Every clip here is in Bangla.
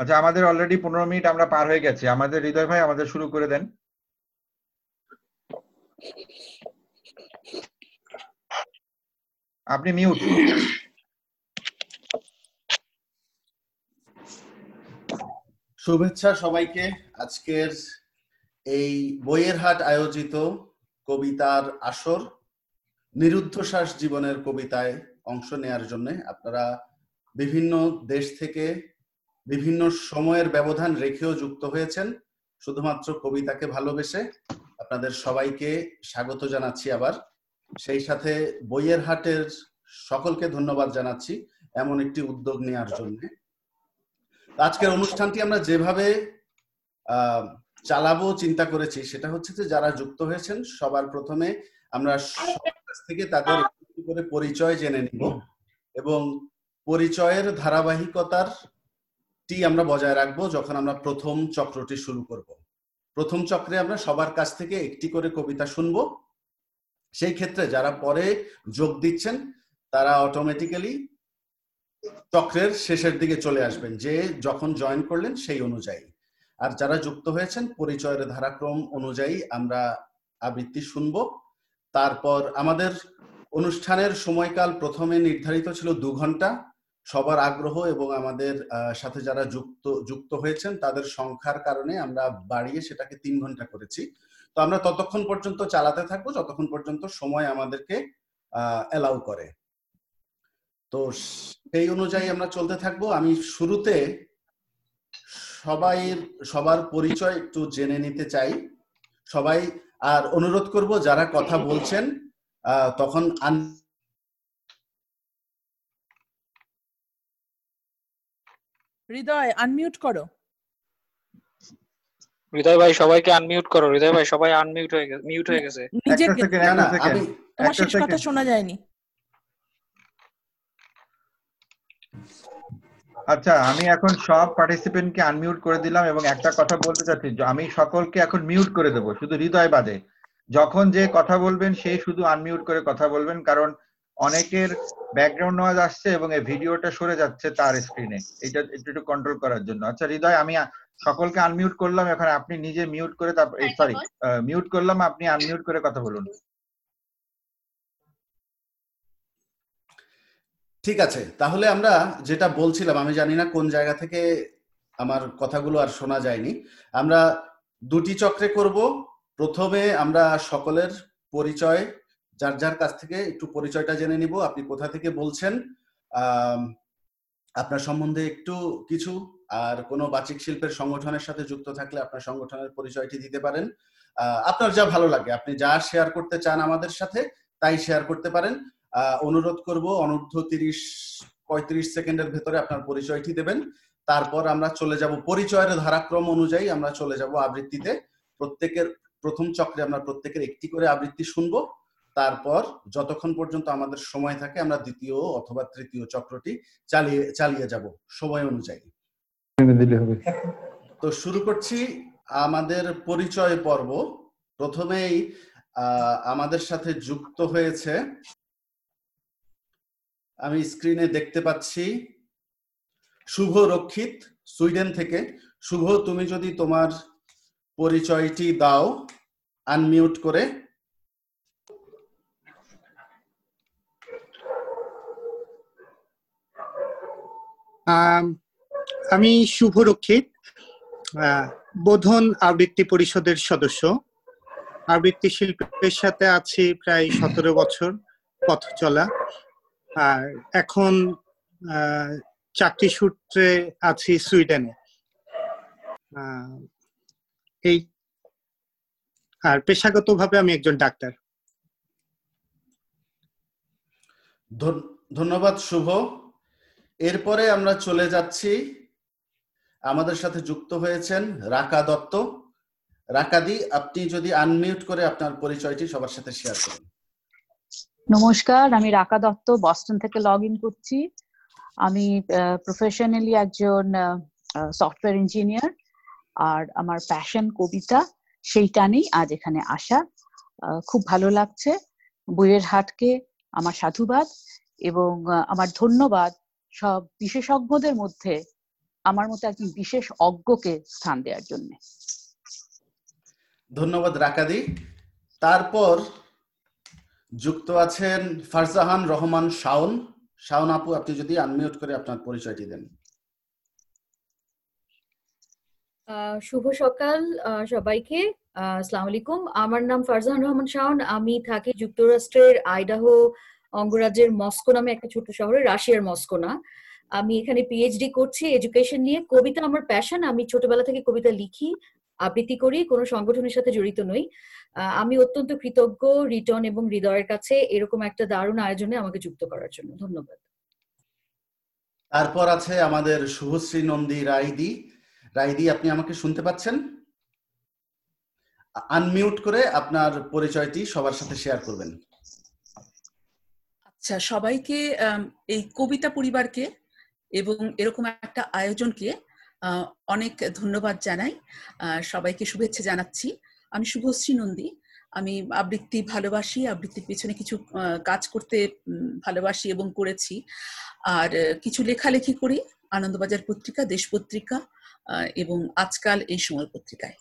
আচ্ছা আমাদের অলরেডি পনেরো মিনিট আমরা পার হয়ে গেছি। আমাদের হৃদয় ভাই, আমাদের শুরু করে দেন। আপনি মিউট শুভেচ্ছা সবাইকে। আজকের এই বইয়ের হাট আয়োজিত কবিতার আসর নিরুদ্ধশ্বাস জীবনের কবিতায় অংশ নেয়ার জন্য আপনারা বিভিন্ন দেশ থেকে বিভিন্ন সময়ের ব্যবধান রেখেও যুক্ত হয়েছেন। শুধুমাত্র কবিতাকে ভালোবেসে আপনাদের সবাইকে স্বাগত জানাচ্ছি আবার। সেই সাথে বইয়ের হাটের সকলকে ধন্যবাদ জানাচ্ছি এমন একটি উদ্যোগ নেওয়ার জন্য। আজকের অনুষ্ঠানটি আমরা যেভাবে চালাবো, চিন্তা করেছি, সেটা হচ্ছে যে যারা যুক্ত হয়েছেন, সবার প্রথমে আমরা কাছ থেকে তাদের করে পরিচয় জেনে নিব এবং পরিচয়ের ধারাবাহিকতার টি আমরা বজায় রাখব যখন আমরা প্রথম চক্রটি শুরু করব। প্রথম চক্রে আমরা সবার কাছ থেকে একটি করে কবিতা শুনব। সেই ক্ষেত্রে যারা পরে যোগ দিচ্ছেন, তারা অটোমেটিক্যালি চক্রের শেষের দিকে চলে আসবেন, যে যখন জয়েন করলেন সেই অনুযায়ী। আর যারা যুক্ত হয়েছেন, পরিচয়ের ধারাক্রম অনুযায়ী আমরা আবৃত্তি শুনব। তারপর আমাদের অনুষ্ঠানের সময়কাল প্রথমে নির্ধারিত ছিল দু ঘণ্টা। সবার আগ্রহ এবং আমাদের সাথে যারা যুক্ত যুক্ত হয়েছেন তাদের সংখ্যার কারণে আমরা বাড়িয়ে সেটাকে তিন ঘণ্টা করেছি। তো আমরা ততক্ষণ পর্যন্ত চালাতে থাকব, যতক্ষণ পর্যন্ত সময় আমাদেরকে অ্যালাউ করে। তো সেই অনুযায়ী আমরা চলতে থাকব। আমি শুরুতে সবাই, সবার পরিচয় একটু জেনে নিতে চাই। সবাই, আর অনুরোধ করব যারা কথা বলছেন তখন হৃদয় আনমিউট করো। হৃদয় ভাই সবাইকে আনমিউট করো। হৃদয় ভাই সবাই আনমিউট হয়ে গেছে মিউট হয়ে গেছে। নিজেকে তোমার শেষ কথা শোনা যায়নি। আচ্ছা আমি এখন সব পার্টিসিপেন্টকে আনমিউট করে দিলাম এবং একটা কথা বলতে চাচ্ছি। যে আমি সকলকে এখন মিউট করে দেবো শুধু হৃদয় বাদে। যখন যে কথা বলবেন সে শুধু আনমিউট করে কথা বলবেন কারণ অনেকের ব্যাকগ্রাউন্ড নয়েজ আসছে এবং এই ভিডিওটা সরে যাচ্ছে তার স্ক্রিনে এটা একটু একটু কন্ট্রোল করার জন্য। আচ্ছা হৃদয় আমি সকলকে আনমিউট করলাম। এখন আপনি নিজে মিউট করে তারপর সরি মিউট করলাম আপনি আনমিউট করে কথা বলুন। ঠিক আছে তাহলে আমরা যেটা বলছিলাম আমি জানি না কোন জায়গা থেকে আমার কথাগুলো আর শোনা যায়নি। আমরা দুটি চক্রে করব। প্রথমে আমরা সকলের পরিচয় যার যার কাছ থেকে একটু পরিচয়টা জেনে নিব। আপনি কোথা থেকে বলছেন? আপনার সম্বন্ধে একটু কিছু। আর কোনো বাচিক শিল্পের সংগঠনের সাথে যুক্ত থাকলে আপনার সংগঠনের পরিচয়টি দিতে পারেন। আপনার যা ভালো লাগে। আপনি যা শেয়ার করতে চান আমাদের সাথে, তাই শেয়ার করতে পারেন। অনুরোধ করব, অনূর্ধ্ব তিরিশ, পঁয়ত্রিশ সেকেন্ডের ভেতরে আপনার পরিচয়টি দেবেন। তারপর আমরা চলে যাব পরিচয়ের ধারাক্রম অনুযায়ী আমরা চলে যাব আবৃত্তিতে। প্রত্যেকের, প্রথম চক্রে আমরা প্রত্যেকের একটি করে আবৃত্তি শুনব। তারপর যতক্ষণ পর্যন্ত আমাদের সময় থাকে আমরা দ্বিতীয় অথবা তৃতীয় চক্রটি চালিয়ে চালিয়ে যাব সময় অনুযায়ী। তো শুরু করছি আমাদের পরিচয় পর্ব। প্রথমেই আমাদের সাথে যুক্ত হয়েছে আমি স্ক্রিনে দেখতে পাচ্ছি শুভ রক্ষিত সুইডেন থেকে। শুভ তুমি যদি তোমার পরিচয়টি দাও আনমিউট করে। আম, শুভ রক্ষিত বোধন আবৃত্তি পরিষদের সদস্য। আবৃত্তি শিল্পের সাথে আছি প্রায় সতেরো বছর পথ চলা। আর এখন চাকরি সূত্রে আছি সুইডেনে। এই আর পেশাগতভাবে আমি একজন ডাক্তার। ধন- ধন্যবাদ শুভ। এরপরে আমরা চলে যাচ্ছি। আমাদের সাথে যুক্ত হয়েছেন রাকা দত্ত। রাকাদি আপনি যদি আনমিউট করে আপনার পরিচয়টি সবার সাথে শেয়ার করুন। নমস্কার, আমি রাকা দত্ত বস্টন থেকে লগ ইন করছি। আমি প্রফেশনালি একজন সফটওয়্যার ইঞ্জিনিয়ার আর আমার প্যাশন কবিতা, সেইটা নিয়েই আজ এখানে আসা। খুব ভালো লাগছে। বইয়ের হাটকে, আমার সাধুবাদ, এবং আমার ধন্যবাদ সব বিশেষজ্ঞদের মধ্যে আমার মতো একজন বিশেষ অজ্ঞকে স্থান দেওয়ার জন্য। ধন্যবাদ রাকাদি। তারপর যুক্ত আছেন ফারজাহান রহমান শাওন। শাওন আপু আপনি যদি আনমিউট করে আপনার পরিচয়টি দেন। আহ, শুভ সকাল আহ, সবাইকে। আহ, আসসালামু আলাইকুম। আমার নাম ফারজাহান রহমান শাওন। আমি থাকি যুক্তরাষ্ট্রের আইডাহো অঙ্গরাজ্যের মস্কো নামে একটা ছোট শহরে, রাশিয়ার মস্কো না। আমি এখানে পিএইচডি করছি এডুকেশন নিয়ে। কবিতা আমার প্যাশন আমি ছোটবেলা থেকে কবিতা লিখি, আবৃত্তি করি, কোনো সংগঠনের সাথে জড়িত নই। আমি অত্যন্ত কৃতজ্ঞ রিটন এবং হৃদয়ের কাছে এরকম একটা দারুণ আয়োজনে আমাকে যুক্ত করার জন্য। ধন্যবাদ। তারপর আছে আমাদের শুভশ্রী নন্দী রাইদি। রাইদি, আপনি আমাকে শুনতে পাচ্ছেন? আনমিউট করে আপনার পরিচয়টি সবার সাথে শেয়ার করবেন। আচ্ছা সবাইকে এই কবিতা পরিবারকে এবং এরকম একটা আয়োজনকে অনেক ধন্যবাদ জানাই। সবাইকে শুভেচ্ছা জানাচ্ছি। আমি শুভশ্রী নন্দী। আমি আবৃত্তি ভালোবাসি, আবৃত্তির পেছনে কিছু কাজ করতে ভালোবাসি এবং করেছি। আর কিছু লেখালেখি করি, আনন্দবাজার পত্রিকা, দেশ পত্রিকা এবং আজকাল এই সময় পত্রিকায়।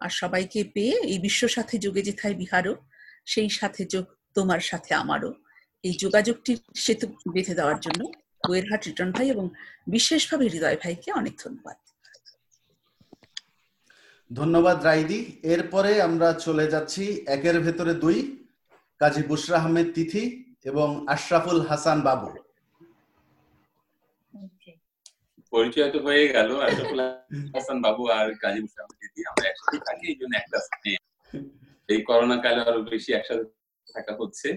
আর সবাইকে পেয়ে এই বিশ্ব সাথে যোগে যেথায় বিহারও, সেই সাথে যোগ তোমার সাথে আমারও। এই যোগাযোগটির সেতু বেঁধে দেওয়ার জন্য বইয়েরহাট রিটন ভাই এবং বিশেষভাবে হৃদয় ভাইকে অনেক ধন্যবাদ। ধন্যবাদ রাইদি। এরপরে আমরা চলে যাচ্ছি একের ভেতরে দুই কাজী বুশরা আহমেদ তিথি এবং আশরাফুল হাসান বাবু। পরিচয় তো হয়ে গেল আশরাফুল হাসান বাবু আর কাজী মুসলাম দিদি আমরা একসাথে থাকি এই জন্য একটা এই করোনা কালে আরও বেশি একসাথে থাকা হচ্ছে।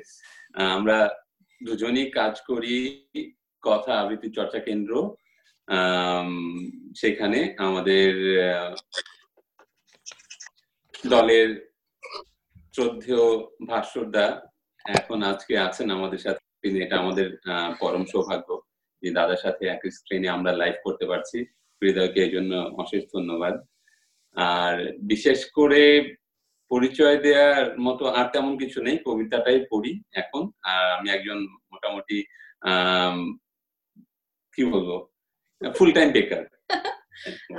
আমরা দুজনই কাজ করি কথা আবৃত্তি চর্চা কেন্দ্র। সেখানে আমাদের দলের শ্রদ্ধেয় ভাস্করদা এখন আজকে আছেন আমাদের সাথে। এটা আমাদের পরম সৌভাগ্য যে দাদার সাথে এক স্ক্রিনে আমরা লাইভ করতে পারছি। হৃদয়কে এই জন্য অশেষ ধন্যবাদ। আর বিশেষ করে পরিচয় দেওয়ার মতো আর তেমন কিছু নেই। কবিতাটাই পড়ি এখন। আর আমি একজন মোটামুটি কি বলব ফুল টাইম বেকার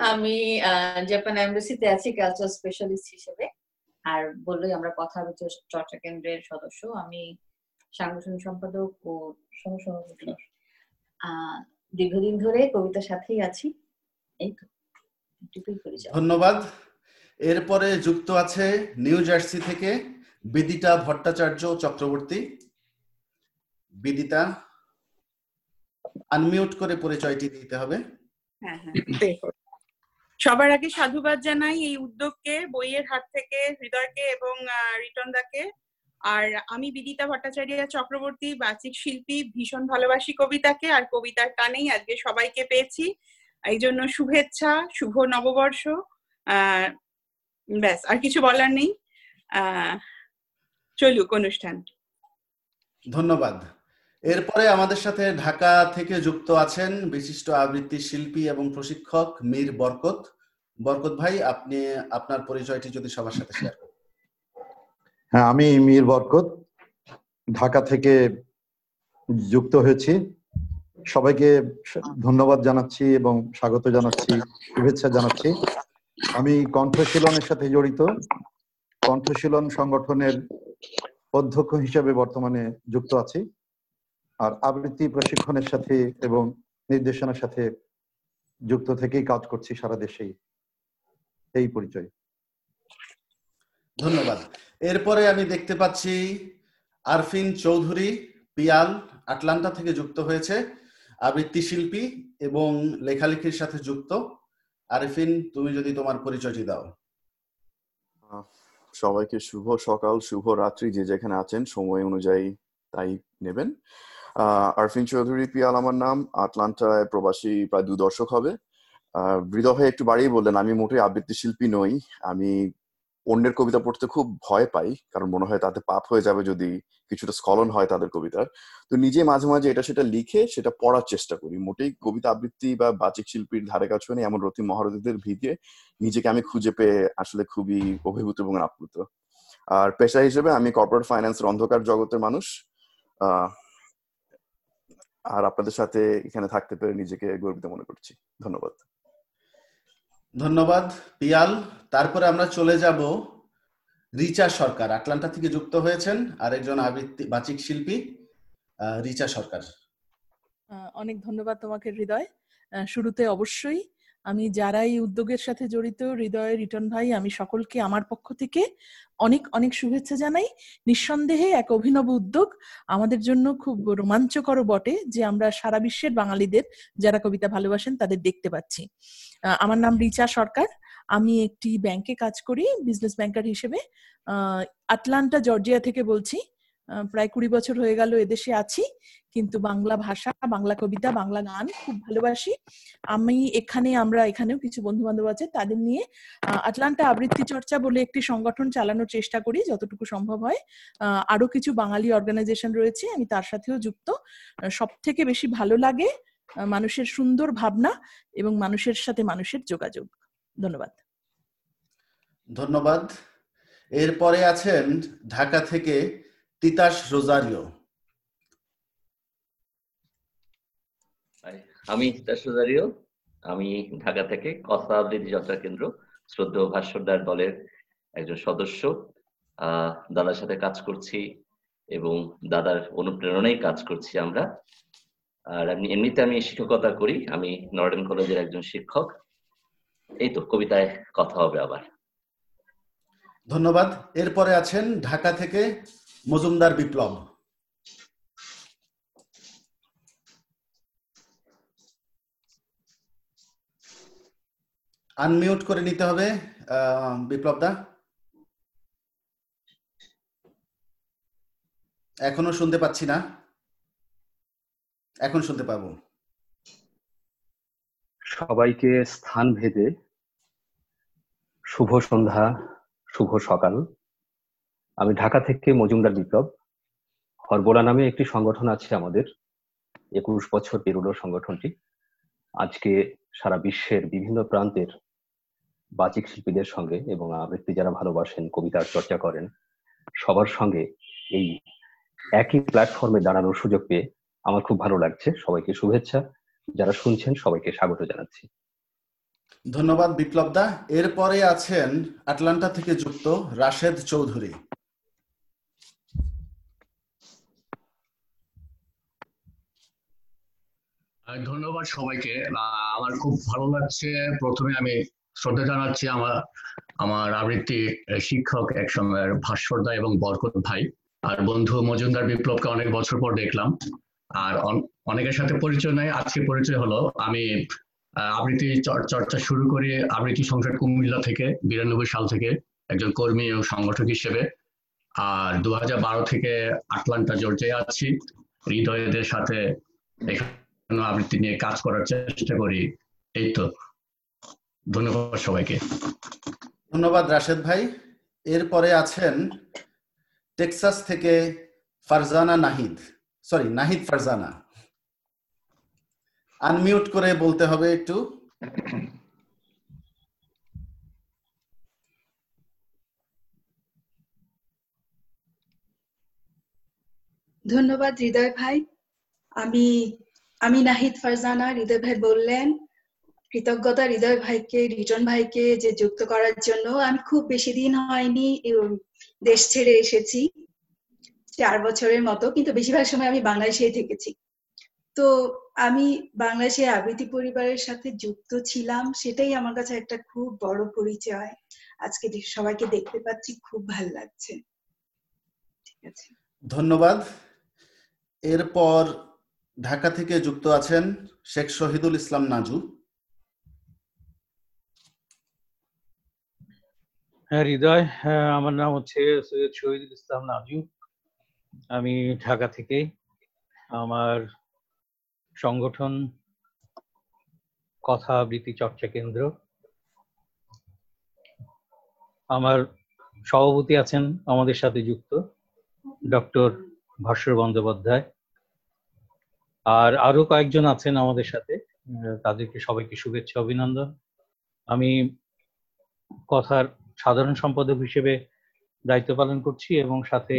আমি আহ, জাপান এমবাসিতে আছি কালচার স্পেশালিস্ট হিসেবে। আর বললোই আমরা কথা আলোচনা চর্চা কেন্দ্রের সদস্য। আমি সাংগঠনিক সম্পাদক ও সহসভাপতি। আহ, দীর্ঘদিন ধরে কবিতার সাথেই আছি। এই তো ধন্যবাদ। এরপরে যুক্ত আছে নিউ জার্সি থেকে বিদিতা ভট্টাচার্য চক্রবর্তী। বিদিতা আনমিউট করে পরিচয়টি দিতে হবে। হ্যাঁ হ্যাঁ। সবার আগে সাধুবাদ জানাই এই উদ্যোগকে, বইয়ের হাত থেকে, হৃদয়কে এবং রিটন দাকে আর আমি বিদিতা ভট্টাচার্য চক্রবর্তী, বাচিক শিল্পী, ভীষণ ভালোবাসি কবিতাকে, আর কবিতার টানেই আজকে সবাইকে পেয়েছি। এই জন্য শুভেচ্ছা, শুভ নববর্ষ ব্যাস আর কিছু বলার নেই। আহ চলুক অনুষ্ঠান। ধন্যবাদ। এরপরে আমাদের সাথে ঢাকা থেকে যুক্ত আছেন বিশিষ্ট আবৃত্তি শিল্পী এবং প্রশিক্ষক মীর বরকত। বরকত ভাই আপনি আপনার পরিচয়টি যদি সবার সাথে শেয়ার করেন। হ্যাঁ আমি মীর বরকত ঢাকা থেকে যুক্ত হয়েছি। সবাইকে ধন্যবাদ জানাচ্ছি এবং স্বাগত জানাচ্ছি শুভেচ্ছা জানাচ্ছি। আমি কণ্ঠশীলনের সাথে জড়িত। কণ্ঠশীলন সংগঠনের অধ্যক্ষ হিসেবে বর্তমানে যুক্ত আছি। আর আবৃত্তি প্রশিক্ষণের সাথে এবং নির্দেশনার সাথে যুক্ত থেকেই কাজ করছি সারা দেশেই। এই পরিচয়। ধন্যবাদ। এরপরে আমি দেখতে পাচ্ছি আরফিন চৌধুরী, পিয়াল, আটলান্টা থেকে যুক্ত হয়েছে। আবৃত্তি শিল্পী এবং লেখালেখির সাথে যুক্ত। আরফিন, তুমি যদি তোমার পরিচয়টি দাও। সবাইকে শুভ সকাল, শুভ রাত্রি, যে যেখানে আছেন, সময় অনুযায়ী তাই নেবেন। আরফিন চৌধুরী, পিয়াল আমার নাম, আটলান্টায় প্রবাসী, প্রায় দু দশক হবে। হৃদয় একটু বাড়িয়ে বললেন, আমি মোটেই আবৃত্তি শিল্পী নই, আমি অন্যের কবিতা পড়তে খুব ভয় পাই, কারণ মনে হয় তাতে পাপ হয়ে যাবে যদি কিছুটা স্খলন হয় তাদের কবিতার। তো নিজে মাঝে মাঝে এটা সেটা লিখে সেটা পড়ার চেষ্টা করি। মোটেই কবিতা আবৃত্তি বা বাচিক শিল্পীর ধারে কাছে নেই, এমন রতি মহারথীদের ভিড়ে নিজেকে আমি খুঁজে পেয়ে আসলে খুবই অভিভূত এবং আপ্লুত। আর পেশা হিসেবে আমি কর্পোরেট ফাইন্যান্সের অন্ধকার জগতের মানুষ। আর আপনাদের সাথে এখানে থাকতে পেরে নিজেকে গর্বিত মনে করছি। ধন্যবাদ। ধন্যবাদ, পিয়াল। তারপরে আমরা চলে যাব রিচা সরকার, আটলান্টা থেকে যুক্ত হয়েছেন আরেকজন আবৃত্তি বাচিক শিল্পী রিচা সরকার। অনেক ধন্যবাদ তোমাকে, হৃদয়। শুরুতে অবশ্যই আমি যারা এই উদ্যোগের সাথে জড়িত, হৃদয় রিটন ভাই, আমি সকলকে আমার পক্ষ থেকে অনেক অনেক শুভেচ্ছা জানাই। নিঃসন্দেহে এক অভিনব উদ্যোগ আমাদের জন্য খুব রোমাঞ্চকর বটে যে আমরা সারা বিশ্বের বাঙালিদের যারা কবিতা ভালোবাসেন তাদের দেখতে পাচ্ছি। আমার নাম রিচা সরকার। আমি একটি ব্যাংকে কাজ করি বিজনেস ব্যাংকার হিসেবে। আটলান্টা জর্জিয়া থেকে বলছি। প্রায় কুড়ি বছর হয়ে গেল এদেশে আছি, কিন্তু বাংলা ভাষা, বাংলা কবিতা, বাংলা গান খুব ভালোবাসি। আমি এখানে, আমরা এখানেও কিছু বন্ধু বান্ধব আছে, তাদের নিয়ে আটলান্টা আবৃত্তি চর্চা বলে একটি সংগঠন চালানোর চেষ্টা করি যতটুকু সম্ভব হয়। আরও কিছু বাঙালি অর্গানাইজেশন রয়েছে, আমি তার সাথেও যুক্ত। সব থেকে বেশি ভালো লাগে মানুষের সুন্দর ভাবনা এবং মানুষের সাথে মানুষের যোগাযোগ। ধন্যবাদ। ধন্যবাদ। এরপরে আছেন ঢাকা থেকে তিতাস রোজারিও। আমি দাসুদারিও আমি ঢাকা থেকে কথা আবৃত্তি যাত্রা কেন্দ্র শ্রদ্ধেয় ভাস্করদার দলের একজন সদস্য। দাদার সাথে কাজ করছি এবং দাদার অনুপ্রেরণায় কাজ করছি আমরা। আর আমি এমনিতে আমি শিক্ষকতা করি। আমি নর্ডেন কলেজের একজন শিক্ষক। এই তো কবিতায় কথা হবে আবার। ধন্যবাদ। এরপরে আছেন ঢাকা থেকে মজুমদার বিপ্লব। আনমিউট করে নিতে হবে বিপ্লব দা। এখনও শুনতে পাচ্ছি না। এখন শুনতে পাবো। সবাইকে স্থান ভেদে শুভ সন্ধ্যা, শুভ সকাল। আমি ঢাকা থেকে মজুমদার বিপ্লব। হরবোলা নামে একটি সংগঠন আছে আমাদের, একুশ বছর পেরোলো সংগঠনটি। আজকে সারা বিশ্বের বিভিন্ন প্রান্তের বাচিক শিল্পীদের সঙ্গে এবং আবৃত্তি যারা ভালোবাসেন, কবিতার চর্চা করেন, সবার সঙ্গে এই একই প্ল্যাটফর্মে দাঁড়ানোর সুযোগ পেয়ে আমার খুব ভালো লাগছে। সবাইকে শুভেচ্ছা। যারা শুনছেন, সবাইকে স্বাগত জানাচ্ছি। ধন্যবাদ বিপ্লব দা। এরপরে আছেন আটলান্টা থেকে যুক্ত রাশেদ চৌধুরী। ধন্যবাদ সবাইকে। আমার খুব ভালো লাগছে। প্রথমে আমি শ্রদ্ধা জানাচ্ছি আমার আমার আবৃত্তি শিক্ষক এক সময়ের ভাস্করদা এবং বরকত ভাই। আর বন্ধু মজুমদার বিপ্লবকে অনেক বছর পর দেখলাম। আর অনেকের সাথে পরিচয় নাই। আজকে পরিচয় হলো। আমি আবৃত্তি চর- চর্চা শুরু করি আবৃত্তি সংসদ কুমিল্লা থেকে, বিরানব্বই সাল থেকে, একজন কর্মী এবং সংগঠক হিসেবে। আর দু থেকে আটলান্টা জর্জিয়া আছি। হৃদয়দের সাথে আবৃত্তি নিয়ে কাজ করার চেষ্টা করি। এই তো। ধন্যবাদ সবাইকে। ধন্যবাদ রাশেদ ভাই। এরপরে আছেন টেক্সাস থেকে ফারজানা নাহিদ। সরি নাহিদ ফারজানা। আনমিউট করে বলতে হবে একটু। ধন্যবাদ হৃদয় ভাই। আমি আমি নাহিদ ফারজানা, হৃদয় ভাই বললেন, কৃতজ্ঞতা হৃদয় ভাইকে রিটন ভাইকে যে যুক্ত করার জন্য। আমি খুব বেশি দিন হয়নি দেশ ছেড়ে এসেছি, চার বছরের মতো, কিন্তু বেশিরভাগ সময় আমি বাংলাদেশেই থেকেছি। তো আমি বাংলাদেশে আবৃত্তি পরিবারের সাথে যুক্ত ছিলাম, সেটাই আমার কাছে একটা খুব বড় পরিচয়। আজকে সবাইকে দেখতে পাচ্ছি, খুব ভালো লাগছে। ঠিক আছে। ধন্যবাদ। এরপর ঢাকা থেকে যুক্ত আছেন শেখ শহীদুল ইসলাম নাজু। হ্যাঁ হৃদয় হ্যাঁ আমার নাম হচ্ছে সৈয়দ শহীদুল ইসলাম নাজু। আমি ঢাকা থেকে আমার সংগঠন কথা আবৃত্তি চর্চা কেন্দ্র। আমার সভাপতি আছেন, আমাদের সাথে যুক্ত ডক্টর ভাস্কর বন্দ্যোপাধ্যায়। আর আরও কয়েকজন আছেন আমাদের সাথে তাদেরকে সবাইকে শুভেচ্ছা, অভিনন্দন। আমি কথার সাধারণ সম্পাদক হিসেবে দায়িত্ব পালন করছি এবং সাথে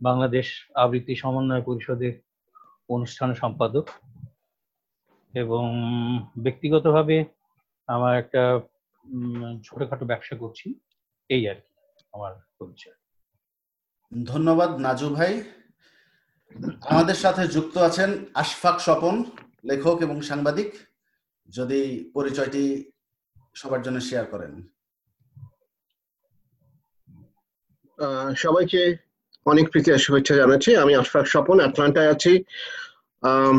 বাংলাদেশ আবৃত্তি সমন্বয় পরিষদের অনুষ্ঠান সম্পাদক এবং ব্যক্তিগতভাবে আমার একটা ছোটখাটো ব্যবসা করছি, এই আর কি, আমার পরিচয়। ধন্যবাদ, নাজু ভাই। আমাদের সাথে যুক্ত আছেন আশফাক স্বপন লেখক এবং সাংবাদিক। যদি পরিচয়টি সবার জন্য শেয়ার করেন। সবাইকে অনেক প্রীতি শুভেচ্ছা জানাচ্ছি। আমি আশফাক স্বপন আটলান্টায় আছি। আম,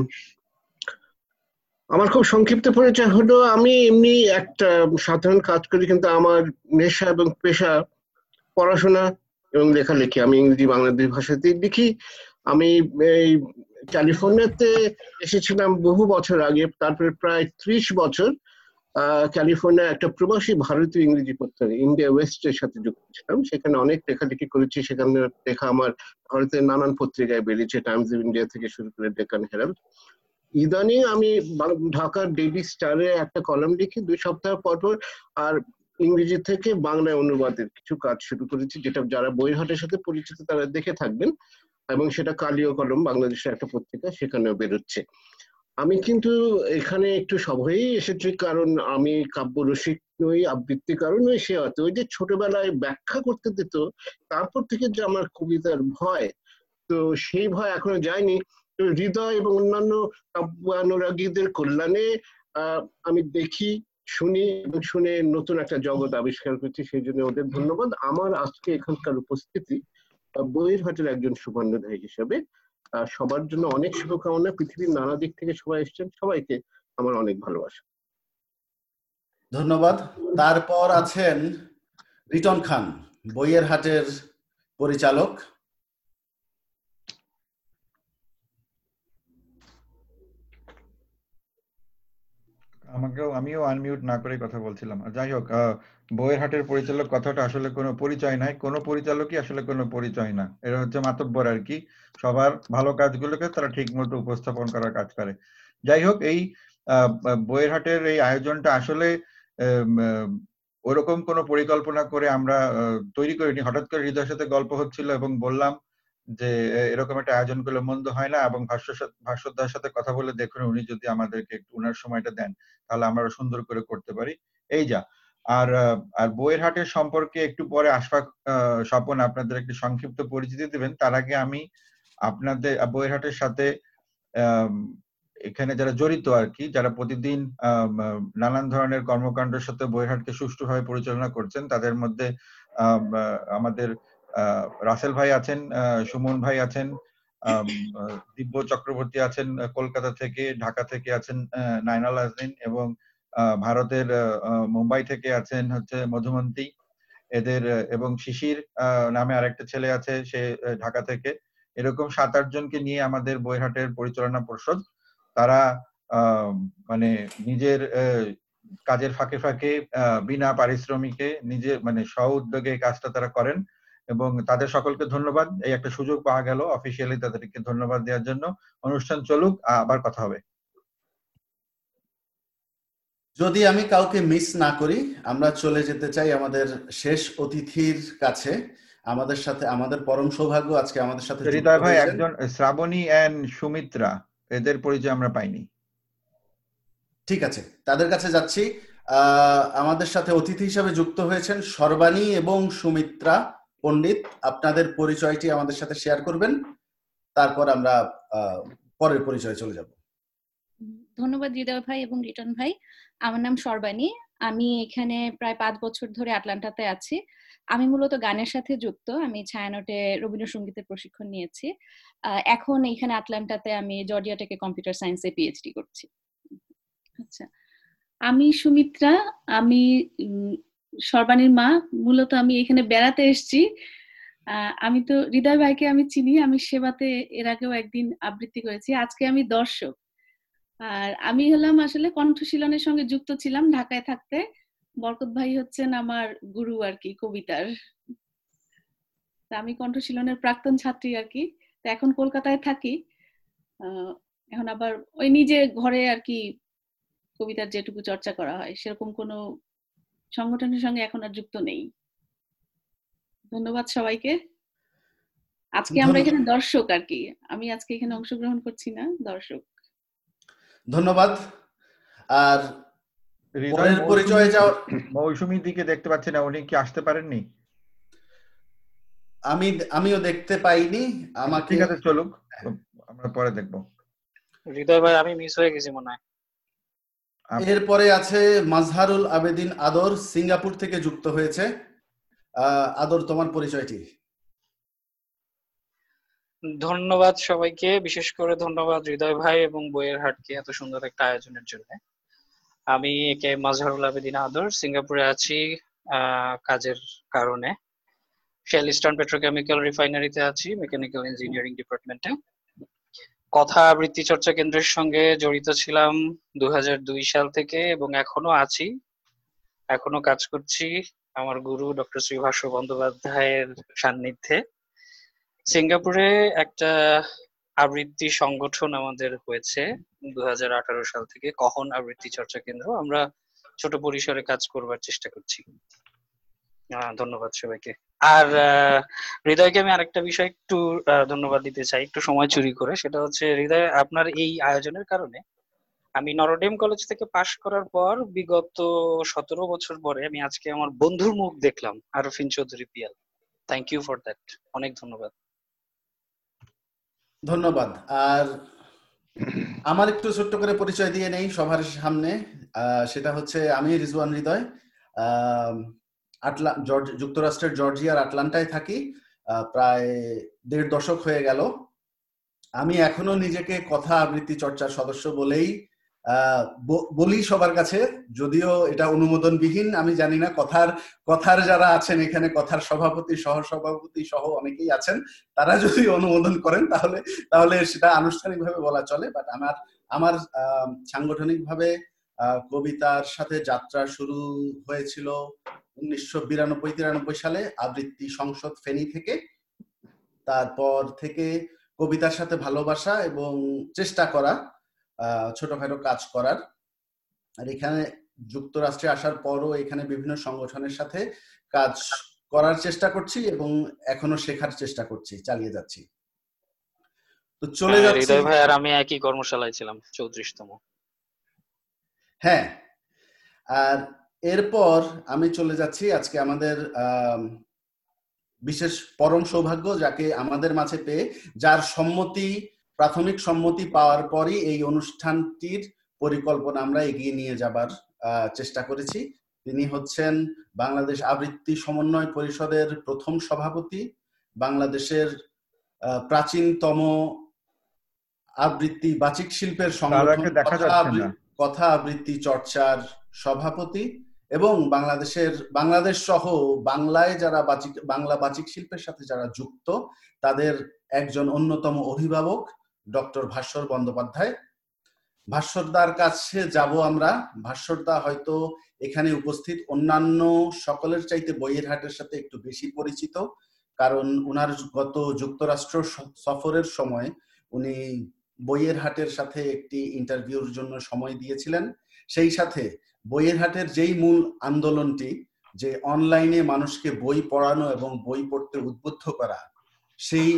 আমার খুব সংক্ষিপ্ত পরিচয় হলো আমি এমনি একটা সাধারণ কাজ করি কিন্তু আমার নেশা এবং পেশা পড়াশোনা এবং লেখালেখি। আমি ইংরেজি বাংলা দুই ভাষাতেই লিখি। আমি এই ক্যালিফোর্নিয়াতে এসেছিলাম বহু বছর আগে, তারপরে প্রায় ত্রিশ বছর ক্যালিফোর্নিয়া একটা প্রবাসী ভারতীয় ইংরেজি পত্রিকা, ইন্ডিয়া ওয়েস্টের সাথে যুক্ত ছিলাম। সেখানে অনেক লেখালেখি করেছি, সেখানে লেখা আমার ভারতের নানান পত্রিকায় বেরিয়েছে, টাইমস অফ ইন্ডিয়া থেকে শুরু করে ডেকান হেরাল্ড। ইদানিং আমি ঢাকার ডেইলি স্টারে একটা কলাম লিখি, দুই সপ্তাহ পর পর, আর ইংরেজি থেকে বাংলায় অনুবাদের কিছু কাজ শুরু করেছি, যেটা যারা বইহাটের সাথে পরিচিত তারা দেখে থাকবেন। এবং সেটা কালীয় কলম বাংলাদেশের একটা পত্রিকা সেখানেও বেরোচ্ছে। আমি কিন্তু এখানে একটু সভয়েই এসেছি কারণ আমি কাব্যরসিক নই আবৃত্তিকারও নই সে হয়তো ওই যে ছোটবেলায় ব্যাখ্যা করতে দিত তারপর থেকে যে আমার কবিতার ভয় তো সেই ভয় এখনও যায়নি। তো হৃদয় এবং অন্যান্য কাব্যানুরাগীদের কল্যাণে আহ, আমি দেখি শুনি এবং শুনে নতুন একটা জগৎ আবিষ্কার করছি সেই জন্য ওদের ধন্যবাদ। আমার আজকে এখানকার উপস্থিতি বইয়ের হাটের একজন সুবর্ণধারী হিসেবে সবার জন্য অনেক শুভকামনা। পৃথিবীর নানা দিক থেকে সবাই এসেছেন। সবাইকে আমার অনেক ভালোবাসা। ধন্যবাদ। তারপর আছেন রিটন খান বইয়ের হাটের পরিচালক। আমাকেও আমিও আনমিউট না করে কথা বলছিলাম। যাই হোক আহ, বইয়ের হাটের পরিচালক কথাটা আসলে কোনো পরিচয় নাই, কোনো পরিচালকই আসলে কোনো পরিচয় না। এটা হচ্ছে মাতব্বর আর কি। সবার ভালো কাজগুলোকে তারা ঠিক মতো উপস্থাপন করার কাজ করে। যাই হোক, এই বইয়ের হাটের এই আয়োজনটা আসলে ওরকম কোনো পরিকল্পনা করে আমরা তৈরি করিনি। হঠাৎ করে হৃদয়ের সাথে গল্প হচ্ছিল এবং বললাম যে এরকম একটা আয়োজন করলে মন্দ হয় না এবং ভাষ্য ভাষ্যদার সাথে কথা বলে দেখুন, উনি যদি আমাদেরকে একটু উনার সময়টা দেন, তাহলে আমরা সুন্দর করে করতে পারি। এই যা। আর আর বইয়ের হাটের সম্পর্কে একটু পরে আশফাক স্বপন আপনাদের একটি সংক্ষিপ্ত পরিচিতি দিবেন। তার আগে আমি আপনাদের বইয়ের হাটের সাথে এখানে যারা জড়িত আর কি, যারা প্রতিদিন নানান ধরনের কর্মকাণ্ডের সাথে বইয়ের হাটকে সুষ্ঠুভাবে পরিচালনা করছেন, তাদের মধ্যে আমাদের রাসেল ভাই আছেন সুমন ভাই আছেন দিব্য চক্রবর্তী আছেন কলকাতা থেকে, ঢাকা থেকে আছেন নাইনাল আজদিন এবং ভারতের মুম্বাই থেকে আছেন হচ্ছে মধুমন্তী। এদের, এবং শিশির নামে আরেকটা ছেলে আছে, সে ঢাকা থেকে। এরকম সাত আট জনকে নিয়ে আমাদের বইহাটের পরিচালনা পর্ষদ, তারা মানে নিজের কাজের ফাঁকে ফাঁকে বিনা পারিশ্রমিকে নিজে মানে স্ব উদ্যোগে কাজটা তারা করেন। এবং তাদের সকলকে ধন্যবাদ। এই একটা সুযোগ পাওয়া গেল। অফিসিয়ালি তাদেরকে ধন্যবাদ দেওয়ার জন্য। অনুষ্ঠান চলুক আবার কথা হবে। যদি আমি কাউকে মিস না করি আমরা চলে যেতে চাই আমাদের শেষ অতিথির কাছে। আমাদের সাথে আমাদের পরম সৌভাগ্য আজকে আমাদের সাথে হৃদয় ভাই একজন শ্রাবণী এন্ড সুমিত্রা এদের পরিচয় আমরা পাইনি। ঠিক আছে তাদের কাছে যাচ্ছি। আহ, আমাদের সাথে অতিথি হিসাবে যুক্ত হয়েছেন সর্বাণী এবং সুমিত্রা পণ্ডিত। আপনাদের পরিচয়টি আমাদের সাথে শেয়ার করবেন। তারপর আমরা আহ, পরের পরিচয়ে চলে যাব। ধন্যবাদ হৃদয় ভাই এবং রিটন ভাই। আমার নাম সর্বাণী। আমি এখানে প্রায় পাঁচ বছর ধরে আটলান্টাতে আছি। আমি মূলত গানের সাথে যুক্ত। আমি ছায়ানটে রবীন্দ্রসঙ্গীতের প্রশিক্ষণ নিয়েছি। এখন এখানে আটলান্টাতে আমি জর্জিয়া টেকে কম্পিউটার সায়েন্সে পিএইচডি করছি। আচ্ছা আমি সুমিত্রা। আমি সর্বাণীর মা। মূলত আমি এখানে বেড়াতে এসেছি। আমি তো, হৃদয় ভাইকে আমি চিনি। আমি সেবাতে এর আগেও একদিন আবৃত্তি করেছি। আজকে আমি দর্শক। আর আমি হলাম আসলে কণ্ঠশীলনের সঙ্গে যুক্ত ছিলাম ঢাকায় থাকতে। বরকত ভাই হচ্ছেন আমার গুরু আর কি কবিতার। তা আমি কণ্ঠশীলনের প্রাক্তন ছাত্রী আর কি। তো এখন কলকাতায় থাকি। এখন আবার ওই নিজে ঘরে আর কি কবিতার যেটুকু চর্চা করা হয় সেরকম কোনো সংগঠনের সঙ্গে এখন আর যুক্ত নেই। ধন্যবাদ সবাইকে। আজকে আমরা এখানে দর্শক আর কি। আমি আজকে এখানে অংশগ্রহণ করছি না দর্শক। ধন্যবাদ। আর পরের পরিচয়ে যাওয়ার মৌসুমীর দিকে দেখতে পাচ্ছি না উনি কি আসতে পারেননি? আমি আমিও দেখতে পাইনি আমাকে ঠিক আছে চলুক আমরা পরে দেখব। হৃদয় ভাই আমি মিস হয়ে গেছি মনে হয়। এরপরে আছে মাজহারুল আবেদিন আদর সিঙ্গাপুর থেকে যুক্ত হয়েছে। আহ, আদর তোমার পরিচয়টি। ধন্যবাদ সবাইকে, বিশেষ করে ধন্যবাদ হৃদয় ভাই এবং বইয়ের হাটকে এত সুন্দর একটা আয়োজনের জন্য। আমি একে মাজহারুল আবেদিন আদর, সিঙ্গাপুরে আছি কাজের কারণে। শেল ইস্টার্ন পেট্রোকেমিক্যাল রিফাইনারিতে আছি, মেকানিক্যাল ইঞ্জিনিয়ারিং ডিপার্টমেন্টে। কথা আবৃত্তি চর্চা কেন্দ্রের সঙ্গে জড়িত ছিলাম দু হাজার দুই সাল থেকে এবং এখনও আছি। এখনও কাজ করছি আমার গুরু ডক্টর শ্রীভাষ্য বন্দ্যোপাধ্যায়ের সান্নিধ্যে। সিঙ্গাপুরে একটা আবৃত্তি সংগঠন আমাদের হয়েছে দু হাজার আঠারো সাল থেকে কখন আবৃত্তি চর্চা কেন্দ্র। আমরা ছোট পরিসরে কাজ করবার চেষ্টা করছি। ধন্যবাদ সবাইকে। আর হৃদয়কে আমি আরেকটা বিষয় একটু ধন্যবাদ দিতে চাই, একটু সময় চুরি করে। সেটা হচ্ছে, হৃদয়, আপনার এই আয়োজনের কারণে আমি নরডেম কলেজ থেকে পাশ করার পর বিগত সতেরো বছর পরে আমি আজকে আমার বন্ধুর মুখ দেখলাম, Arfin Chowdhury Piyal. Thank you for that অনেক ধন্যবাদ। ধন্যবাদ। আর আমার একটু ছোট্ট করে পরিচয় দিয়ে নেই সবার সামনে। সেটা হচ্ছে আমি রিজওয়ান হৃদয়। আটলা যুক্তরাষ্ট্রের জর্জিয়ার আটলান্টায় থাকি। প্রায় দেড় দশক হয়ে গেল। আমি এখনও নিজেকে কথা আবৃত্তি চর্চার সদস্য বলেই বলি সবার কাছে, যদিও এটা অনুমোদনবিহীন, আমি জানি না কথার কথার যারা আছেন এখানে, কথার সভাপতি সহ সভাপতি সহ অনেকেই আছেন, তারা যদি অনুমোদন করেন তাহলে তাহলে সেটা আনুষ্ঠানিকভাবে বলা চলে বাট আমার আমার সাংগঠনিকভাবে কবিতার সাথে যাত্রা শুরু হয়েছিল উনিশশো বিরানব্বই, তিরানব্বই সালে, আবৃত্তি সংসদ ফেনী থেকে। তারপর থেকে কবিতার সাথে ভালোবাসা এবং চেষ্টা করা। ছোটখাটো কাজ করার। আর এখানে যুক্তরাষ্ট্রে আসার পরও এখানে বিভিন্ন সংগঠনের সাথে কাজ করার চেষ্টা করছি এবং এখনও শেখার চেষ্টা করছি চালিয়ে যাচ্ছি। তো চলে হ্যাঁ, যাচ্ছি হৃদয় ভাই আর আমি একই কর্মশালায় ছিলাম চৌত্রিশতম। হ্যাঁ আর এরপর আমি চলে যাচ্ছি আজকে আমাদের আম, বিশেষ পরম সৌভাগ্য যাকে আমাদের মাঝে পেয়ে যার সম্মতি প্রাথমিক সম্মতি পাওয়ার পরই এই অনুষ্ঠানটির পরিকল্পনা আমরা এগিয়ে নিয়ে যাবার আহ, চেষ্টা করেছি তিনি হচ্ছেন বাংলাদেশ আবৃত্তি সমন্বয় পরিষদের প্রথম সভাপতি বাংলাদেশের প্রাচীনতম আবৃত্তি বাচিক শিল্পের সংগঠন। কথা আবৃত্তি চর্চার সভাপতি এবং বাংলাদেশের বাংলাদেশ সহ বাংলায় যারা বাচিক বাংলা বাচিক শিল্পের সাথে যারা যুক্ত তাদের একজন অন্যতম অভিভাবক ডক্টর ভাস্বর বন্দ্যোপাধ্যায়। ভাস্বরদার কাছে যাব আমরা। ভাস্বরদা হয়তো এখানে উপস্থিত। অন্যান্য সকলের চাইতে বইয়ের হাটের সাথে একটু বেশি পরিচিত। কারণ উনার গত যুক্তরাষ্ট্র সফরের সময় উনি বইয়ের হাটের সাথে একটি ইন্টারভিউর জন্য সময় দিয়েছিলেন। সেই সাথে বইয়ের হাটের যেই মূল আন্দোলনটি, যে অনলাইনে মানুষকে বই পড়ানো এবং বই পড়তে উদ্বুদ্ধ করা, সেই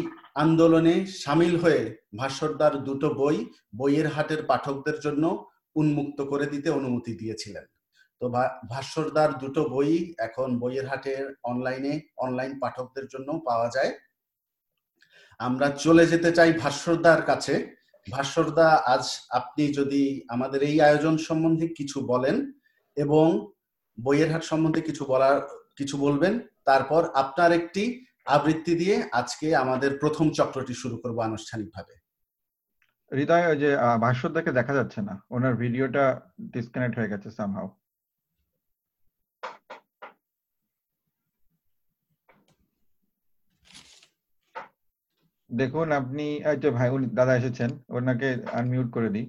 আন্দোলনে সামিল হয়ে ভাস্বরদার দুটো বই বইয়ের হাটের পাঠকদের জন্য উন্মুক্ত করে দিতে অনুমতি দিয়েছিলেন। তো ভাস্বরদার দুটো বই এখন বইয়ের হাটের অনলাইনে, অনলাইন পাঠকদের জন্য পাওয়া যায়। আমরা চলে যেতে চাই ভাস্বরদার কাছে। ভাস্বরদা আজ আপনি যদি আমাদের এই আয়োজন সম্বন্ধে কিছু বলেন এবং বইয়ের হাট সম্বন্ধে কিছু বলার, কিছু বলবেন, তারপর আপনার একটি আবৃত্তি দিয়ে আজকে আমাদের প্রথম চক্রটি শুরু করব আনুষ্ঠানিকভাবে। হৃদয় ওই যে ভাস্বরদাকে দেখা যাচ্ছে না। ওনার ভিডিওটা ডিসকানেক্ট হয়ে গেছে সামহাও দেখুন আপনি যে ভাই উনি দাদা এসেছেন ওনাকে আনমিউট করে দিই।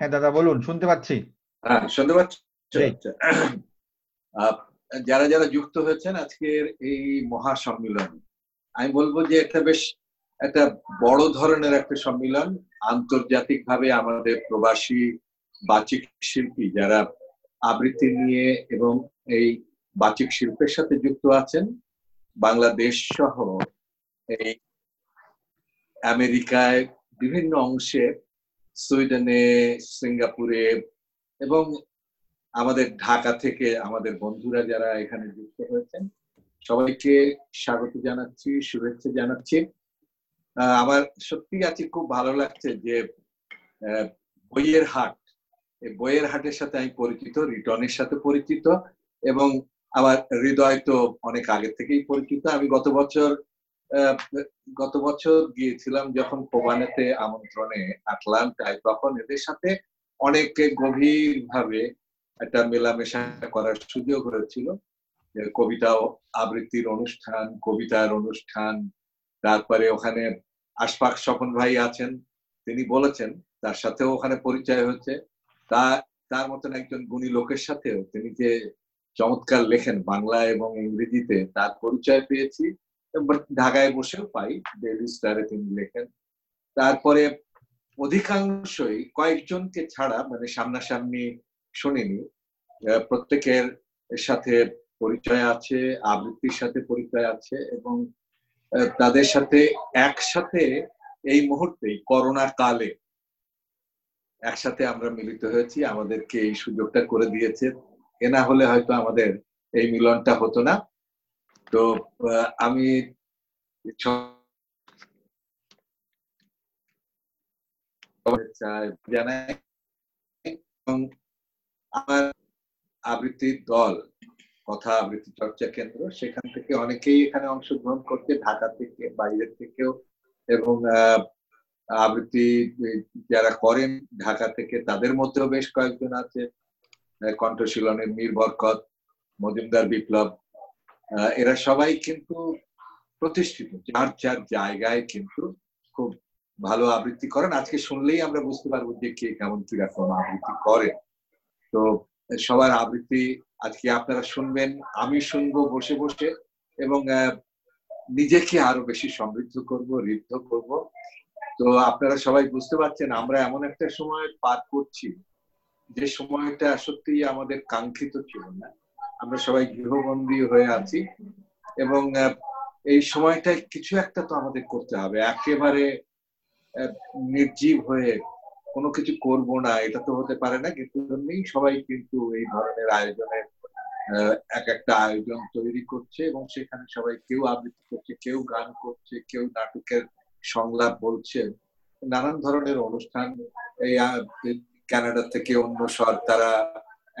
হ্যাঁ দাদা বলুন শুনতে পাচ্ছি? হ্যাঁ শুনতে পাচ্ছি। আচ্ছা। যারা যারা যুক্ত হয়েছেন আজকের এই মহা সম্মিলন আমি বলব যে একটা বেশ একটা বড় ধরনের একটা সম্মিলন আন্তর্জাতিক ভাবে আমাদের প্রবাসী বাচিক শিল্পী যারা আবৃত্তি নিয়ে এবং এই বাচিক শিল্পের সাথে যুক্ত আছেন, বাংলাদেশ সহ এই আমেরিকায় বিভিন্ন অংশে, সুইডেনে, সিঙ্গাপুরে এবং আমাদের ঢাকা থেকে আমাদের বন্ধুরা যারা এখানে যুক্ত হয়েছেন, সবাইকে স্বাগত জানাচ্ছি, শুভেচ্ছা জানাচ্ছি। আমার সত্যি আজকে খুব ভালো লাগছে যে বইয়ের হাট, এই বইয়ের হাটের সাথে আমি পরিচিত, রিটনের সাথে পরিচিত এবং আমার হৃদয় তো অনেক আগে থেকেই পরিচিত। আমি গত বছর গত বছর গিয়েছিলাম যখন কোবানেতে আমন্ত্রণে, আটলান্টায়, তখন এদের সাথে অনেক গভীর ভাবে একটা মেলামেশা করার সুযোগ হয়েছিল। কবিতা আবৃত্তির অনুষ্ঠান, কবিতার অনুষ্ঠান, তারপরে ওখানে আশফাক স্বপন ভাই আছেন, তিনি বলেছেন, তার সাথেও ওখানে পরিচয় হচ্ছে তা, তার মতন একজন গুণী লোকের সাথেও তিনি যে চমৎকার লেখেন বাংলা এবং ইংরেজিতে, তার পরিচয় পেয়েছি। ঢাকায় বসেও পাই ডেইলি স্টারে তিনি লেখেন। তারপরে অধিকাংশই কয়েকজনকে ছাড়া মানে সামনাসামনি শুনিনি। প্রত্যেকের সাথে পরিচয় আছে, আবৃত্তির সাথে পরিচয় আছে এবং তাদের সাথে একসাথে এই মুহূর্তে করোনা কালে একসাথে আমরা মিলিত হয়েছি। আমাদেরকে এই সুযোগটা করে দিয়েছে। এ না হলে হয়তো আমাদের এই মিলনটা হতো না। তো আমি জানাই আমার আবৃত্তির দল, কথা আবৃত্তি চর্চা কেন্দ্র, সেখান থেকে অনেকেই এখানে অংশগ্রহণ করছে, ঢাকা থেকে, বাইরের থেকেও। এবং আবৃত্তি যারা করেন ঢাকা থেকে, তাদের মধ্যেও বেশ কয়েকজন আছে। কণ্ঠশীলনের মীর বরকত, মজুমদার বিপ্লব এরা সবাই কিন্তু প্রতিষ্ঠিত, যার যার জায়গায় কিন্তু খুব ভালো আবৃত্তি করেন। আজকে শুনলেই আমরা বুঝতে পারব যে কে কেমন কীরকম আবৃত্তি করে তো সবার আবৃত্তি আজকে আপনারা শুনবেন, আমি শুনব বসে বসে এবং নিজেকে আরও বেশি সমৃদ্ধ করব, ঋদ্ধ করব। তো আপনারা সবাই বুঝতে পারছেন, আমরা এমন একটা সময় পার করছি, যে সময়টা সত্যি আমাদের কাঙ্ক্ষিত ছিল না। আমরা সবাই গৃহবন্দী হয়ে আছি এবং এই সময়টায় কিছু একটা তো আমাদের করতে হবে। একেবারে নির্জীব হয়ে কোনো কিছু করব না, এটা তো হতে পারে না, কিন্তু জন্যই সবাই কিন্তু এই ধরনের আয়োজনের এক একটা আয়োজন তৈরি করছে এবং সেখানে সবাই কেউ আবৃত্তি করছে, কেউ গান করছে, কেউ নাটকের সংলাপ বলছে, নানান ধরনের অনুষ্ঠান। এই কানাডা থেকে অন্য স্বর তারা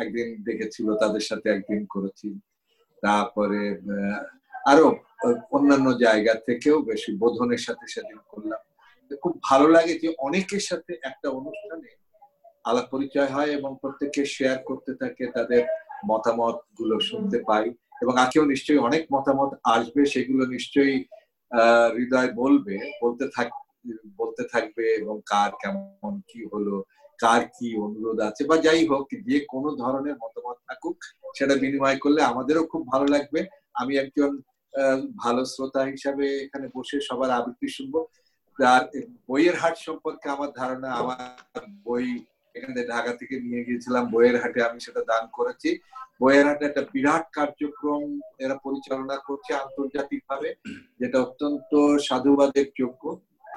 একদিন দেখেছিল, তাদের সাথে একদিন করেছি। তারপরে আরও অন্যান্য জায়গা থেকেও বেশি বোধনের সাথে সেদিন করলাম। খুব ভালো লাগে যে অনেকের সাথে একটা অনুষ্ঠানে আলাপ পরিচয় হয় এবং প্রত্যেকে শেয়ার করতে থাকে, তাদের মতামতগুলো শুনতে পাই এবং আজকেও নিশ্চয়ই অনেক মতামত আসবে, সেগুলো নিশ্চয়ই হৃদয় বলবে, বলতে থাক, বলতে থাকবে এবং কার কেমন কি হলো, কার কি অনুরোধ আছে বা যাই হোক, যে কোনো ধরনের মতামত থাকুক, সেটা বিনিময় করলে আমাদেরও খুব ভালো লাগবে। আমি একজন ভালো শ্রোতা হিসাবে এখানে বসে সবার আবৃত্তি শুনব। আর বইয়ের হাট সম্পর্কে আমার ধারণা, আমার বই এখানে ঢাকা থেকে নিয়ে গিয়েছিলাম, বইয়ের হাটে আমি সেটা দান করেছি। বইয়ের হাটে একটা বিরাট কার্যক্রম এরা পরিচালনা করছে আন্তর্জাতিক ভাবে যেটা অত্যন্ত সাধুবাদের যোগ্য।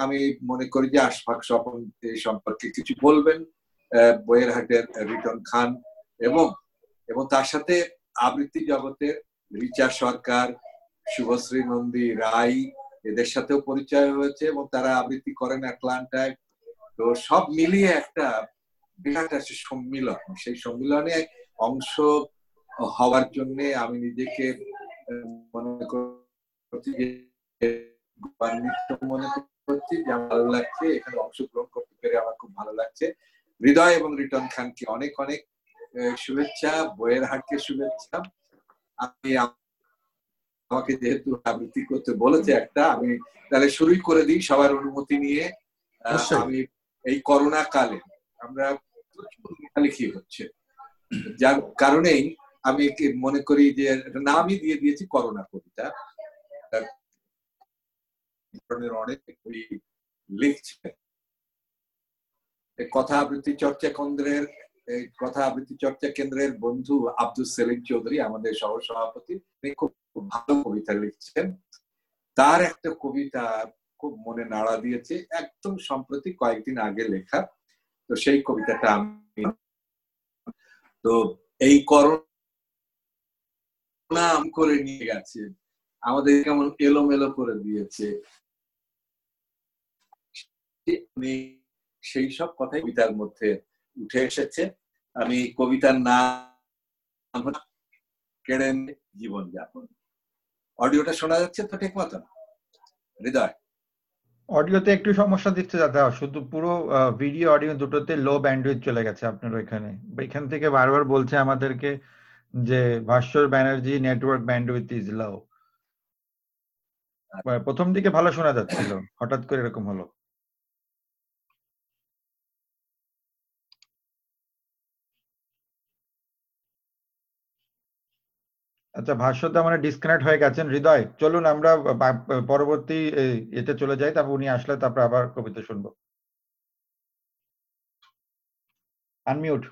আমি মনে করি যে আশফাক স্বপন এই সম্পর্কে কিছু বলবেন বইয়ের হাটের রিটন খান এবং এবং তার সাথে আবৃত্তি জগতের রিচা সরকার, শুভশ্রী নন্দী রাই এদের সাথেও পরিচয় হয়েছে এবং তারা আবৃত্তি করেন আটলান্টায় তো সব মিলিয়ে একটা বিরাট আছে সম্মিলন। সেই সম্মিলনে অংশ হওয়ার জন্য আমি নিজেকে মনে করছি মনে করছি যে আমার ভালো লাগছে, এখানে অংশগ্রহণ করতে পেরে আমার খুব ভালো লাগছে। হৃদয় এবং রিটন খানকে অনেক অনেক শুভেচ্ছা, বইয়ের হাটকে শুভেচ্ছা। আম- আমাকে যেহেতু আবৃত্তি করতে বলেছে একটা আমি তাহলে শুরুই করে দিই সবার অনুমতি নিয়ে। আমি এই করোনা কালে আমরা লেখালেখি হচ্ছে। যার কারণেই আমি কি মনে করি যে একটা নামই দিয়ে দিয়েছি করোনা কবিতা। ধরনের অনেক লিখছে। কথা আবৃত্তি চর্চা কেন্দ্রের এই কথা আবৃত্তি চর্চা কেন্দ্রের বন্ধু আব্দুল সেলিম চৌধুরী, আমাদের সহ সভাপতি তিনি খুব ভালো কবিতা লিখছেন। তার একটা কবিতা খুব মনে নাড়া দিয়েছে, একদম সম্প্রতি কয়েকদিন আগে লেখা। তো সেই কবিতাটা আমি তো এই করোনা করে নিয়ে গেছে। আমাদের কেমন এলোমেলো করে দিয়েছে। সেই সব কথাই কবিতার মধ্যে উঠে এসেছে। আমি কবিতার নাম কেড়ে জীবন যাপন। অডিওটা শোনা যাচ্ছে তো ঠিক মতন? হৃদয়। অডিওতে একটু সমস্যা দিচ্ছে দাদা শুধু পুরো ভিডিও অডিও দুটোতে লো ব্যান্ডউইথ চলে গেছে আপনার ওইখানে। এখান থেকে বারবার বলছে আমাদেরকে যে Bhaskar Banerjee network bandwidth is low প্রথম দিকে ভালো শোনা যাচ্ছিল হঠাৎ করে এরকম হলো। আচ্ছা ভাষ্যদা মানে ডিসকানেক্ট হয়ে গেছেন। হৃদয়, চলুন আমরা পরবর্তী এতে চলে যাই, তারপর উনি আসলে তারপর আবার কবিতা শুনব। আনমিউট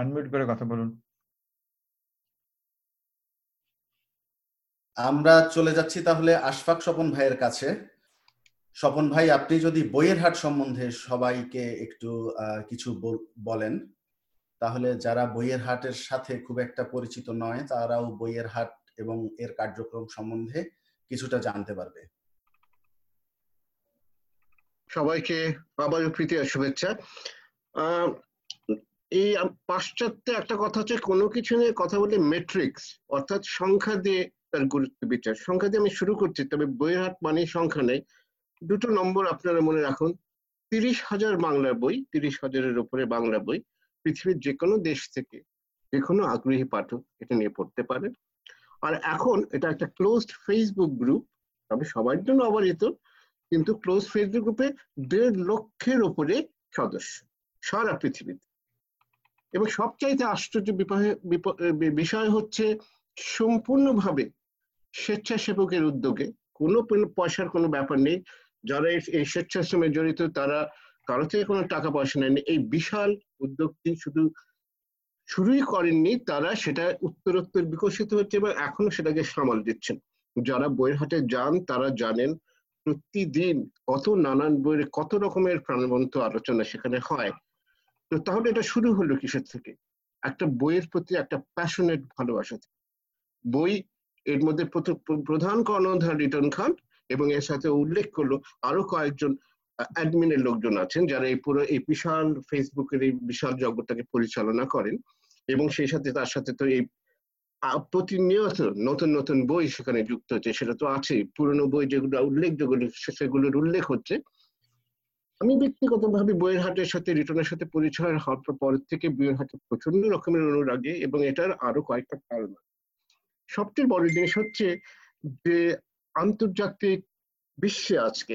আনমিউট করে কথা বলুন। আমরা চলে যাচ্ছি তাহলে আশফাক স্বপন ভাইয়ের কাছে। স্বপন ভাই, আপনি যদি বইয়ের হাট সম্বন্ধে সবাইকে একটু কিছু বলেন। তাহলে যারা বইয়ের হাটের সাথে খুব একটা পরিচিত নয়, তারাও বইয়ের হাট এবং এর কার্যক্রম সম্বন্ধে কিছুটা জানতে পারবে। সবাইকে আবার প্রীতি শুভেচ্ছা। এই পাশ্চাত্যে একটা কথা হচ্ছে, কোনো কিছু নিয়ে কথা বলে মেট্রিক্স অর্থাৎ সংখ্যা দিয়ে তার গুরুত্ব বিচার। সংখ্যা দিয়ে আমি শুরু করছি, তবে বইয়ের হাট মানে সংখ্যা নেই। দুটো নম্বর আপনারা মনে রাখুন, তিরিশ হাজার বাংলা বই, তিরিশ হাজারের উপরে বাংলা বই। পৃথিবীর যে কোনো দেশ থেকে যে কোনো আগ্রহী পাঠক এটা নিয়ে পড়তে পারে। আর এখন এটা একটা ক্লোজড ফেসবুক গ্রুপ তবে সবার জন্য অবারিত কিন্তু ক্লোজ ফেসবুক গ্রুপে দেড় লক্ষের উপরে সদস্য সারা পৃথিবীতে। এবং সবচাইতে আশ্চর্য বিষয় হচ্ছে সম্পূর্ণভাবে স্বেচ্ছাসেবকের উদ্যোগে কোনো পয়সার কোনো ব্যাপার নেই। যারা এই স্বেচ্ছাশ্রমে জড়িত তারা কারও থেকে কোনো টাকা পয়সা নেয়নি। এই বিশাল উদ্যোগটি শুধু শুরুই করেননি, তারা সেটা উত্তরোত্তর বিকশিত হচ্ছে এবং এখনও সেটাকে সামাল দিচ্ছেন। যারা বইয়ের হাটে যান, তারা জানেন প্রতিদিন কত নানান বইয়ের, কত রকমের প্রাণবন্ত আলোচনা সেখানে হয়। তো তাহলে এটা শুরু হলো কিসের থেকে? একটা বইয়ের প্রতি একটা প্যাশনেট ভালোবাসা থেকে। বই এর মধ্যে প্রধান কর্ণধার রিটন খান এবং এর সাথে উল্লেখ করল আরও কয়েকজন অ্যাডমিনের লোকজন আছেন যারা এই পুরো, এই বিশাল ফেসবুকের এই বিশাল জগৎটাকে পরিচালনা করেন এবং সেই সাথে তার সাথে তো এই প্রতিনিয়ত নতুন নতুন বই সেখানে যুক্ত হচ্ছে, সেটা তো আছেই। পুরনো বই যেগুলো উল্লেখযোগ্য, সেগুলোর উল্লেখ হচ্ছে। আমি ব্যক্তিগতভাবে বইয়ের হাটের সাথে রিটার্নের সাথে পরিচয় হওয়ার পর থেকে বইয়ের হাটে প্রচণ্ড রকমের অনুরাগে এবং এটার আরও কয়েকটা কারণ সবচেয়ে বড় জিনিস হচ্ছে যে, আন্তর্জাতিক বিশ্বে আজকে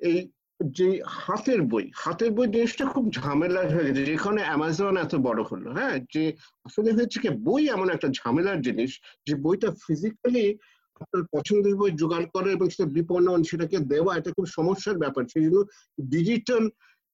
এই যে হাতের বই হাতের বই জিনিসটা খুব ঝামেলা হয়ে গেছে। যেখানে অ্যামাজন এত বড় হলো হ্যাঁ? যে আসলে হয়েছে কি, বই এমন একটা ঝামেলার জিনিস যে বইটা ফিজিক্যালি আপনার পছন্দের বই জোগাড় করা এবং সেটা বিপণন সেটাকে দেওয়া, এটা খুব সমস্যার ব্যাপার। সেই জন্য ডিজিটাল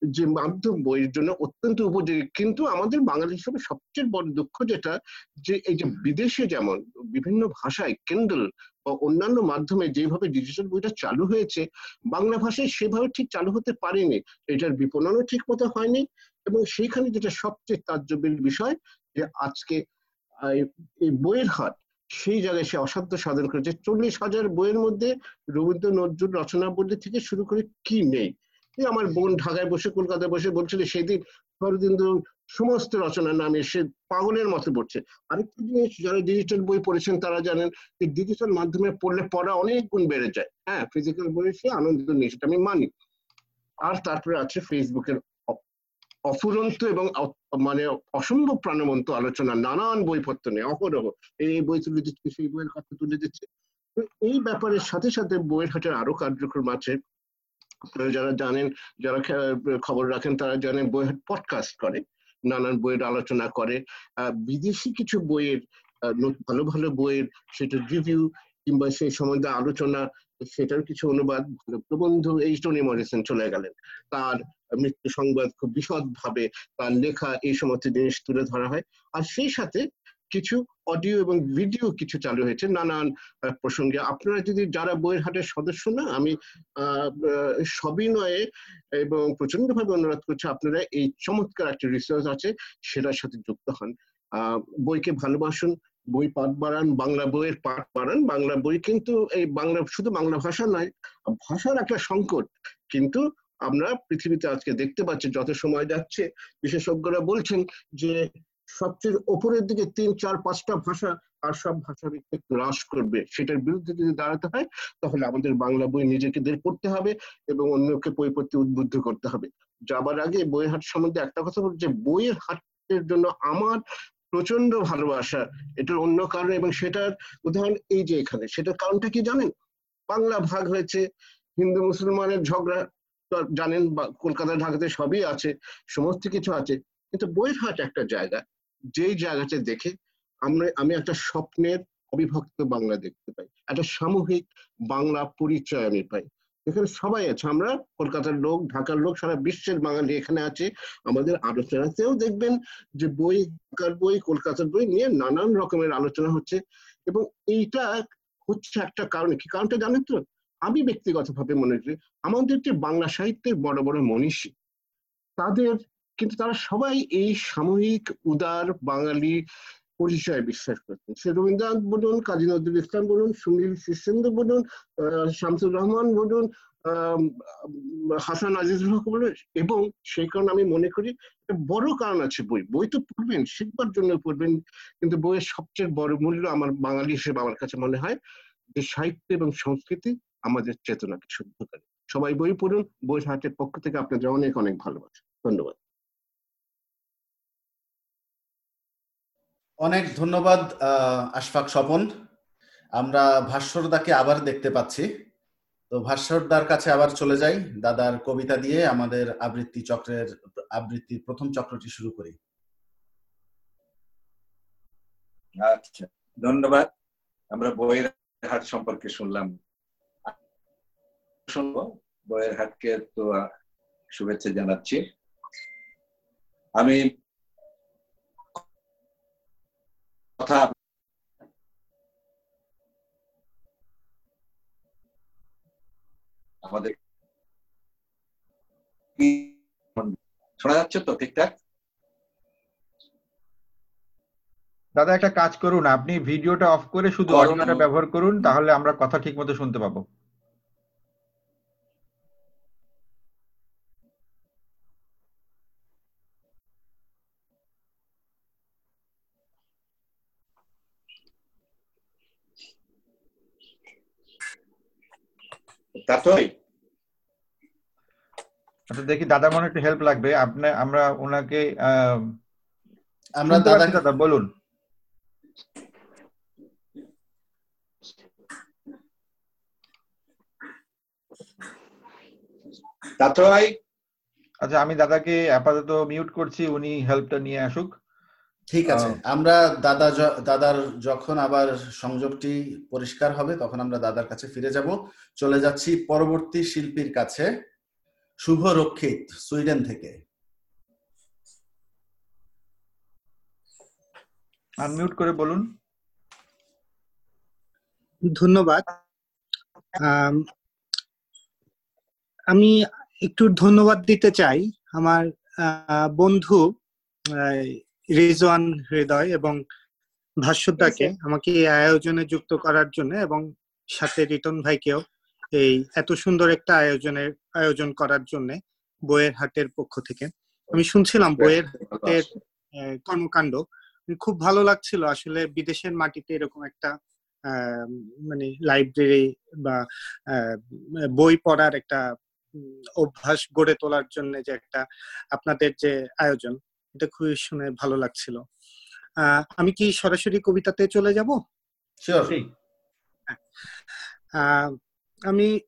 যে মাধ্যম বইয়ের জন্য অত্যন্ত উপযোগী। কিন্তু আমাদের বাঙালি হিসেবে সবচেয়ে বড় দুঃখ যেটা যে এই যে বিদেশে যেমন বিভিন্ন ভাষায় কেন্ডল বা অন্যান্য মাধ্যমে যেভাবে ডিজিটাল বইটা চালু হয়েছে বাংলা ভাষায় সেভাবে ঠিক চালু হতে পারেনি। এটার বিপণনও ঠিক মতো হয়নি এবং সেইখানে যেটা সবচেয়ে তাজ্জবের বিষয় যে আজকে এই বইয়ের হাট সেই জায়গায় সে অসাধ্য সাধন করেছে। চল্লিশ হাজার বইয়ের মধ্যে রবীন্দ্র নজরুল রচনা রচনাবলী থেকে শুরু করে কি নেই? আমার বোন ঢাকায় বসে, কলকাতায় বসে বলছিল, সেদিন শরদিন্দু সমস্ত রচনার নামে সে পাগলের মতো পড়ছে। আরেকটা জিনিস, যারা ডিজিটাল বই পড়েছেন তারা জানেন যে ডিজিটাল মাধ্যমে পড়লে পড়া অনেক গুণ বেড়ে যায়। হ্যাঁ ফিজিক্যাল বই সে আনন্দ নেই সেটা আমি মানি। আর তারপরে আছে ফেসবুকের অফুরন্ত এবং মানে অসম্ভব প্রাণবন্ত আলোচনা, নানান বইপত্র নেই অহরহ। এই বই তুলে দিচ্ছে, সেই বইয়ের কথা তুলে দিচ্ছে। এই ব্যাপারের সাথে সাথে বইয়ের হাটের আরও কার্যক্রম আছে। যারা জানেন, যারা খবর রাখেন, তারা জানেন বই পডকাস্ট করে, নানান বইয়ের আলোচনা করে। বিদেশি কিছু বইয়ের ভালো ভালো বইয়ের সেটা রিভিউ কিংবা সেই সম্বন্ধে আলোচনা, সেটার কিছু অনুবাদ প্রবন্ধ এই টনি মরিসন চলে গেলেন। তার মৃত্যু সংবাদ খুব বিশদ ভাবে তার লেখা এই সমস্ত জিনিস তুলে ধরা হয়। আর সেই সাথে কিছু অডিও এবং ভিডিও কিছু চালু হয়েছে, নানান প্রসঙ্গে। আপনারা যদি যারা বইয়ের হাটের সদস্য না, আমি সবিনয়ে এবং প্রচন্ডভাবে অনুরোধ করছি, আপনারা এই চমৎকার একটা রিসার্চ আছে, সেটার সাথে যুক্ত হন। বইকে ভালোবাসুন, বই পাঠ বাড়ান, বাংলা বইয়ের পাঠ বাড়ান। বাংলা বই কিন্তু এই বাংলা, শুধু বাংলা ভাষা নয়, ভাষার একটা সংকট। কিন্তু আমরা পৃথিবীতে আজকে দেখতে পাচ্ছি, যত সময় যাচ্ছে, বিশেষজ্ঞরা বলছেন যে সবচেয়ে ওপরের দিকে তিন, চার, পাঁচটা ভাষা আর সব ভাষা ভিত্তিক হ্রাস করবে। সেটার বিরুদ্ধে যদি দাঁড়াতে হয়, তাহলে আমাদের বাংলা বই নিজেকে দের পড়তে হবে এবং অন্যকে বই পড়তে উদ্বুদ্ধ করতে হবে। যাবার আগে বইয়ের হাট সম্বন্ধে একটা কথা বলছি যে বইয়ের হাটের জন্য আমার প্রচণ্ড ভালোবাসা। এটার অন্য কারণ এবং সেটার উদাহরণ এই যে এখানে, সেটার কারণটা কি জানেন? বাংলা ভাগ হয়েছে, হিন্দু মুসলমানের ঝগড়া জানেন বা কলকাতা ঢাকাতে সবই আছে, সমস্ত কিছু আছে। কিন্তু বইয়ের হাট একটা জায়গা। যেই জায়গাটা দেখে আমরা, আমি একটা স্বপ্নের অবিভক্ত বাংলা দেখতে পাই, একটা সামূহিক বাংলা পরিচয় আমি পাই। এখানে সবাই আছে, আমরা কলকাতার লোক, ঢাকার লোক, সারা বিশ্বের বাঙালি এখানে আছে। আমাদের আলোচনাতেও দেখবেন যে বই, ঢাকার বই, কলকাতার বই নিয়ে নানান রকমের আলোচনা হচ্ছে এবং এইটা হচ্ছে একটা কারণ। কি কারণটা জানেন তো? আমি ব্যক্তিগতভাবে মনে করি, আমাদের যে বাংলা সাহিত্যের বড় বড় মনীষী, তাদের কিন্তু তারা সবাই এই সাময়িক উদার বাঙালি পরিচয় বিশ্বাস করতেন। সে রবীন্দ্রনাথ বলুন, কাজী নজরুল ইসলাম বলুন, সুনীল শিষ্যেন্দ্র বলুন শামসুর রহমান বলুন হাসান আজিজুল হক বলুন, এবং সেই কারণে আমি মনে করি বড় কারণ আছে বই। বই তো পড়বেন, শিখবার জন্য পড়বেন, কিন্তু বইয়ের সবচেয়ে বড় মূল্য আমার বাঙালি হিসেবে আমার কাছে মনে হয় যে সাহিত্য এবং সংস্কৃতি আমাদের চেতনাকে শুদ্ধ করে। সবাই বই পড়ুন, বই হাটের পক্ষ থেকে আপনাদের অনেক অনেক ভালোবাসা ধন্যবাদ। অনেক ধন্যবাদ আশফাক স্বপন। আমরা ভাস্বরদাকে আবার দেখতে পাচ্ছি। তো ভাস্বরদার কাছে আবার চলে যাই, দাদার কবিতা দিয়ে আমাদের আবৃত্তি চক্রের, আবৃত্তির প্রথম চক্রটি শুরু করি। আচ্ছা ধন্যবাদ। আমরা বইয়ের হাট সম্পর্কে শুনলাম। শুনব, বইয়ের হাটকে তো শুভেচ্ছা জানাচ্ছি। আমি কথা আমাদের শোনা যাচ্ছে তো ঠিকঠাক? দাদা একটা কাজ করুন। আপনি ভিডিওটা অফ করে শুধু অডিওটা ব্যবহার করুন তাহলে আমরা কথা ঠিক মতো শুনতে পাবো। তাতই আচ্ছা দেখি দাদা মনে একটু হেল্প লাগবে। আপনি আমরা ওনাকে আমরা দাদাকে- দাদা বলুন। তাতই আচ্ছা আমি দাদাকে আপাতত মিউট করছি উনি হেল্পটা নিয়ে আসুক। ঠিক আছে আমরা দাদা দাদার যখন আবার সংযোগটি পরিষ্কার হবে তখন আমরা দাদার কাছে ফিরে যাব। চলে যাচ্ছি পরবর্তী শিল্পীর কাছে। শুভ রক্ষিত সুইডেন থেকে। আনমিউট করে বলুন। ধন্যবাদ। আম, আমি একটু ধন্যবাদ দিতে চাই আমার আহ, বন্ধু রিজওয়ান হৃদয় এবং ভাস্বরদাকে আমাকে এই আয়োজনে যুক্ত করার জন্য এবং সাথে রিটন ভাইকেও এই এত সুন্দর একটা আয়োজনের আয়োজন করার জন্য বইয়ের হাটের পক্ষ থেকে। আমি শুনছিলাম বইয়ের হাটের কর্মকাণ্ড। খুব ভালো লাগছিল আসলে বিদেশের মাটিতে এরকম একটা আহ, মানে লাইব্রেরি বা বই পড়ার একটা অভ্যাস গড়ে তোলার জন্য যে একটা আপনাদের যে আয়োজন। এটা খুবই শুনে ভালো লাগছিল। আহ, আমি কি সরাসরি কবিতাতে চলে যাব? আহ, আমি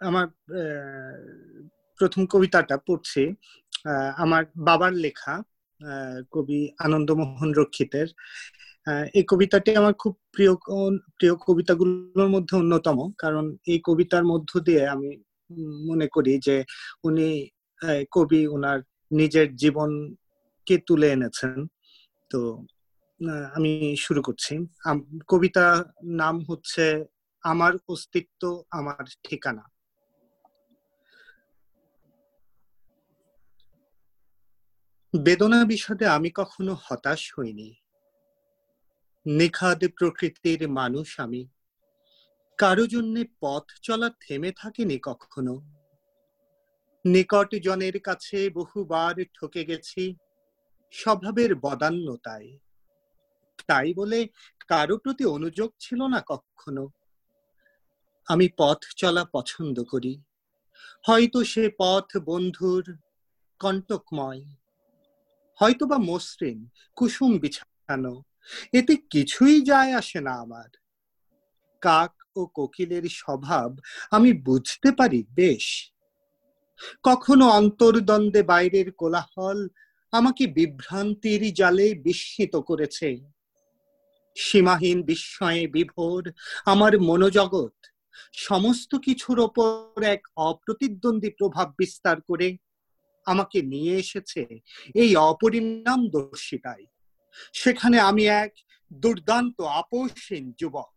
আমার আহ, প্রথম কবিতাটা পড়ছি। আহ, আমার বাবার লেখা আহ, কবি আনন্দমোহন রক্ষিতের। আহ, এই কবিতাটি আমার খুব প্রিয় প্রিয় কবিতাগুলোর মধ্যে অন্যতম। কারণ এই কবিতার মধ্য দিয়ে আমি উম, মনে করি যে উনি আহ, কবি ওনার নিজের জীবনকে তুলে এনেছেন। তো আমি শুরু করছি। কবিতা নাম হচ্ছে আমার অস্তিত্ব, আমার ঠিকানা। বেদনা বিষদে আমি কখনো হতাশ হইনি। নিখাদ প্রকৃতির মানুষ আমি। কারও জন্য পথ চলা থেমে থাকেনি কখনো। নিকট জনের কাছে বহুবার ঠকে গেছি। স্বভাবের বদান্যতায়। তাই বলে কারও প্রতি অনুযোগ ছিল না কখনো। আমি পথ চলা পছন্দ করি। হয়তো সে পথ বন্ধুর কণ্টকময়। হয়তোবা মসৃণ, কুসুম বিছানো। এতে কিছুই যায় আসে না আমার। কাক ও কোকিলের স্বভাব আমি বুঝতে পারি বেশ। কখনো অন্তর্দ্বন্দ্বে বাইরের কোলাহল আমাকে বিভ্রান্তির জালে বিস্মিত করেছে। সীমাহীন বিস্ময়ে বিভোর আমার মনোজগৎ, সমস্ত কিছুর ওপর এক অপ্রতিদ্বন্দ্বী প্রভাব বিস্তার করে আমাকে নিয়ে এসেছে এই অপরিণাম দর্শিতায় সেখানে আমি এক দুর্দান্ত আপোষহীন যুবক।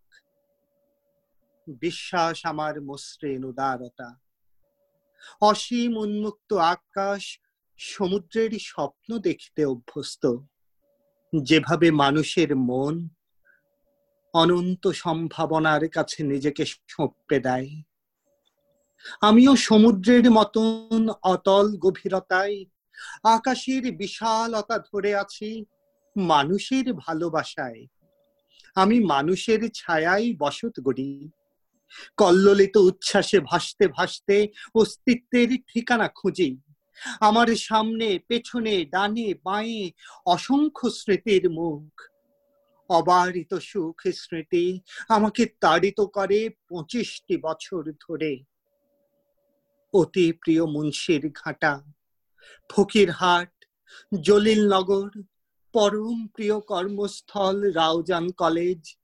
বিশ্বাস আমার মসৃণ উদারতা। অসীম উন্মুক্ত আকাশ সমুদ্রের স্বপ্ন দেখতে অভ্যস্ত। যেভাবে মানুষের মন অনন্ত সম্ভাবনার কাছে নিজেকে সঁপে দেয়। আমিও সমুদ্রের মতন অতল গভীরতায় আকাশের বিশালতা ধরে আছি মানুষের ভালোবাসায়। আমি মানুষের ছায়ায় বসত গড়ি। কল্লোলিত উচ্ছ্বাসে ভাসতে ভাসতে অস্তিত্বের ঠিকানা খুঁজি। আমার সামনে, পেছনে, ডানে, বাঁয়ে অসংখ্য স্মৃতির মুখ। অবারিত সুখ স্মৃতি আমাকে তাড়িত করে পঁচিশটি বছর ধরে। অতি প্রিয় মুন্সির ঘাটা, ফকিরহাট, জলিলনগর, পরম প্রিয় কর্মস্থল, রাউজান কলেজ,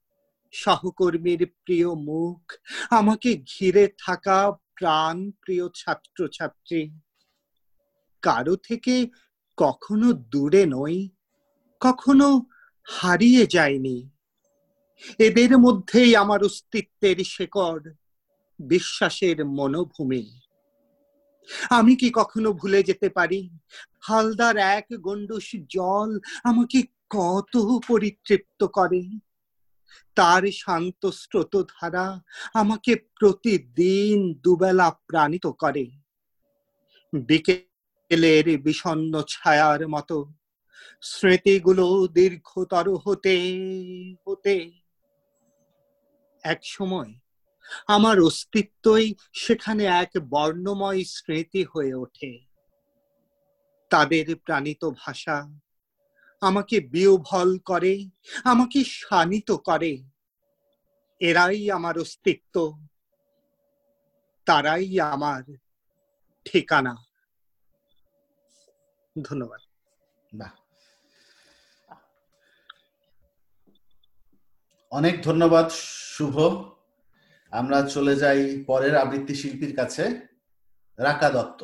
সহকর্মীর প্রিয় মুখ, আমাকে ঘিরে থাকা প্রাণ প্রিয় ছাত্রছাত্রী। কারও থেকে কখনো দূরে নই, কখনো হারিয়ে যায়নি এদের মধ্যেই আমার অস্তিত্বের শেকড়, বিশ্বাসের মনোভূমি। আমি কি কখনো ভুলে যেতে পারি? হালদার এক গন্ডুস জল আমাকে কত পরিতৃপ্ত করে। তার শান্ত স্রোত ধারা আমাকে প্রতিদিন দুবেলা প্রাণিত করে। বিকেলের বিষণ্ণ ছায়ার মতো। স্মৃতিগুলো দীর্ঘতর হতে হতে এক সময় আমার অস্তিত্বই সেখানে এক বর্ণময় স্মৃতি হয়ে ওঠে। তাদের প্রাণিত ভাষা আমাকে বিয়োভল করে, আমাকে শানিত করে। এরাই আমার অস্তিত্ব, তারাই আমার ঠিকানা। ধন্যবাদ। বাহ। অনেক ধন্যবাদ শুভ। আমরা চলে যাই পরের আবৃত্তি শিল্পীর কাছে রাকা দত্ত।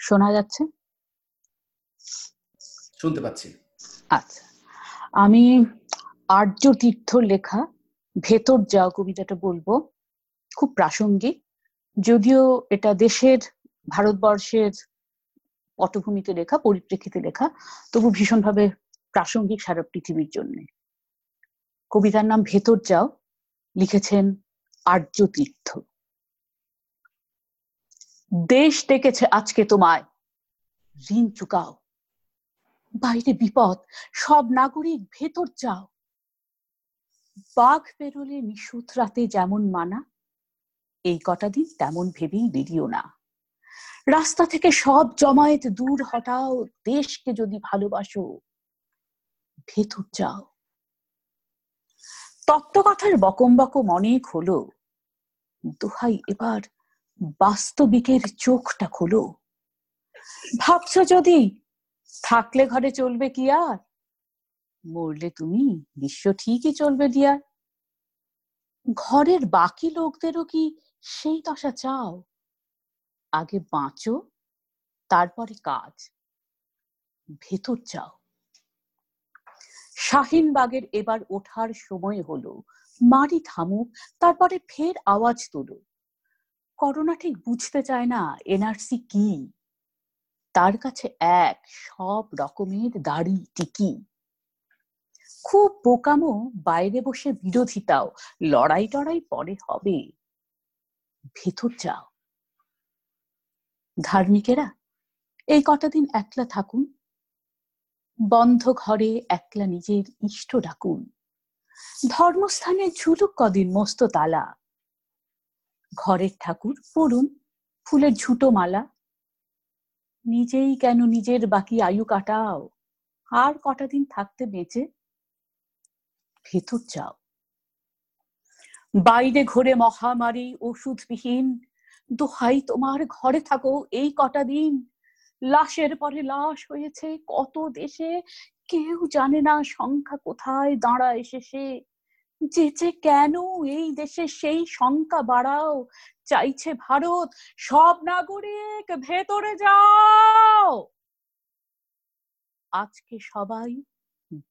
শোনা যাচ্ছে? শুনতে পাচ্ছি। আচ্ছা। আমি আর্য তীর্থ লেখা ভেতর যাও কবিতাটা বলব খুব প্রাসঙ্গিক। যদিও এটা দেশের, ভারতবর্ষের পটভূমিতে লেখা, পরিপ্রেক্ষিতে লেখা, তবু ভীষণভাবে প্রাসঙ্গিক সারা পৃথিবীর জন্য। কবিতার নাম ভেতর যাও, লিখেছেন আর্য তীর্থ। দেশ ডেকেছে আজকে তোমায়, ঋণ চুকাও। বাইরে বিপদ, সব নাগরিক ভেতর যাও। বাঘ পেরোলে নিশুত রাতে যেমন মানা এই কটা দিন তেমন ভেবেই বেরিও না। রাস্তা থেকে সব জমায়েত দূর হটাও, দেশকে যদি ভালোবাসো, ভেতর যাও। তত্ত্বকথার বকম বকম অনেক হলো দোহাই এবার বাস্তবিকের চোখটা খোলো। ভাবছ যদি, থাকলে ঘরে চলবে কি আর? মরলে তুমি বিশ্ব ঠিকই চলবে দিয়ার ঘরের বাকি লোকদেরও কি সেই দশা চাও আগে বাঁচো, তারপরে কাজ। ভেতর যাও। শাহিনবাগের এবার ওঠার সময় হলো। মারি থামুক তারপরে ফের আওয়াজ তোলো। করোনা ঠিক বুঝতে চায় না, এনআরসি কি? তার কাছে এক সব রকমের দাড়ি টিকি। খুব বোকামো, বাইরে বসে বিরোধিতাও লড়াই টড়াই পরে হবে। ভেতর যাও। ধার্মিকেরা, এই কটা দিন একলা থাকুন। বন্ধ ঘরে একলা নিজের ইষ্ট ডাকুন। ধর্মস্থানে ঝুলুক কদিন মস্ত তালা। ঘরের ঠাকুর পড়ুন, ফুলের ঝুটো মালা। নিজেই কেন নিজের বাকি আয়ু কাটাও? আর কটা দিন থাকতে বেঁচে? ভেতর যাও। বাইরে ঘোরে মহামারী, ওষুধবিহীন। দোহাই তোমার ঘরে থাকো এই কটা দিন। লাশের পরে লাশ হয়েছে কত দেশে? কেউ জানে না সংখ্যা কোথায় দাঁড়ায় শেষে। যেচে কেন এই দেশে সেই সংখ্যা বাড়াও। চাইছে ভারত সব নাগরিক ভেতরে যাও। আজকে সবাই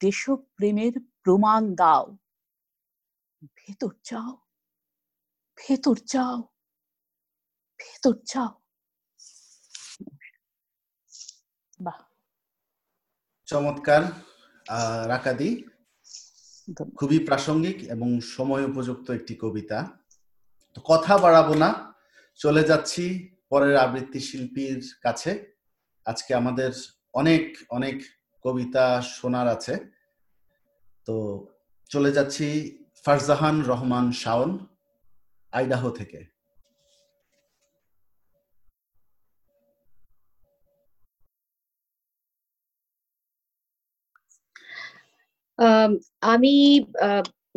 দেশপ্রেমের প্রমাণ দাও। ভেতর যাও ভেতর যাও ভেতর যাও। বাহ। চমৎকার। রাকাদি খুবই প্রাসঙ্গিক এবং সময় উপযুক্ত একটি কবিতা। তো কথা বাড়াবো না চলে যাচ্ছি পরের আবৃত্তি শিল্পীর কাছে। আজকে আমাদের অনেক অনেক কবিতা শোনার আছে। তো চলে যাচ্ছি ফারজাহান রহমান শাওন, আইডাহো থেকে। আমি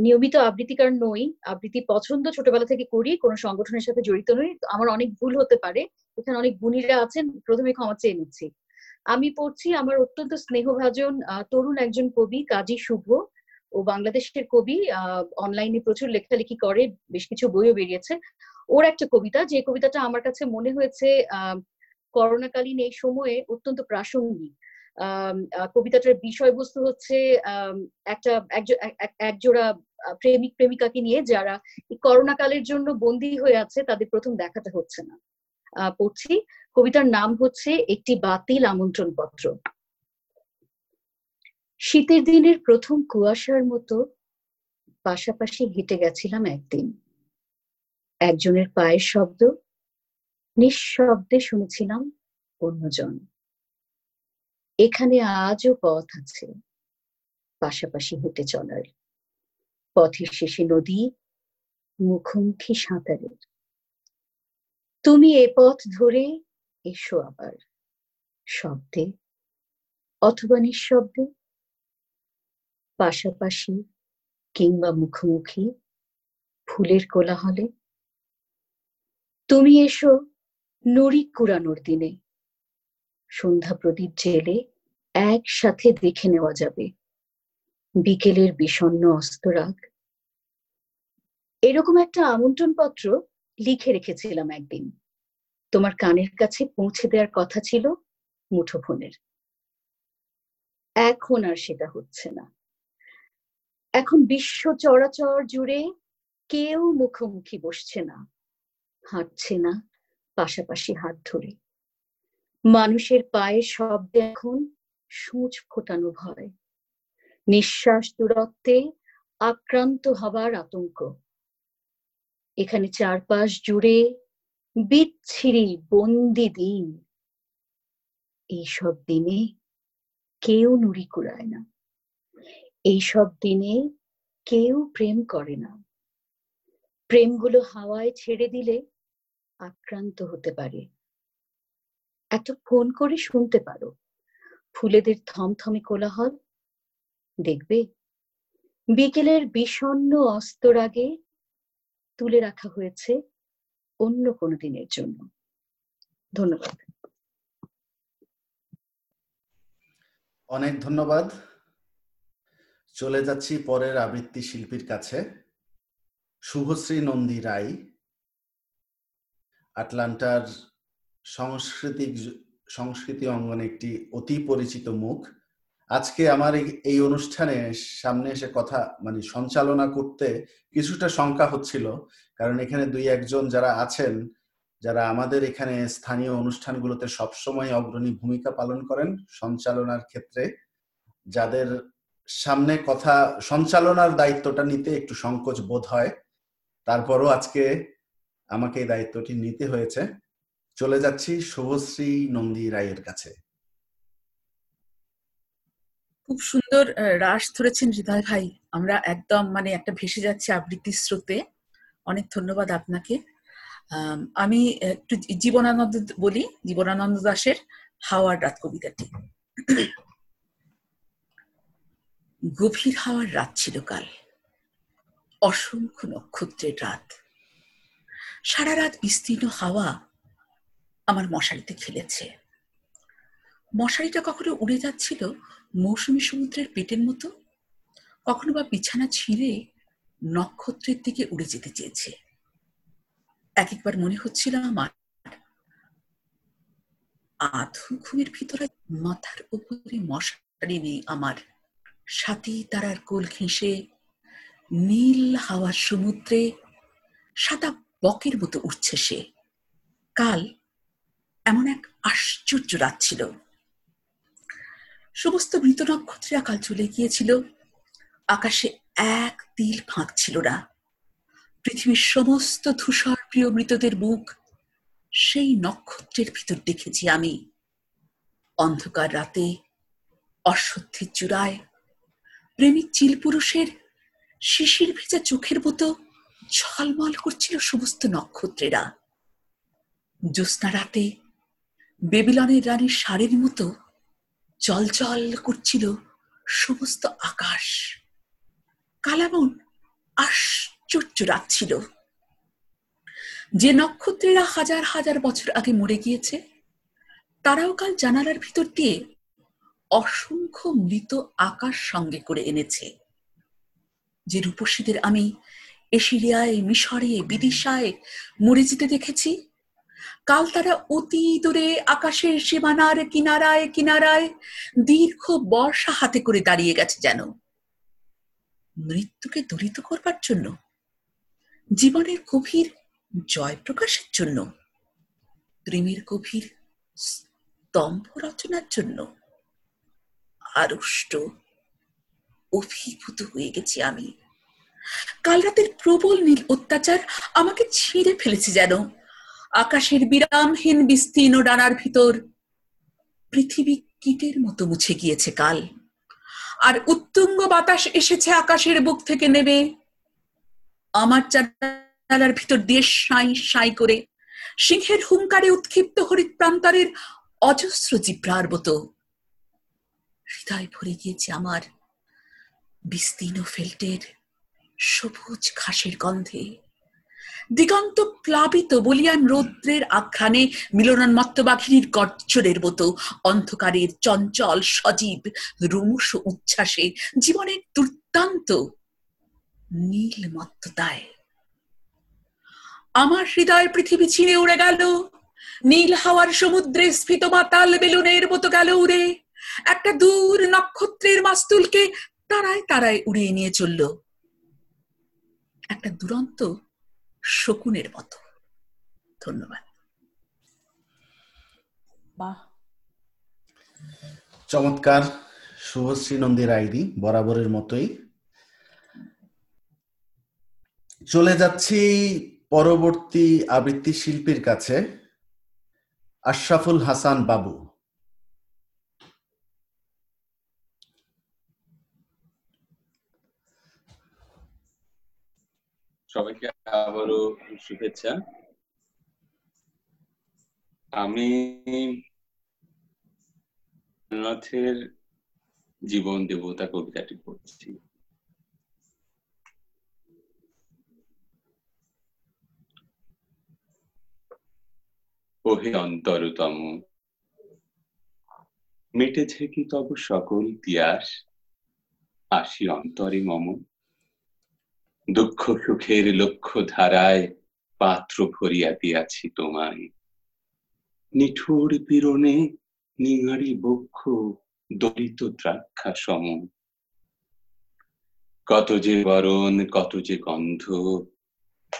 নিয়মিত আবৃত্তিকার নই, আবৃত্তি পছন্দ ছোটবেলা থেকে করি, কোনো সংগঠনের সাথে জড়িত নই আমার অনেক ভুল হতে পারে, এখানে অনেক গুণীরা আছেন, প্রথমে ক্ষমা চেয়ে নিচ্ছি। আমি পড়ছি আমার অত্যন্ত স্নেহভাজন তরুণ একজন কবি, কাজী শুভ ও বাংলাদেশের কবি অনলাইনে প্রচুর লেখালেখি করে, বেশ কিছু বইও বেরিয়েছে। ওর একটা কবিতা, যে কবিতাটা আমার কাছে মনে হয়েছে করোনাকালীন এই সময়ে অত্যন্ত প্রাসঙ্গিক। কবিতাটার বিষয়বস্তু হচ্ছে একটা একজ- এক- এক- একজোড়া প্রেমিক, প্রেমিকাকে নিয়ে যারা এই করোনা কালের জন্য বন্দী হয়ে আছে, তাদের প্রথম দেখাটা হচ্ছে না। পড়ছি। কবিতার নাম হচ্ছে, একটি বাতিল আমন্ত্রণ পত্র শীতের দিনের প্রথম কুয়াশার মতো পাশাপাশি হেঁটে গেছিলাম একদিন। একজনের পায়ের শব্দ, নিঃশব্দে শুনেছিলাম অন্যজন। এখানে আজও পথ আছে, পাশাপাশি হেঁটে চলার। পথের শেষে নদী, মুখোমুখি সাঁতারের। তুমি এ পথ ধরে এসো আবার, শব্দে অথবা নিঃশব্দে। পাশাপাশি কিংবা মুখোমুখি ফুলের কোলাহলে। তুমি এসো নুড়ি কুড়ানোর দিনে। সন্ধ্যা প্রদীপ জেলে একসাথে দেখে নেওয়া যাবে। বিকেলের বিষণ্ণ অস্তরাগ। এরকম একটা আমন্ত্রণ পত্র লিখে রেখেছিলাম একদিন। তোমার কানের কাছে পৌঁছে দেওয়ার কথা ছিল মুঠোফোনের। এখন আর সেটা হচ্ছে না। এখন বিশ্ব চরাচর জুড়ে কেউ মুখোমুখি বসছে না, হাঁটছে না, পাশাপাশি হাত ধরে। মানুষের পায়ের শব্দে এখন সূচ ফোটানো ভয়। নিঃশ্বাস দূরত্বে আক্রান্ত হবার আতঙ্ক। এখানে চারপাশ জুড়ে বিচ্ছিরি বন্দি দিন। এইসব দিনে কেউ নুড়ি কুড়ায় না। এইসব দিনে কেউ প্রেম করে না। প্রেমগুলো হাওয়ায় ছেড়ে দিলে আক্রান্ত হতে পারে। একটা ফোন করে শুনতে পারো। ফুলেদের থমথমে কোলাহল। দেখবে? বিকেলের বিষণ্ণ অস্তর আগে তুলে রাখা হয়েছে অন্য কোনো দিনের জন্য। ধন্যবাদ। অনেক ধন্যবাদ। চলে যাচ্ছি পরের আবৃত্তি শিল্পীর কাছে। শুভশ্রী নন্দী রায়, আটলান্টার সাংস্কৃতিক সংস্কৃতি অঙ্গনে একটি অতি পরিচিত মুখ। আজকে আমার এই- অনুষ্ঠানে সামনে এসে কথা মানে সঞ্চালনা করতে কিছুটা শঙ্কা হচ্ছিল, কারণ এখানে দুই একজন যারা আছেন, যারা আমাদের এখানে স্থানীয় অনুষ্ঠানগুলোতে সবসময় অগ্রণী ভূমিকা পালন করেন সঞ্চালনার ক্ষেত্রে, যাদের সামনে কথা সঞ্চালনার দায়িত্বটা নিতে একটু সংকোচ বোধ হয়। তারপরও আজকে আমাকে এই দায়িত্বটি নিতে হয়েছে। চলে যাচ্ছি শুভশ্রী নন্দী রায়ের কাছে। খুব সুন্দর রাস ধরেছেন হৃদয় ভাই। আমরা একদম মানে একটা ভেসে যাচ্ছে আবৃত্তির স্রোতে। অনেক ধন্যবাদ আপনাকে। আম, একটু জীবনানন্দ বলি জীবনানন্দ দাশের হাওয়ার রাত কবিতাটি গভীর হাওয়ার রাত ছিল কাল। অসংখ্য নক্ষত্রের রাত। সারা রাত বিস্তীর্ণ হাওয়া আমার মশারিতে খেলেছে। মশারিটা কখনো উড়ে যাচ্ছিল মৌসুমী সমুদ্রের পেটের মতো? কখনো বা বিছানা ছিঁড়ে নক্ষত্রের দিকে উড়ে যেতে চেয়েছে। এক একবার মনে হচ্ছিল আমার আধু ঘুমের ভিতরে মাথার উপরে মশারি নেই আমার। সাথী তারার কোল ঘেঁষে নীল হাওয়ার সমুদ্রে সাদা বকের মতো উঠছে সে। কাল এমন এক আশ্চর্য রাত ছিল। সমস্ত মৃত নক্ষত্রেরা কাল চলে গিয়েছিল। আকাশে এক তিল ফাঁক ছিল না। পৃথিবীর সমস্ত ধূসর প্রিয় মৃতদের মুখ সেই নক্ষত্রের ভিতর দেখেছি আমি। অন্ধকার রাতে, অশ্বত্থের চূড়ায় প্রেমিক চিল পুরুষের শিশির ভেজা চোখের মতো ঝলমল করছিল সমস্ত নক্ষত্রেরা। জ্যোৎস্না রাতে বেবিলনের রানীর শাড়ির মতো জল করছিল সমস্ত আকাশ। কালামন আশ্চর্য রাত ছিল। যে নক্ষত্রেরা হাজার হাজার বছর আগে মরে গিয়েছে, তারাও কাল জানালার ভিতর দিয়ে অসংখ্য মৃত আকাশ সঙ্গে করে এনেছে, যে রূপসীদের আমি এশিরিয়ায়, মিশরে, বিদিশায় মরে যেতে দেখেছি। কাল তারা অতি দূরে আকাশের সীমানার কিনারায় কিনারায় দীর্ঘ বর্ষা হাতে করে দাঁড়িয়ে গেছে যেন। মৃত্যুকে দূরিত করবার জন্য, জীবনের গভীর জয় প্রকাশের জন্য, প্রেমের গভীর স্তম্ভ রচনার জন্য। আড়ষ্ট। অভিভূত হয়ে গেছি আমি। কাল রাতের প্রবল নীল অত্যাচার আমাকে ছিঁড়ে ফেলেছে যেন। আকাশের বিরামহীন বিস্তীর্ণ ডানার ভিতর পৃথিবী কীটের মতো মুছে গিয়েছে কাল। আর উত্তুঙ্গ বাতাস এসেছে আকাশের বুক থেকে নেবে আমার জানালার ভিতর দিয়ে সাই সাই করে সিংহের হুঙ্কারে উৎক্ষিপ্ত হরিত প্রান্তরের অজস্র জিব্রার মতো হৃদয় ভরে গিয়েছে আমার। বিস্তীর্ণ ফেল্টের সবুজ ঘাসের গন্ধে। দিগন্ত প্লাবিত বলিয়ান রৌদ্রের আখ্যানে মিলনান্মত্ত বাঘিনীর গর্জনের মতো অন্ধকারের চঞ্চল, সজীব, রুমুষ উচ্ছ্বাসে জীবনের দুর্দান্ত নীলমত্ততায় আমার হৃদয় পৃথিবী ছিঁড়ে উড়ে গেল। নীল হাওয়ার সমুদ্রে স্ফীত মাতাল বেলুনের মতো গেল উড়ে। একটা দূর নক্ষত্রের মাস্তুলকে তারায় তারায় উড়িয়ে নিয়ে চলল। একটা দুরন্ত শকুনের মতো। ধন্যবাদ। বাহ। চমৎকার। শুভশ্রী নন্দী রায়দি বরাবরের মতোই। চলে যাচ্ছি পরবর্তী আবৃত্তি শিল্পীর কাছে আশরাফুল হাসান বাবু। সবাইকে আবারও শুভেচ্ছা। আমি নাথের জীবন দেবতা কবিতাটি পড়ছি। ওহে অন্তরতম, মিটেছে কি তব সকল তিয়াস আসি অন্তরে মম। দুঃখ সুখের লক্ষ্য ধারায় পাত্র ভরিয়া দিয়াছি তোমায়। নিঠুর পীড়নে নিঙারি বক্ষ দলিত দ্রাক্ষা সম কত যে বরণ, কত যে গন্ধ,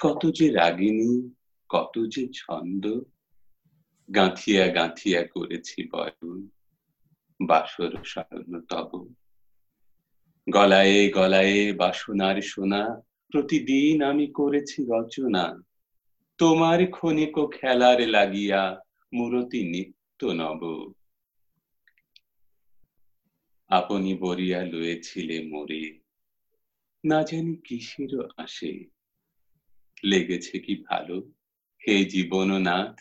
কত যে রাগিনী, কত যে ছন্দ, গাঁথিয়া গাঁথিয়া করেছি বরণ, বাসর স্মরণ তব। গলায়ে গলায়ে বাসনার সোনা প্রতিদিন আমি করেছি রচনা। তোমার ক্ষণিক খেলার লাগিয়া মূরতি নিত্য নব। আপনি বরিয়া লয়েছিলে মোরে, না জানি কিসের আসে। লেগেছে কি ভালো? হে জীবন নাথ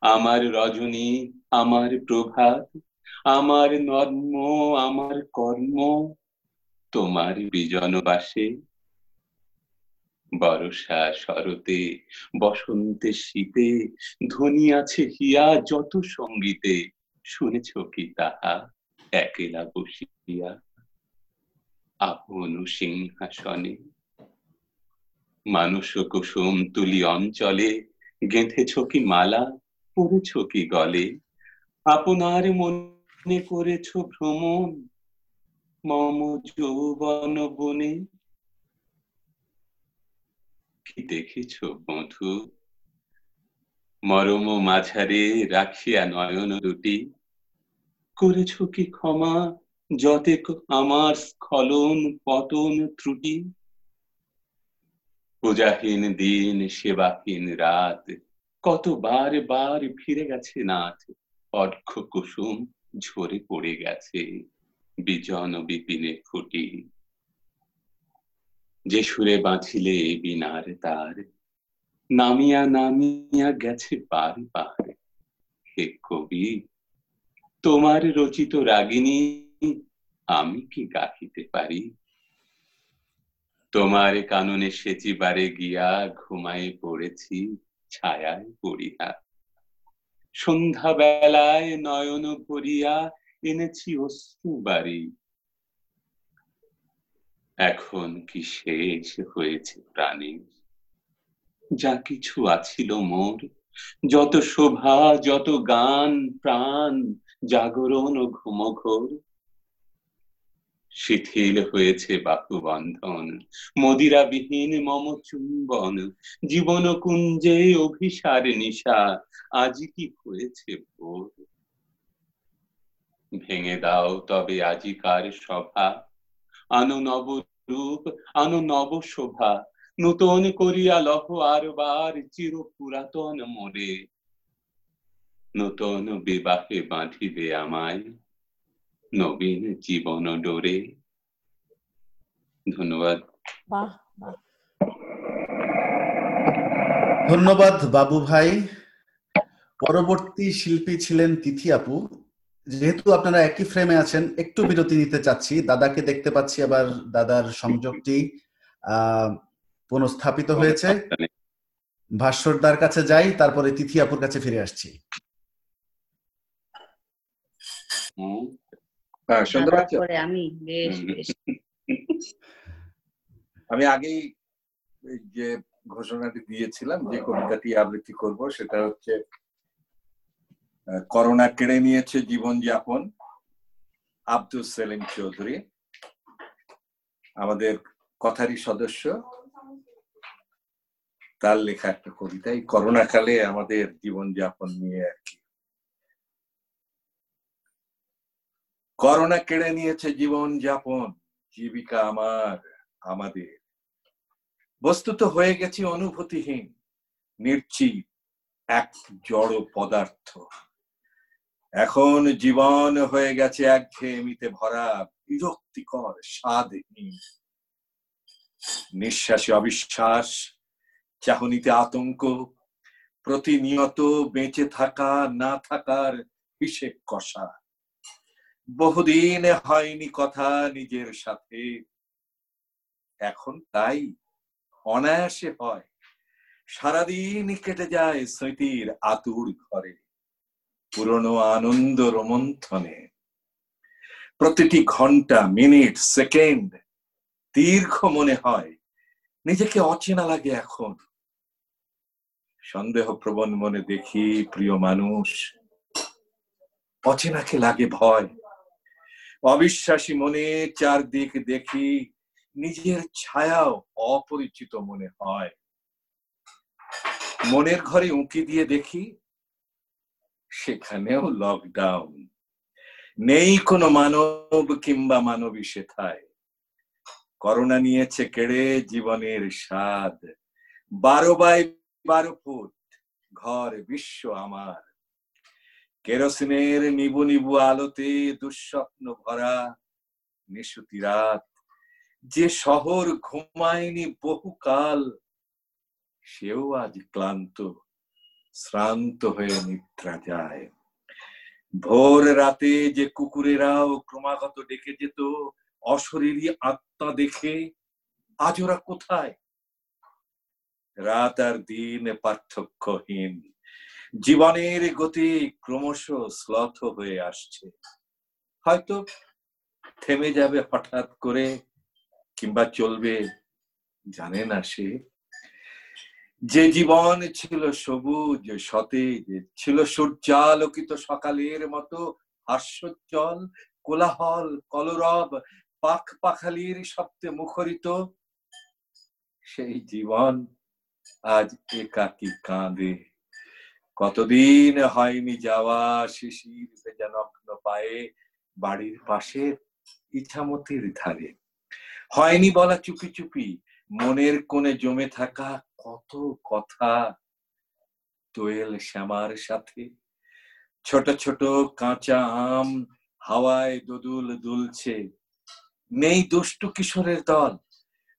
আমার রজনী, আমার প্রভাত, আমার নর্ম, আমার কর্ম, তোমার বিজনবাসে বরষা শরতে, বসন্তে শীতে ধ্বনি আছে হিয়া যত সঙ্গীতে, শুনেছ কি তাহা? একেলা বসিয়া আপন সিংহাসনে। মানুষ কুসুম তুলি অঞ্চলে, গেঁথেছ কি মালা পড়েছ কি গলে? আপনার মনে করেছ ভ্রমণ, মম যৌবন বনে কি দেখেছ বধু মরম মাঝারে রাখিয়া নয়ন দুটি। করেছ কি ক্ষমা যতে আমার স্খলন পতন ত্রুটি। পূজাহীন দিন, সেবাহীন রাত, কতবার বার ফিরে গেছে নাথ অর্ঘ কুসুম ঝরে পড়ে গেছে, বিজন বিপিনে ফুটি যে সুরে বাঁধিলে বিনার তার, নামিয়া নামিয়া গেছে বার বার। হে কবি, তোমার রচিত রাগিনী, আমি কি গাহিতে পারি? তোমার কাননে সেচিবারে গিয়া ঘুমায় পড়েছি, ছায়ায় পড়িয়া সন্ধ্যা বেলায় নয়ন ভরিয়া এনেছি অশ্রু বাড়ি এখন কি শেষ হয়েছে প্রাণী? যা কিছু আছিল মোর, যত শোভা, যত গান, প্রাণ, জাগরণ ও ঘুমঘোর। শিথিল হয়েছে বাহু বন্ধন মদিরাবিহীন মম চুম্বন জীবন কুঞ্জে অভিসার নিশা, আজ কি হয়েছে ভোর? ভেঙে দাও তবে আজিকার সভা আনো নব রূপ আনো নব শোভা। নূতন করিয়া লহ আর বার চির পুরাতন মোরে নূতন বিবাহে বাঁধিবে আমায় নবীন জীবন ডোরে। ধন্যবাদ। ধন্যবাদ বাবু ভাই। পরবর্তী শিল্পী ছিলেন তিথি আপু। যেহেতু আপনারা একই ফ্রেমে আছেন একটু বিরতি নিতে চাচ্ছি। দাদাকে দেখতে পাচ্ছি আবার দাদার সংযোগটি আহ পুনঃস্থাপিত হয়েছে। ভাস্বরদার কাছে যাই তারপরে তিথি আপুর কাছে ফিরে আসছি। হ্যাঁ আমি আমি আগেই যে ঘোষণাটি দিয়েছিলাম যে কবিতাটি আবৃত্তি করব সেটা হচ্ছে করোনা কেড়ে নিয়েছে জীবন যাপন। আব্দুল সেলিম চৌধুরী, আমাদের কথারই সদস্য। তার লেখা একটা কবিতা, এই করোনা কালে আমাদের জীবন যাপন নিয়ে আর কি। করোনা কেড়ে নিয়েছে জীবন যাপন, জীবিকা আমার, আমাদের। বস্তুত হয়ে গেছি অনুভূতিহীন, নির্জীব, এক জড় পদার্থ। এখন জীবন হয়ে গেছে একঘেয়েমিতে ভরা, বিরক্তিকর স্বাদহীন নিঃশ্বাসে অবিশ্বাস, চাহনিতে আতঙ্ক, প্রতিনিয়ত বেঁচে থাকা, না থাকার হিসেব কষা। বহুদিন হয়নি কথা নিজের সাথে। এখন তাই, অনায়াসে হয়। সারাদিন কেটে যায় স্মৃতির আতুর ঘরে। পুরনো আনন্দ রোমন্থনে। প্রতিটি ঘণ্টা, মিনিট, সেকেন্ড দীর্ঘ মনে হয়, নিজেকে অচেনা লাগে এখন। সন্দেহ প্রবণ মনে দেখি, প্রিয় মানুষ, অচেনাকে লাগে ভয়। অবিশ্বাসী মনে চারদিক দেখি, নিজের ছায়াও অপরিচিত মনে হয়। মনের ঘরে উঁকি দিয়ে দেখি সেখানেও লকডাউন নেই কোনো মানব কিংবা মানবী সেথায়। করোনা নিয়েছে কেড়ে জীবনের স্বাদ। বারো বাই বারো ফুট, ঘর বিশ্ব আমার। কেরোসিনের নিবু নিবু আলোতে দুঃস্বপ্ন ভরা নিশুতি রাত। যে শহর ঘুমায়নি বহুকাল, সেও আজ ক্লান্ত। শ্রান্ত হয়ে নিদ্রা যায়। ভোর রাতে যে কুকুরেরাও ক্রমাগত ডেকে যেত, অশরীরী আত্মা দেখে, আজ ওরা কোথায়? রাত আর দিন পার্থক্যহীন। জীবনের গতি ক্রমশ শ্লথ হয়ে আসছে। হয়তো থেমে যাবে হঠাৎ করে, কিংবা চলবে, জানে না সে। যে জীবন ছিল সবুজ সতেজ, ছিল সূর্যালোকিত সকালের মতো হাস্যোজ্জ্বল, কোলাহল, কলরব পাখ পাখালির শব্দে মুখরিত, সেই জীবন আজ একাকি কাঁদে। কতদিন হয়নি যাওয়া শিশির ভেজা পায়ে বাড়ির পাশের ইছামতির ধারে। হয়নি বলা চুপি চুপি মনের কোণে জমে থাকা কত কথা দোয়েল শ্যামার সাথে। ছোট ছোট কাঁচা আম হাওয়ায় দোদুল দুলছে। নেই দুষ্টু কিশোরের দল।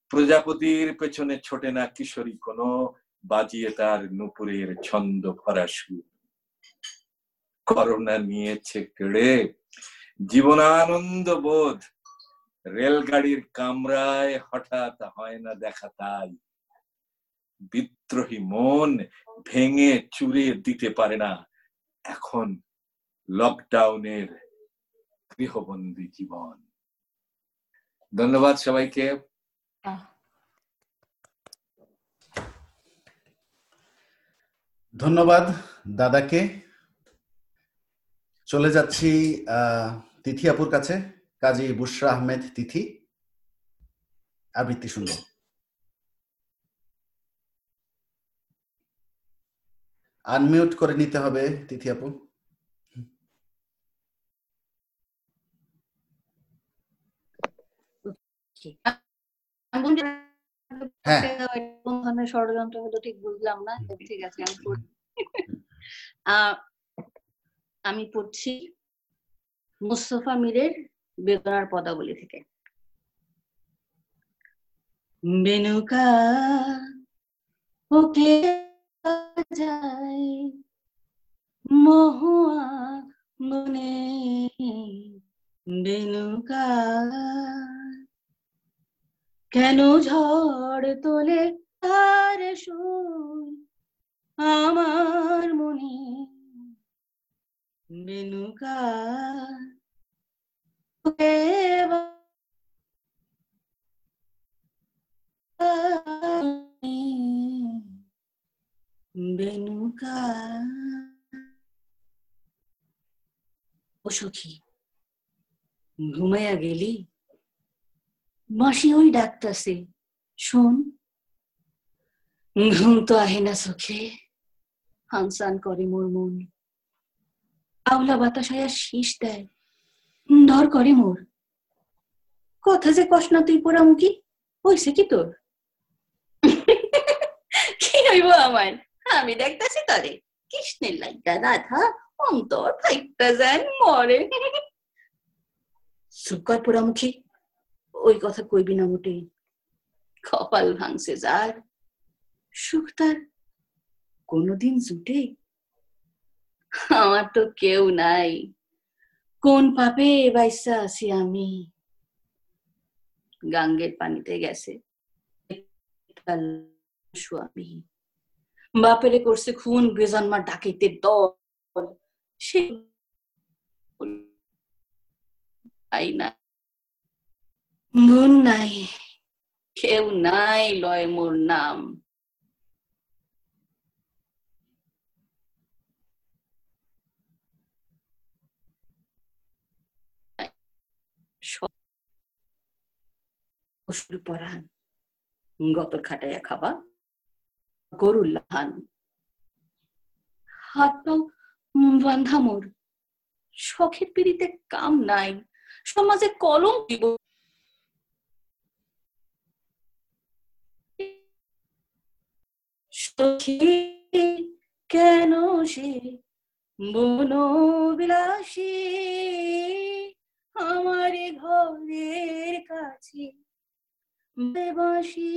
প্রজাপতির পেছনে ছোটে না কিশোরী কোনো, বাজিয়ে তার নুপুরের ছন্দ ভরা সুর। করোনা নিয়েছে কেড়ে। জীবনানন্দ বোধ রেলগাড়ির কামরায় হঠাৎ হয় না দেখা তাই বিদ্রোহী মন ভেঙে চুরে দিতে পারে না। এখন লকডাউনের গৃহবন্দী জীবন। ধন্যবাদ সবাইকে। ধন্যবাদ দাদাকে। চলে যাচ্ছি, আহ তিথি আপুর কাছে। কাজী বুশরা আহমেদ তিথি। আবৃত্তি শুনব আনমিউট করে নিতে হবে তিথি আপু। হ্যাঁ। ষড়যন্ত্র হলো ঠিক বুঝলাম না ঠিক আছে আমি আমি পড়ছি মুস্তফা মীরের বেদনার পদাবলী থেকে। বেনুকা ওকে যায়, মহুয়া মনে বেনুকা কেন ঝড় তোলে তার সুর আমার মনে? বেনুকা ও সখী ঘুমাইয়া গেলি মাসি ওই ডাকতাছে শোন ঘুম তো আহে না চোখে হানসান করে মোর মন আওলা বাতাস আয়া শীষ দেয় ধর করে মোর। কথা যে কস না তুই পোড়ামুখী হইছে কি তোর? কি হইব আমার? আমি দেখতাছি তরে। কৃষ্ণের লাইগা রাধা অন্তর ফাইটটা যান মরে। চুপ কর পোড়ামুখী ওই কথা কইবি না মোটেই। কপাল ভাঙছে যার। সুখ তার কোনোদিন জুটে আমার তো কেউ নাই। কোন পাপে বাইসা আছি আমি? গাঙ্গের পানিতে গেছে। বাপেরে করছে খুন বেজন্মা ডাকাইতে দল। সে আই না। নাই, কেউ নাই লয় মোর নাম। অসুর পরাণ গতর খাটাইয়া খাবা গরুর লাহান। হাত পাও বান্ধা মোর। শখের পিড়িতে কাম নাই। সমাজে কলম দিব। কেন সে বনবিলাসী? আমার ঘরের কাছে বাসি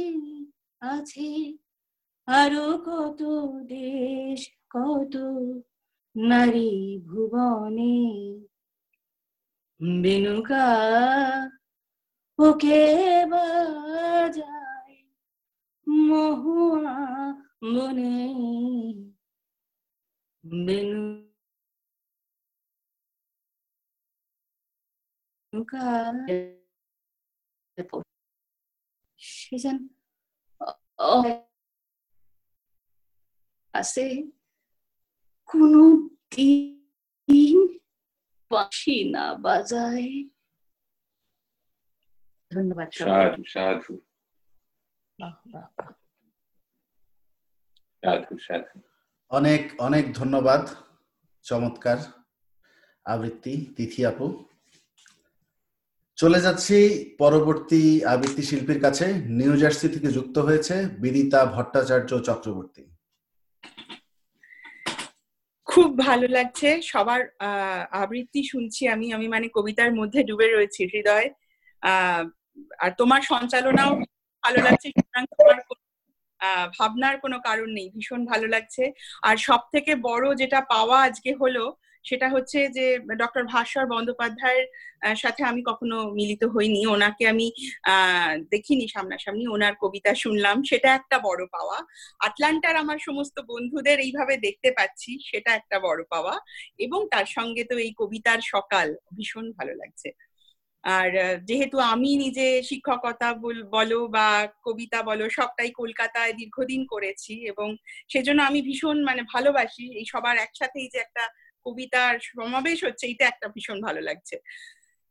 আছে। আরও কত দেশ কত নারী ভুবনে। বেনুকা ওকে বাজায় মহুয়া বনে বেনুকা সে যেন আছে। কোনো দিন বাঁশি না বাজায়। ধন্যবাদ সাধু সাধু। সাধু সাধু। অনেক অনেক ধন্যবাদ চমৎকার। আবৃত্তি তিথি আপু। চলে যাচ্ছি পরবর্তী আবৃত্তি শিল্পীর কাছে। নিউ জার্সি থেকে যুক্ত হয়েছে বিদিতা ভট্টাচার্য চক্রবর্তী। খুব ভালো লাগছে সবার আহ, আবৃত্তি শুনছি আমি। আমি মানে কবিতার মধ্যে ডুবে রয়েছি হৃদয়। আহ, আর তোমার সঞ্চালনাও ভালো লাগছে। আহ, ভাবনার কোনো কারণ নেই। ভীষণ ভালো লাগছে। আর সব থেকে বড় যেটা পাওয়া আজকে হলো সেটা হচ্ছে যে, ডক্টর ভাস্বর বন্দ্যোপাধ্যায়ের সাথে আমি কখনো মিলিত হইনি। ওনাকে আমি দেখিনি সামনাসামনি। ওনার কবিতা শুনলাম। সেটা একটা বড় পাওয়া। আটলান্টার আমার সমস্ত বন্ধুদের এইভাবে দেখতে পাচ্ছি, সেটা একটা বড় পাওয়া। এবং তার সঙ্গে তো এই কবিতার সকাল ভীষণ ভালো লাগছে। আর যেহেতু আমি নিজে শিক্ষকতা বলো বা কবিতা বলো, সবটাই কলকাতায় দীর্ঘদিন করেছি এবং সেজন্য আমি ভীষণ মানে ভালোবাসি। এই সবার একসাথেই যে একটা কবিতার সমাবেশ হচ্ছে এটা একটা ভীষণ ভালো লাগছে।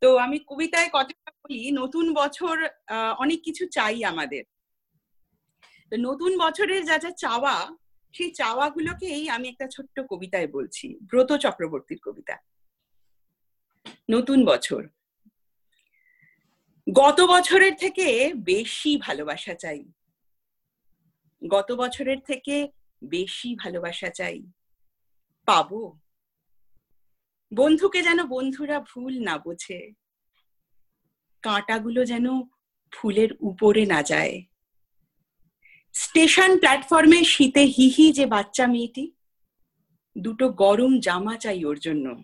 তো আমি কবিতায় কথাটা বলি, নতুন বছর অনেক কিছু চাই আমাদের। নতুন বছরের যা যা চাওয়া, সেই চাওয়াগুলোকেই আমি একটা ছোট্ট কবিতায় বলছি, ব্রত চক্রবর্তীর কবিতা। নতুন বছর। গত বছরের থেকে বেশি ভালোবাসা চাই। গত বছরের থেকে বেশি ভালোবাসা চাই। পাবো। বন্ধুকে যেন বন্ধুরা ভুল না বোঝে। কাঁটাগুলো যেন ফুলের উপরে না যায়। স্টেশন প্ল্যাটফর্মে শীতে হিহি যে বাচ্চা মেয়েটি, দুটো গরম জামা চাই ওর জন্য।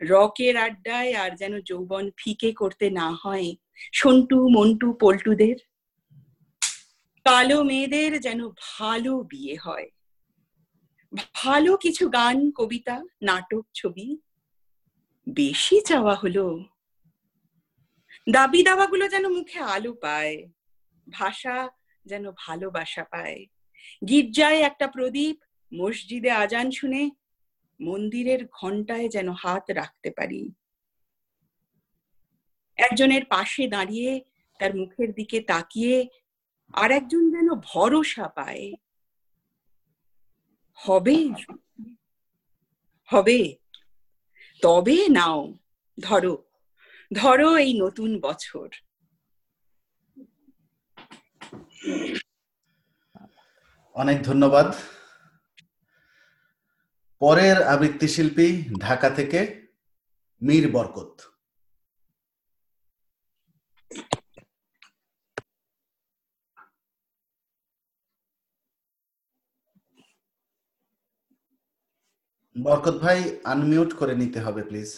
রকের আড্ডায় আর যেন যৌবন ফিকে করতে না হয় সন্টু, মন্টু, পল্টুদের। কালো মেয়েদের যেন ভালো বিয়ে হয়। ভালো কিছু গান, কবিতা, নাটক, ছবি বেশি চাওয়া হলো। দাবি দাওয়াগুলো যেন মুখে আলো পায়, ভাষা যেন ভালোবাসা পায়। গির্জায় একটা প্রদীপ, মসজিদে আজান শুনে মন্দিরের ঘন্টায় যেন হাত রাখতে পারি। একজনের পাশে দাঁড়িয়ে তার মুখের দিকে তাকিয়ে আর একজন যেন ভরসা পায়। হবে? হবে। তবে নাও, ধরো ধরো এই নতুন বছর। অনেক ধন্যবাদ। পরের আবৃত্তি শিল্পী ঢাকা থেকে মীর বরকত। বরকত ভাই আনমিউট করে নিতে হবে প্লিজ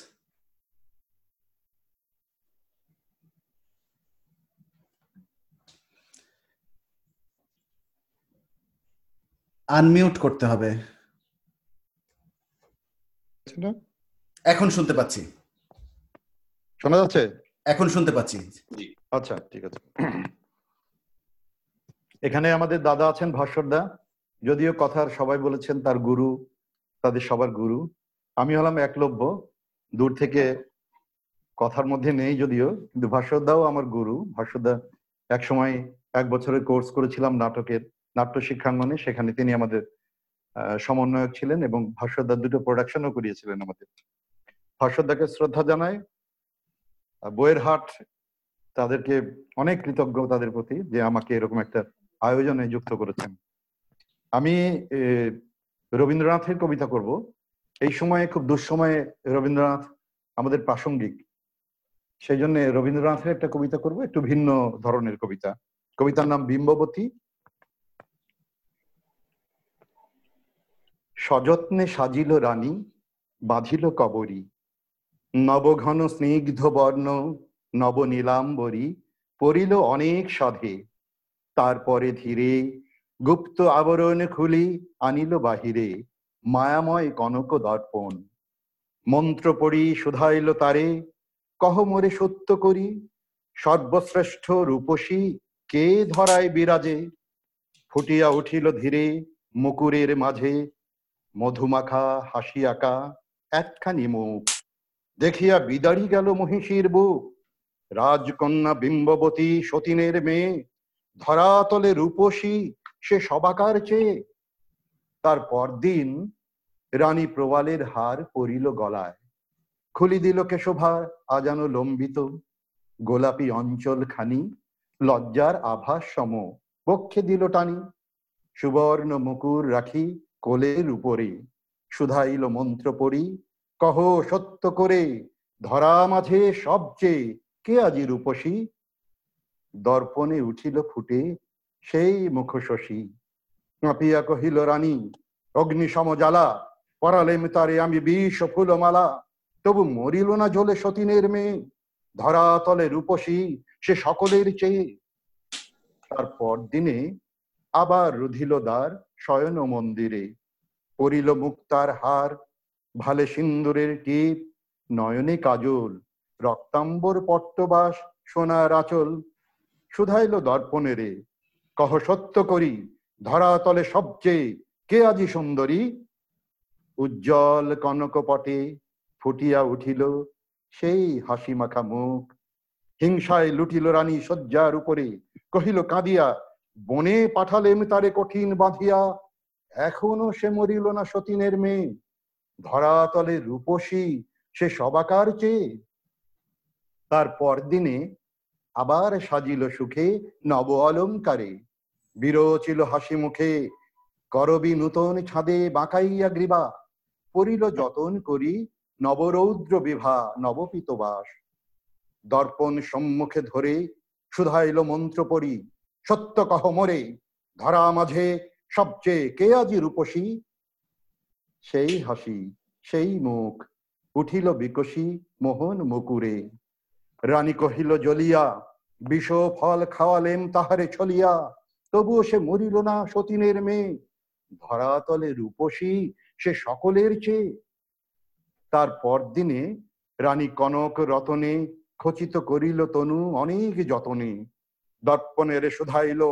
আনমিউট করতে হবে। এখন শুনতে পাচ্ছি। শোনা যাচ্ছে? এখন শুনতে পাচ্ছি। আচ্ছা ঠিক আছে। এখানে আমাদের দাদা আছেন ভাস্বরদা যদিও কথার সবাই বলেছেন তার গুরু তাদের সবার গুরু। আমি হলাম একলব্য। দূর থেকে কথার মধ্যে নেই যদিও কিন্তু ভাস্বরদাও আমার গুরু। ভাস্বরদা এক সময় এক বছরের কোর্স করেছিলাম নাটকের নাট্য শিক্ষাঙ্গনে। সেখানে তিনি আমাদের সমন্বয়ক ছিলেন এবং ভাস্বরদা দুটো প্রোডাকশনও করিয়েছিলেন আমাদের। ভাস্বরদাকে শ্রদ্ধা আহ, বইয়ের হাট তাদেরকে অনেক কৃতজ্ঞ তাদের প্রতি যে আমাকে এরকম একটা আয়োজনে যুক্ত করেছেন। আমি রবীন্দ্রনাথের কবিতা করব। এই সময়ে, খুব দুঃসময়ে রবীন্দ্রনাথ আমাদের প্রাসঙ্গিক। সেই জন্য রবীন্দ্রনাথের একটা কবিতা করব, একটু ভিন্ন ধরনের কবিতা। কবিতার নাম বিম্ববতী। সযত্নে সাজিল রানী, বাঁধিল কবরী। নবঘন স্নিগ্ধ বর্ণ নব নীলাম্বরী পড়িল অনেক সাধে। তারপরে ধীরে গুপ্ত আবরণ খুলি আনিল বাহিরে, মায়াময় কনক দর্পণ। মন্ত্র পড়ি শুধাইল তারে, কহ মোরে সত্য করি, সর্বশ্রেষ্ঠ রূপসী কে ধরায় বিরাজে? ফুটিয়া উঠিল ধীরে মুকুরের মাঝে, মধুমাখা হাসি আঁকা একখানি মুখ। দেখিয়া বিদারি গেল মহিষীর বুক, রাজকন্যা বিম্ববতী সতীনের মেয়ে, ধরাতলে রূপসী সে সবাকার চেয়ে। তার পরদিন রানী প্রবালের হার পরিল গলায়। খুলি দিল কেশভার আজানো লম্বিত। গোলাপি অঞ্চল খানি, লজ্জার আভাস সম। পক্ষে দিল টানি। সুবর্ণ মুকুর রাখি কোলের উপরে। শুধাইল মন্ত্র পড়ি, কহ সত্য করে, ধরা মাঝে সবচেয়ে কে আজি রূপসী? দর্পণে উঠিল ফুটে সেই মুখ শশী কাঁপিয়া কহিল, রানী, অগ্নি সমজালা, পরালেম তারে আমি বিষ ফুলমালা। তবু মরিল না জ্বলে সতীনের মেয়ে। ধরা তলে রূপসী, সে সকলের চেয়ে। তারপর দিনে আবার রুধিল দ্বার শয়ন মন্দিরে। পরিল মুক্তার হার, ভালে সিন্দুরের টিপ, নয়নে কাজল, রক্তাম্বর পট্টবাস, সোনার আচল। শুধাইল দর্পণেরে কহ সত্য করি, ধরা তলে সবচেয়ে কে আজি সুন্দরী? উজ্জ্বল কনকপটে ফুটিয়া উঠিল সেই হাসি মাখা মুখ। হিংসায় লুটিল রানী শয্যার উপরে কহিল, কাঁদিয়া, বনে পাঠালেম তারে কঠিন বাঁধিয়া। এখনও সে মরিল না সতীনের মেয়ে। ধরাতলে রূপসী সে সবাকার চেয়ে। তার পরদিনে আবার সাজিল সুখে নব অলঙ্কারে। বিরোচিল হাসি মুখে, করবি নূতন ছাদে বাঁকাইয়া গ্রীবা পরিল যতন করি নবরৌদ্র বিভা নবপিতবাস দর্পণ সম্মুখে ধরে শুধাইল মন্ত্র পড়ি, সত্য কহ মরে, ধরা মাঝে সবচেয়ে কে আজি রূপসী? সেই হাসি, সেই মুখ, উঠিল বিকশী মোহন মুকুরে। রানী কহিল, জ্বলিয়া বিষ ফল খাওয়ালেম তাহারে ছলিয়া তবুও সে মরিল না সতীনের মেয়ে। ধরাতলে রূপসী সে সকলের চেয়ে। তার পরদিনে রানী কনক রতনে খচিত করিল তনু অনেক যতনে। দর্পণের শুধাইল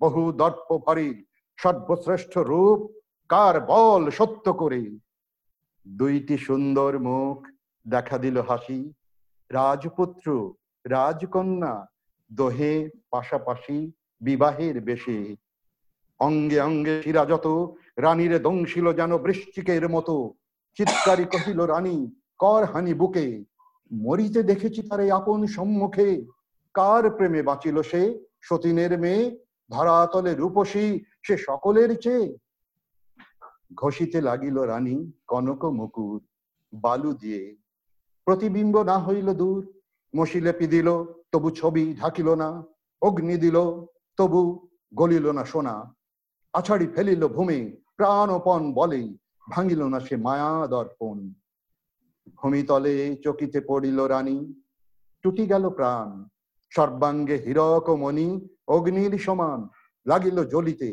বহু দর্প ভরি সর্বশ্রেষ্ঠ রূপ কার বল সত্য করে? দুইটি সুন্দর মুখ দেখা দিল হাসি, রাজপুত্র, রাজকন্যা, দোহে পাশাপাশি বিবাহের বেশে। অঙ্গে অঙ্গে শিরা যত, রানীর দংশিল যেন বৃশ্চিকের মতো। চিৎকারি কহিল, রানী, কর হানি বুকে। মরিতে দেখেছি তারে আপন সম্মুখে। কার প্রেমে বাঁচিল সে? সতীনের মেয়ে? ধরাতলে রূপসী? সে সকলের চেয়ে? ঘষিতে লাগিল রানী কনক মুকুর, বালু দিয়ে। প্রতিবিম্ব না হইল দূর। মশি লেপি দিল তবু ছবি ঢাকিল না। অগ্নি দিল তবু গলিল না সোনা, আছাড়ি ফেলিল ভূমে, প্রাণপণ বলে ভাঙিল না সে মায়া দর্পণ। ভূমিতলে চকিতে পড়িল রানী, টুটি গেল প্রাণ, সর্বাঙ্গে হীরক মণি অগ্নির সমান লাগিল জ্বলিতে।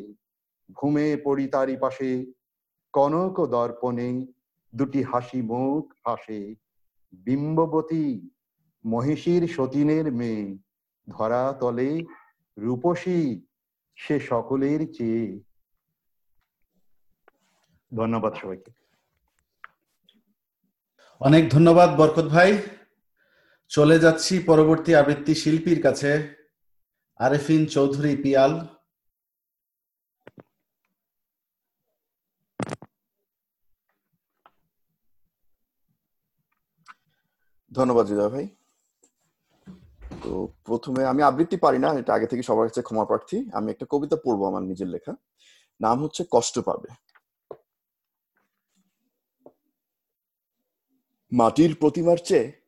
ঘুমে পড়ি তারি পাশে, কনক দর্পণে দুটি হাসি মুখ হাসে বিম্ববতী মহিষীর সতীনের মেয়ে ধরা তলে রূপসী সে সকলের চেয়ে। ধন্যবাদ সবাইকে। অনেক ধন্যবাদ বরকত ভাই। চলে যাচ্ছি পরবর্তী আবৃত্তি শিল্পীর কাছে। আরেফিন চৌধুরী পিয়াল। ধন্যবাদ হৃদয় ভাই তো প্রথমে আমি আবৃত্তি পারি না, এটা আগে থেকে সবার কাছে ক্ষমা প্রার্থী। আমি একটা কবিতা পড়ব আমার নিজের লেখা। নাম হচ্ছে কষ্ট পাবে। মাটির প্রতিমার চেয়ে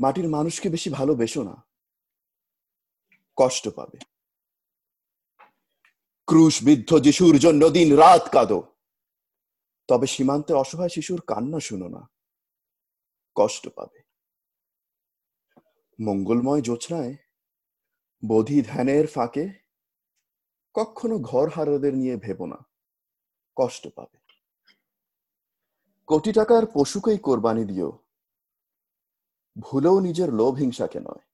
মাটির মানুষকে বেশি ভালোবেসো না। কষ্ট পাবে। ক্রুশবিদ্ধ যিশুর জন্য দিন রাত কাঁদো। তবে সীমান্তে অসহায় শিশুর কান্না শুনো না। কষ্ট পাবে। মঙ্গলময় জোছনায় বোধি ধ্যানের ফাঁকে কখনো ঘর হারাদের নিয়ে ভেবো না, কষ্ট পাবে। কোটি টাকার পশুকেই কোরবানি দিও, ভুলেও নিজের লোভ হিংসাকে নয়,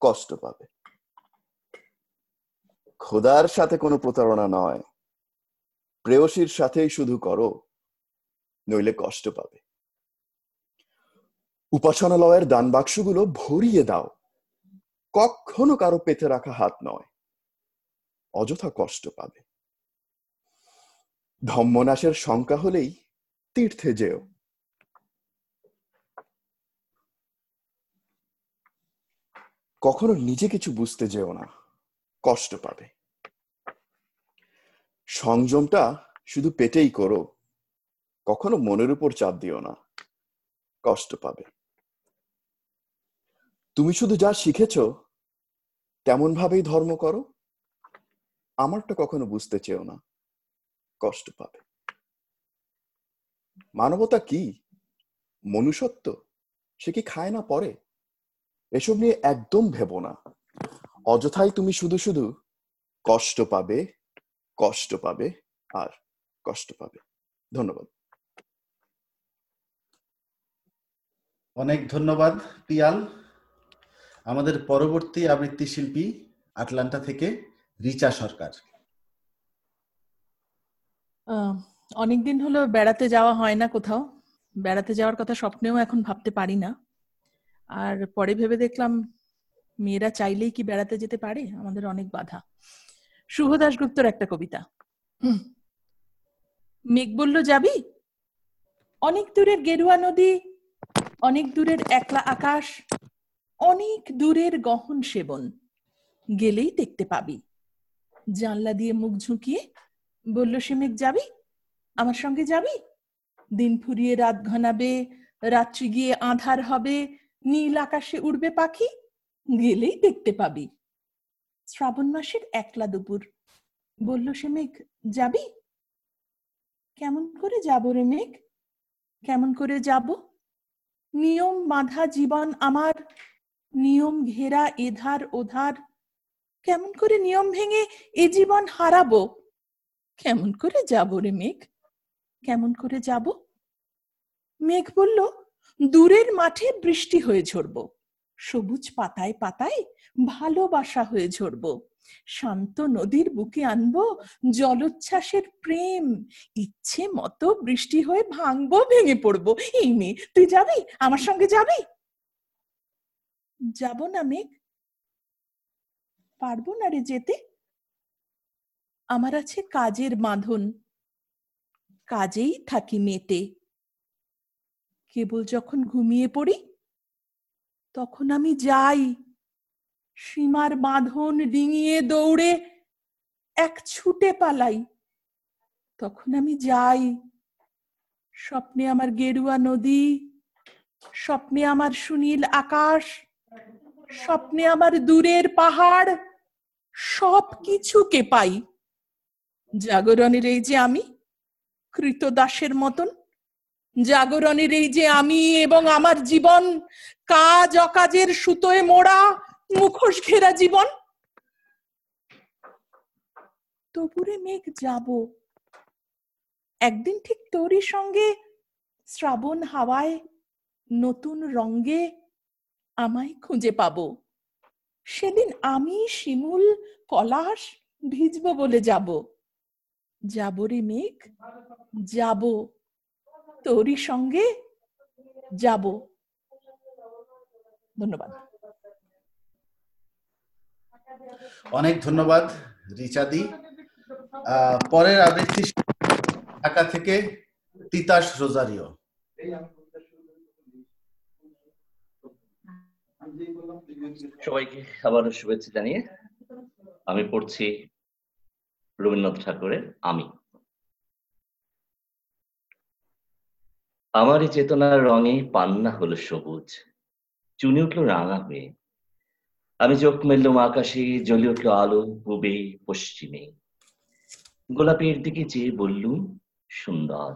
কষ্ট পাবে। খোদার সাথে কোনো প্রতারণা নয়, প্রেয়সীর সাথেই শুধু করো, নইলে কষ্ট পাবে। উপাসনালয়ের দান বাক্সগুলো ভরিয়ে দাও। কখনো কারও পেতে রাখা হাত নয়। অযথা কষ্ট পাবে। ধম্মনাশের শঙ্কা হলেই তীর্থে যেও। কখনো নিজে কিছু বুঝতে যেও না। কষ্ট পাবে। সংযমটা শুধু পেটেই করো। কখনো মনের উপর চাপ দিও না। কষ্ট পাবে। তুমি শুধু যা শিখেছ তেমন ভাবেই ধর্ম করো, আমারটা কখনো বুঝতে চেও না। কষ্ট পাবে। মানবতা কি? মনুষ্যত্ব? সে কি খায় না পরে? এসব নিয়ে একদম ভেবো না। অযথাই তুমি শুধু শুধু কষ্ট পাবে কষ্ট পাবে আর কষ্ট পাবে। ধন্যবাদ। অনেক ধন্যবাদ, পিয়াল। আমাদের পরবর্তী আবৃত্তি শিল্পী আটলান্টা থেকে রিচা সরকার। অনেকদিন হলো বেড়াতে যাওয়া হয় না কোথাও। বেড়াতে যাওয়ার কথা স্বপ্নেও এখন ভাবতে পারি না। আর পরে ভেবে দেখলাম মেয়েরা চাইলেই কি বেড়াতে যেতে পারে? আমাদের অনেক বাধা। শুভ দাশগুপ্তর একটা কবিতা। মেঘ বলল, যাবি? অনেক দূরের গেরুয়া নদী, অনেক দূরের একলা আকাশ অনেক দূরের গহন সেবন। গেলেই দেখতে পাবি। জানলা দিয়ে মুখ ঝুঁকিয়ে বলল সে যাবি? আমার সঙ্গে যাবি? দিন ফুরিয়ে, রাত ঘনাবে, রাত্রি গিয়ে আধার হবে, নীল আকাশে উড়বে পাখি? গেলেই দেখতে পাবি। শ্রাবণ মাসের একলা দুপুর। বলল সে মেঘ যাবি? কেমন করে যাব রে মেঘ? কেমন করে যাব? নিয়ম বাঁধা জীবন আমার নিয়ম ঘেরা, এধার, ওধার, কেমন করে নিয়ম ভেঙে এ জীবন হারাবো? কেমন করে যাব রে মেঘ? কেমন করে যাব? মেঘ বলল, দূরের মাঠে বৃষ্টি হয়ে ঝরবো, সবুজ পাতায় পাতায় ভালোবাসা হয়ে ঝরবো, শান্ত নদীর বুকে আনব জলোচ্ছ্বাসের প্রেম, ইচ্ছে মতো বৃষ্টি হয়ে ভাঙবো, ভেঙে পড়ব। এই মেয়ে, তুই যাবি? আমার সঙ্গে যাবি? যাব না মেঘ? পারব না রে যেতে? আমার আছে কাজের বাঁধন কাজেই থাকি মেতে। কেবল যখন ঘুমিয়ে পড়ি, তখন আমি যাই। সীমার বাঁধন ডিঙিয়ে দৌড়ে এক ছুটে পালাই। তখন আমি যাই। স্বপ্নে আমার গেরুয়া নদী, স্বপ্নে আমার সুনীল আকাশ স্বপ্নে আমার দূরের পাহাড় সব কিছুকে পাই। জাগরণের এই যে আমি, কৃতদাসের মতন, জাগরণের এই যে আমি এবং আমার জীবন, কাজ অকাজের সুতোয় মোড়া মুখোশ ঘেরা জীবন। তবুরে মেঘ যাব। একদিন ঠিক তোরই সঙ্গে শ্রাবণ হাওয়ায় নতুন রঙ্গে আমায় খুঁজে পাব। সেদিন আমি শিমুল পলাশ ভিজবো বলে যাব। যাব রে মেঘ, যাব। তোরই সঙ্গে যাব। ধন্যবাদ। অনেক ধন্যবাদ রিচাদি পরের আবৃত্তি ঢাকা থেকে তিতাস রোজারিও। সবাইকে আবারও শুভেচ্ছা জানিয়ে আমি পড়ছি রবীন্দ্রনাথ ঠাকুরের আমি। আমারই চেতনার রঙে পান্না হলো সবুজ, চুনি উঠল রাঙা হয়ে। আমি চোখ মেললাম আকাশে, জ্বলে উঠল আলো পূবে পশ্চিমে। গোলাপের দিকে চেয়ে বললুম, সুন্দর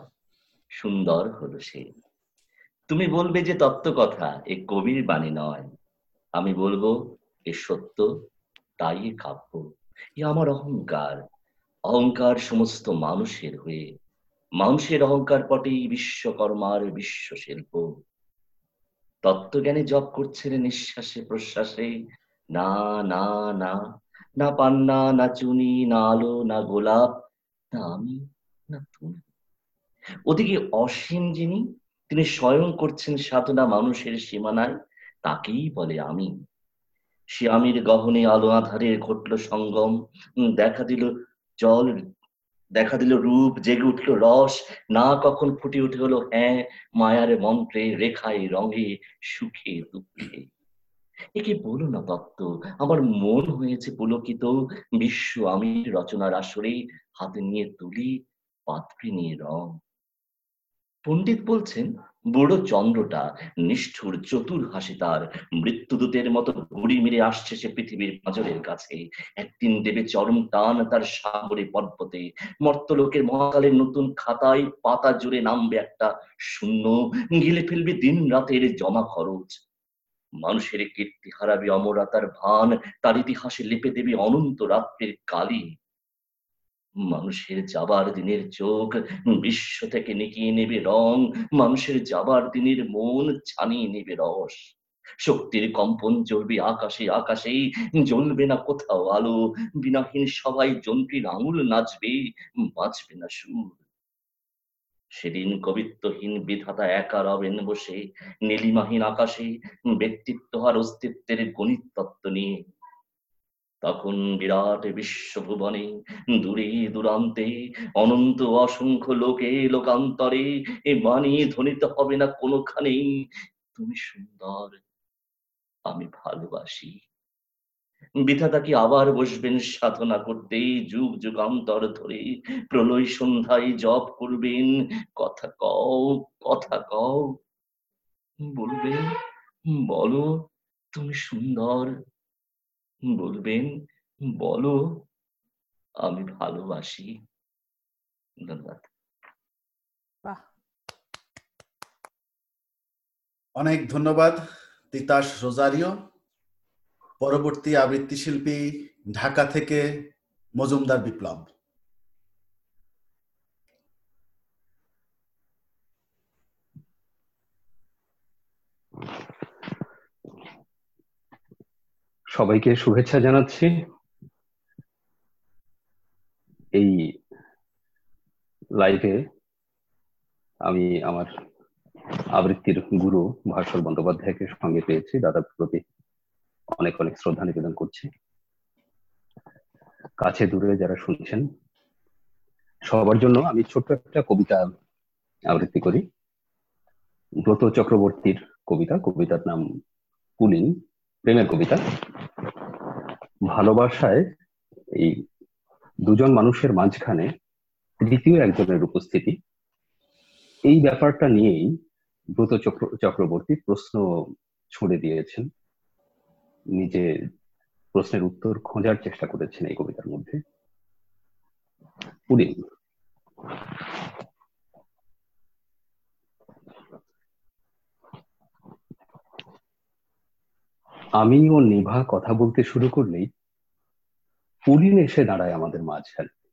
সুন্দর হলো সে। তুমি বলবে যে তত্ত্ব কথা, এ কবির বাণী নয়। আমি বলব, এ সত্য, তাই কাব্য। এ আমার অহংকার। অহংকার সমস্ত মানুষের হয়ে। মানুষের অহংকার পটেই বিশ্বকর্মার বিশ্ব শিল্প তত্ত্বজ্ঞানে জপ করছেন নিঃশ্বাসে, প্রশ্বাসে। না না না না পান্না, না চুনি, না আলো, না গোলাপ, না আমি, না তুমি। ওদিকে অসীম যিনি, তিনি স্বয়ং করছেন সাধনা মানুষের সীমানায়। তাকেই বলে আমি। সে আমির গহনে আলো আধারে ঘটল সঙ্গম। দেখা দিল জল, দেখা দিল রূপ, জেগে উঠল রস। না কখন ফুটে উঠে হলো হ্যাঁ মায়ার মন্ত্রে, রেখায়, রঙে, সুখে, দুঃখে। একে বলো না তত্ত্ব, আমার মন হয়েছে পুলকিত। বিশ্ব আমির রচনার আসরে হাতে নিয়ে তুলি, পাত্রে নিয়ে রং। পণ্ডিত বলছেন, বুড়ো চন্দ্রটা নিষ্ঠুর চতুর হাসি তার। মৃত্যুদূতের মতো ঘুড়ি মেরে আসছে সে পৃথিবীর পাঁজরের কাছে। একদিন দেবে চরম টান তার সাগরে পর্বতে। মর্তলোকের মহাকালের নতুন খাতায় পাতা জুড়ে নামবে একটা শূন্য। গিলে ফেলবে দিন রাতের জমা খরচ। মানুষের কীর্তি হারাবে অমরতার ভান। তার ইতিহাসে লিপে দেবে অনন্ত রাত্রের কালী। মানুষের যাবার দিনের চোখ বিশ্ব থেকে নিকিয়ে নেবে রং, মানুষের যাবার দিনের মন ছানিয়ে নেবে রস। শক্তির কম্পন জ্বলবে আকাশে, আকাশেই জ্বলবে না কোথাও আলো, বিনাহীন সবাই যন্ত্রীর আঙুল নাচবে, বাঁচবে না সুর। সেদিন কবিত্বহীন বিধাতা একা রবেন বসে, নীলিমাহীন আকাশে ব্যক্তিত্ব আর অস্তিত্বের গণিত তত্ত্ব নিয়ে। তখন বিরাট বিশ্বভুবনে, দূরে দূরান্তে, অনন্ত অসংখ্য লোকে লোকান্তরে, এ বাণী ধ্বনিত হবে না কোনোখানেই তুমি সুন্দর, আমি ভালোবাসি। বিধাতা কি আবার বসবেন সাধনা করতে, যুগ যুগান্তর ধরে? প্রলয় সন্ধ্যায় জপ করবেন? কথা কও কথা কও। বলবেন, বলো, তুমি সুন্দর। বলবেন বলো আমি ভালোবাসি। ধন্যবাদ। বাহ! অনেক ধন্যবাদ তিতাস রোজারিও। পরবর্তী আবৃত্তি শিল্পী ঢাকা থেকে মজুমদার বিপ্লব। সবাইকে শুভেচ্ছা জানাচ্ছি। এই লাইভে আমি আমার আবৃত্তির গুরু ভাস্কর বন্দ্যোপাধ্যায়কে সঙ্গে পেয়েছি। দাদার প্রতি অনেক অনেক শ্রদ্ধা নিবেদন করছি। কাছে দূরে যারা শুনছেন, সবার জন্য আমি ছোট্ট একটা কবিতা আবৃত্তি করি। ব্রত চক্রবর্তীর কবিতা, কবিতার নাম পুলিন প্রেমের কবিতা। ভালোবাসায় এই দুজন মানুষের মাঝখানে তৃতীয় একজনের উপস্থিতি। এই ব্যাপারটা নিয়েই ব্রত চক্র, চক্রবর্তী প্রশ্ন ছুড়ে দিয়েছেন। নিজে প্রশ্নের উত্তর খোঁজার চেষ্টা করেছেন এই কবিতার মধ্যে। পুলিন। আমি ও নিভা কথা বলতে শুরু করলেই পুলিন এসে দাঁড়ায় আমাদের মাঝখানে।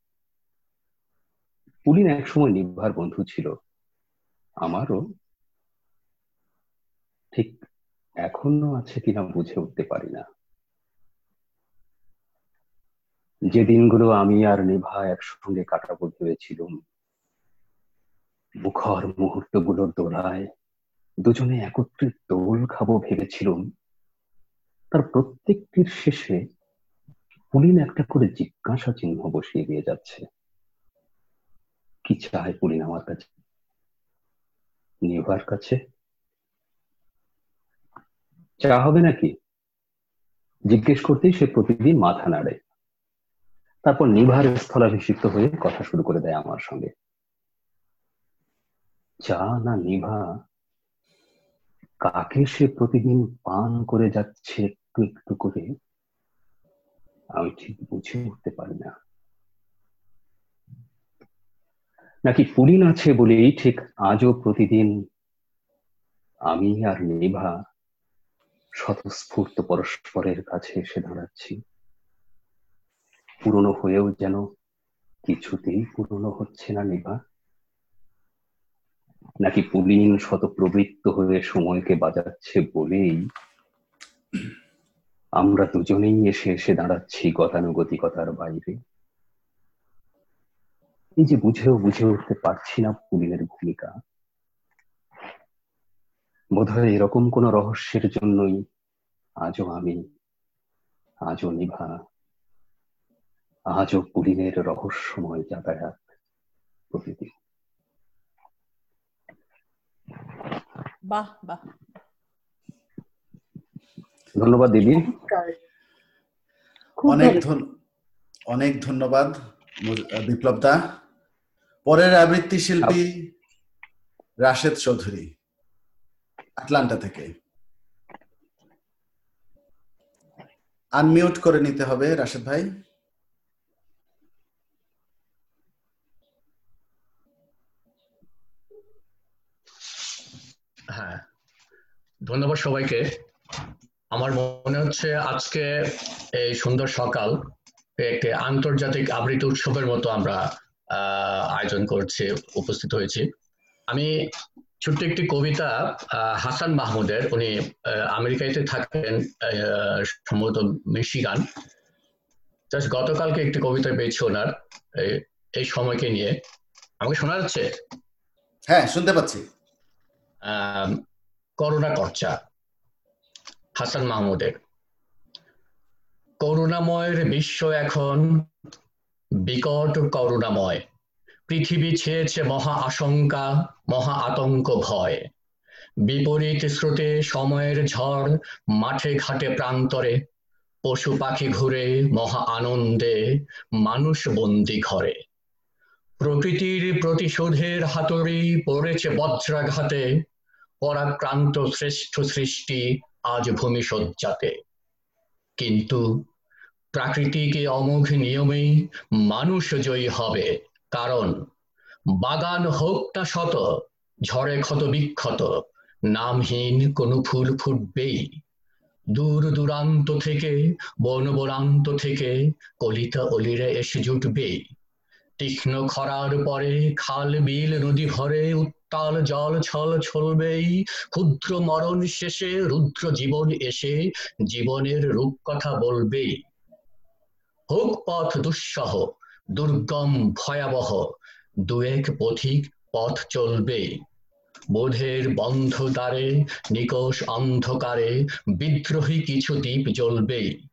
পুলিন একসময় নিভার বন্ধু ছিল। আমারও ঠিক এখনও আছে কিনা বুঝে উঠতে পারি না। যে দিনগুলো আমি আর নিভা একসঙ্গে কাটাবো ভেবেছিলাম, মুখর মুহূর্তগুলোর দোলায় দুজনে একত্রে দোল খাব ভেবেছিলাম তার প্রত্যেকটির শেষে পুলিন একটা করে জিজ্ঞাসা চিহ্ন বসিয়ে দিয়ে যাচ্ছে। কি চায় পুলিন আমার কাছে? নিভার কাছে? চা হবে নাকি? জিজ্ঞেস করতেই সে প্রতিদিন মাথা নাড়ে। তারপর নিভার স্থলাভিষিক্ত হয়ে কথা শুরু করে দেয় আমার সঙ্গে। চা না নিভা কাকে সে প্রতিদিন পান করে যাচ্ছে একটু একটু করে? আমি ঠিক বুঝে উঠতে পারি না। নাকি পুলিন আছে বলেই ঠিক আজও প্রতিদিন আমি আর নিভা স্বতঃস্ফূর্ত পরস্পরের কাছে এসে দাঁড়াচ্ছি। পুরনো হয়েও যেন কিছুতেই পুরনো হচ্ছে না নিভা। নাকি পুলিন শত প্রবৃত্ত হয়ে সময়কে বাজাচ্ছে বলেই আমরা দুজনেই এসে এসে দাঁড়াচ্ছি গতানুগতিকতার বাইরে। এই যে বুঝেও বুঝে উঠতে পারছি না পুলিনের ভূমিকা। বোধহয় এরকম কোন রহস্যের জন্যই আজও আমি, আজও নিভা, আজও পুলিনের রহস্যময় যাতায়াত প্রতিদিন বাহ বাহ। ধন্যবাদ দিদি। অনেক ধন- অনেক ধন্যবাদ বিপ্লব দা পরের আবৃত্তি শিল্পী রাশেদ চৌধুরী আটলান্টা থেকে। আনমিউট করে নিতে হবে রাশেদ ভাই। হ্যাঁ ধন্যবাদ সবাইকে। আমার মনে হচ্ছে আজকে এই সুন্দর সকাল একটি আন্তর্জাতিক আবৃত্তি উৎসবের মতো আমরা আয়োজন করছি উপস্থিত হয়েছি। আমি ছোট্ট একটি কবিতা হাসান মাহমুদের উনি আমেরিকাতে থাকেন সম্ভবত মিশিগান। জাস্ট গতকালকে একটি কবিতা পেয়েছি ওনার এই- সময়কে নিয়ে। আমাকে শোনা যাচ্ছে? হ্যাঁ শুনতে পাচ্ছি। করুণা কর্চা। হাসান মাহমুদের। করুণাময়ের বিশ্ব এখন বিকট করুণাময়। পৃথিবী ছেয়েছে মহা আশঙ্কা, মহা আতঙ্ক ভয়। বিপরীত স্রোতে সময়ের ঝড় মাঠে ঘাটে প্রান্তরে, পশু পাখি ঘুরে মহা আনন্দে, মানুষ বন্দি ঘরে। প্রকৃতির প্রতিশোধের হাতুড়ি পড়েছে বজ্রাঘাতে, পরাক্রান্ত শ্রেষ্ঠ সৃষ্টি আজ ভূমি সজ্জাতে। কিন্তু প্রাকৃতিক অমোঘ নিয়মেই মানুষ জয়ী হবে। কারণ বাগান হোক না শত ঝড়ে ক্ষত বিক্ষত, নামহীন কোনো ফুল ফুটবেই। দূর দূরান্ত থেকে বন বনান্ত থেকে কলিতা অলিরা এসে জুটবেই। তীক্ষ্ণ খরার পরে খাল, বিল, নদী ভরে উত্তাল জল ছল ছলবেই। ক্ষুদ্র মরণ শেষে রুদ্র জীবন এসে জীবনের রূপ কথা বলবেই হোক পথ দুঃসহ, দুর্গম ভয়াবহ দু এক পথিক পথ চলবে। বোধের বন্ধ দ্বারে, নিকষ অন্ধকারে বিদ্রোহী কিছু দ্বীপ জ্বলবে।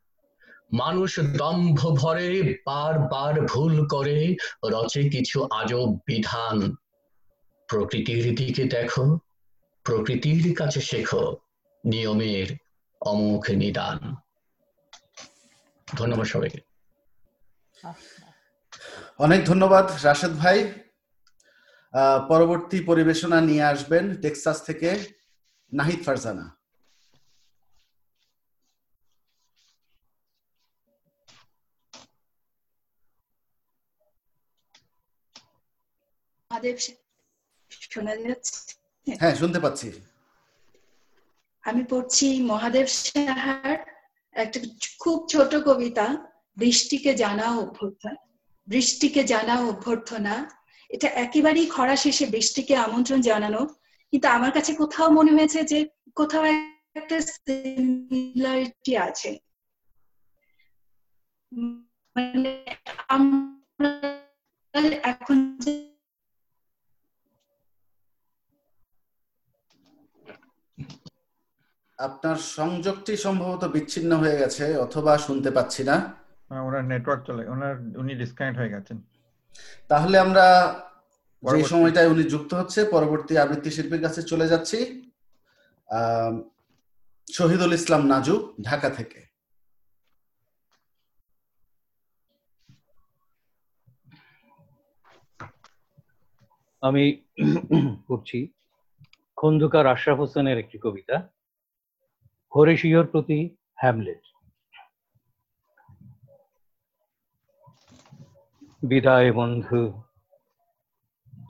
মানুষ দম্ভ ভরে বার বার ভুল করে, রচে কিছু আজব বিধান। প্রকৃতির দিকে দেখো, প্রকৃতির কাছে শেখো নিয়মের অমুখ নিদান। ধন্যবাদ সবাইকে। অনেক ধন্যবাদ রাশেদ ভাই। পরবর্তী পরিবেশনা নিয়ে আসবেন টেক্সাস থেকে নাহিদ ফারজানা। মহাদেব শোনা যাচ্ছে? হ্যাঁ শুনতে পাচ্ছি। আমি পড়ছি মহাদেব সাহার একটা খুব ছোট কবিতা বৃষ্টিকে জানাও অভ্যর্থনা বৃষ্টিকে জানাও অভ্যর্থনা। এটা একেবারেই খরা শেষে বৃষ্টিকে আমন্ত্রণ জানানো। কিন্তু আমার কাছে কোথাও মনে হয়েছে যে কোথাও একটা সিমিলারিটি আছে। মানে এখন যে আপনার সংযোগটি সম্ভবত বিচ্ছিন্ন হয়ে গেছে অথবা শুনতে পাচ্ছি না। হ্যাঁ, ওনার নেটওয়ার্ক চলে ওনার উনি ডিসকানেক্ট হয়ে গেছেন। তাহলে আমরা যে সময়টায় উনি যুক্ত হচ্ছে পরবর্তী আবৃত্তি শিল্পীর কাছে চলে যাচ্ছি। শহীদুল ইসলাম নাজু ঢাকা থেকে। আমি পড়ছি খন্দকার আশরাফ হোসেনের একটি কবিতা। হরেশিয়র প্রতি হ্যামলেট বিদায় বন্ধু,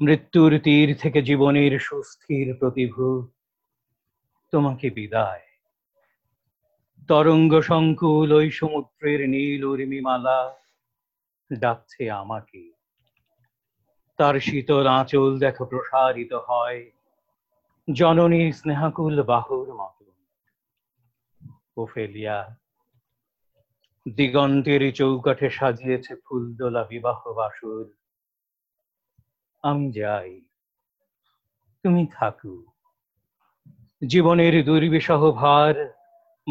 মৃত্যুর তীর থেকে জীবনের সুস্থির প্রতিভু, তোমাকে বিদায়। তরঙ্গ সংকুল ওই সমুদ্রের নীল উর্মিমালা ডাকছে আমাকে। তার শীতল আঁচল দেখো প্রসারিত হয় জননীর স্নেহাকুল বাহুর মতো। ওফেলিয়া দিগন্তের চৌকাঠে সাজিয়েছে ফুলদোলা বিবাহ বাসুর। আমি যাই, তুমি থাকো। জীবনের দুর্বিষহ ভার,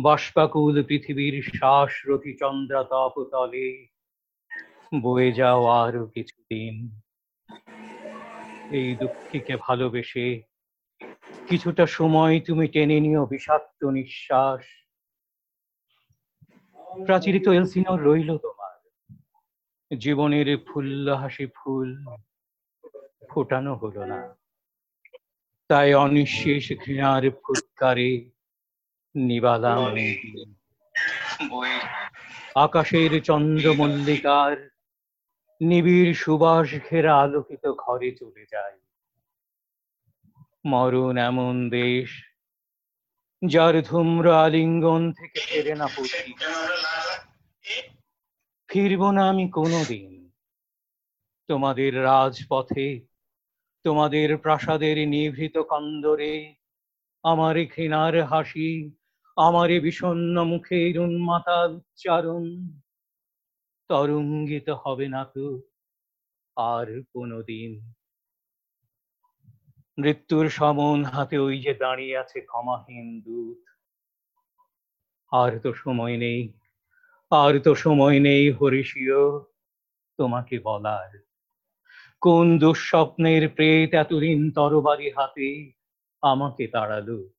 বাষ্পাকুল পৃথিবীর শ্বাসরথী চন্দ্রাতপ তলে, বয়ে যাও আরও কিছুদিন। এই দুঃখীকে ভালোবেসে কিছুটা সময় তুমি টেনে নিও বিষাক্ত নিঃশ্বাস। প্রাচীরিত এলসিনর রইল তোমার। জীবনের ফুল্ল হাসি ফুল ফোটানো হলো না। তাই অনিঃশেষ ঘৃণার ফুৎকারে নিবালাম আকাশের চন্দ্র মল্লিকার নিবিড় সুবাস ঘেরা আলোকিত ঘরে চলে যায় মরণ এমন দেশ যার ধূম্র আলিঙ্গন থেকে ফেরে না পথি ফিরব না আমি কোনোদিন। তোমাদের রাজপথে তোমাদের প্রাসাদের নিভৃত কন্দরে আমার ঘৃণার হাসি আমার বিষণ্ণ মুখের উন্মাতা উচ্চারণ তরঙ্গিত হবে না তো আর কোনোদিন। মৃত্যুর সমন হাতে ওই যে দাঁড়িয়ে আছে ক্ষমাহীন দূত। আর তো সময় নেই, আর তো সময় নেই হরিষীয় তোমাকে বলার। কোন দুঃস্বপ্নের প্রেত এতদিন তরবারি হাতে আমাকে তাড়ালো?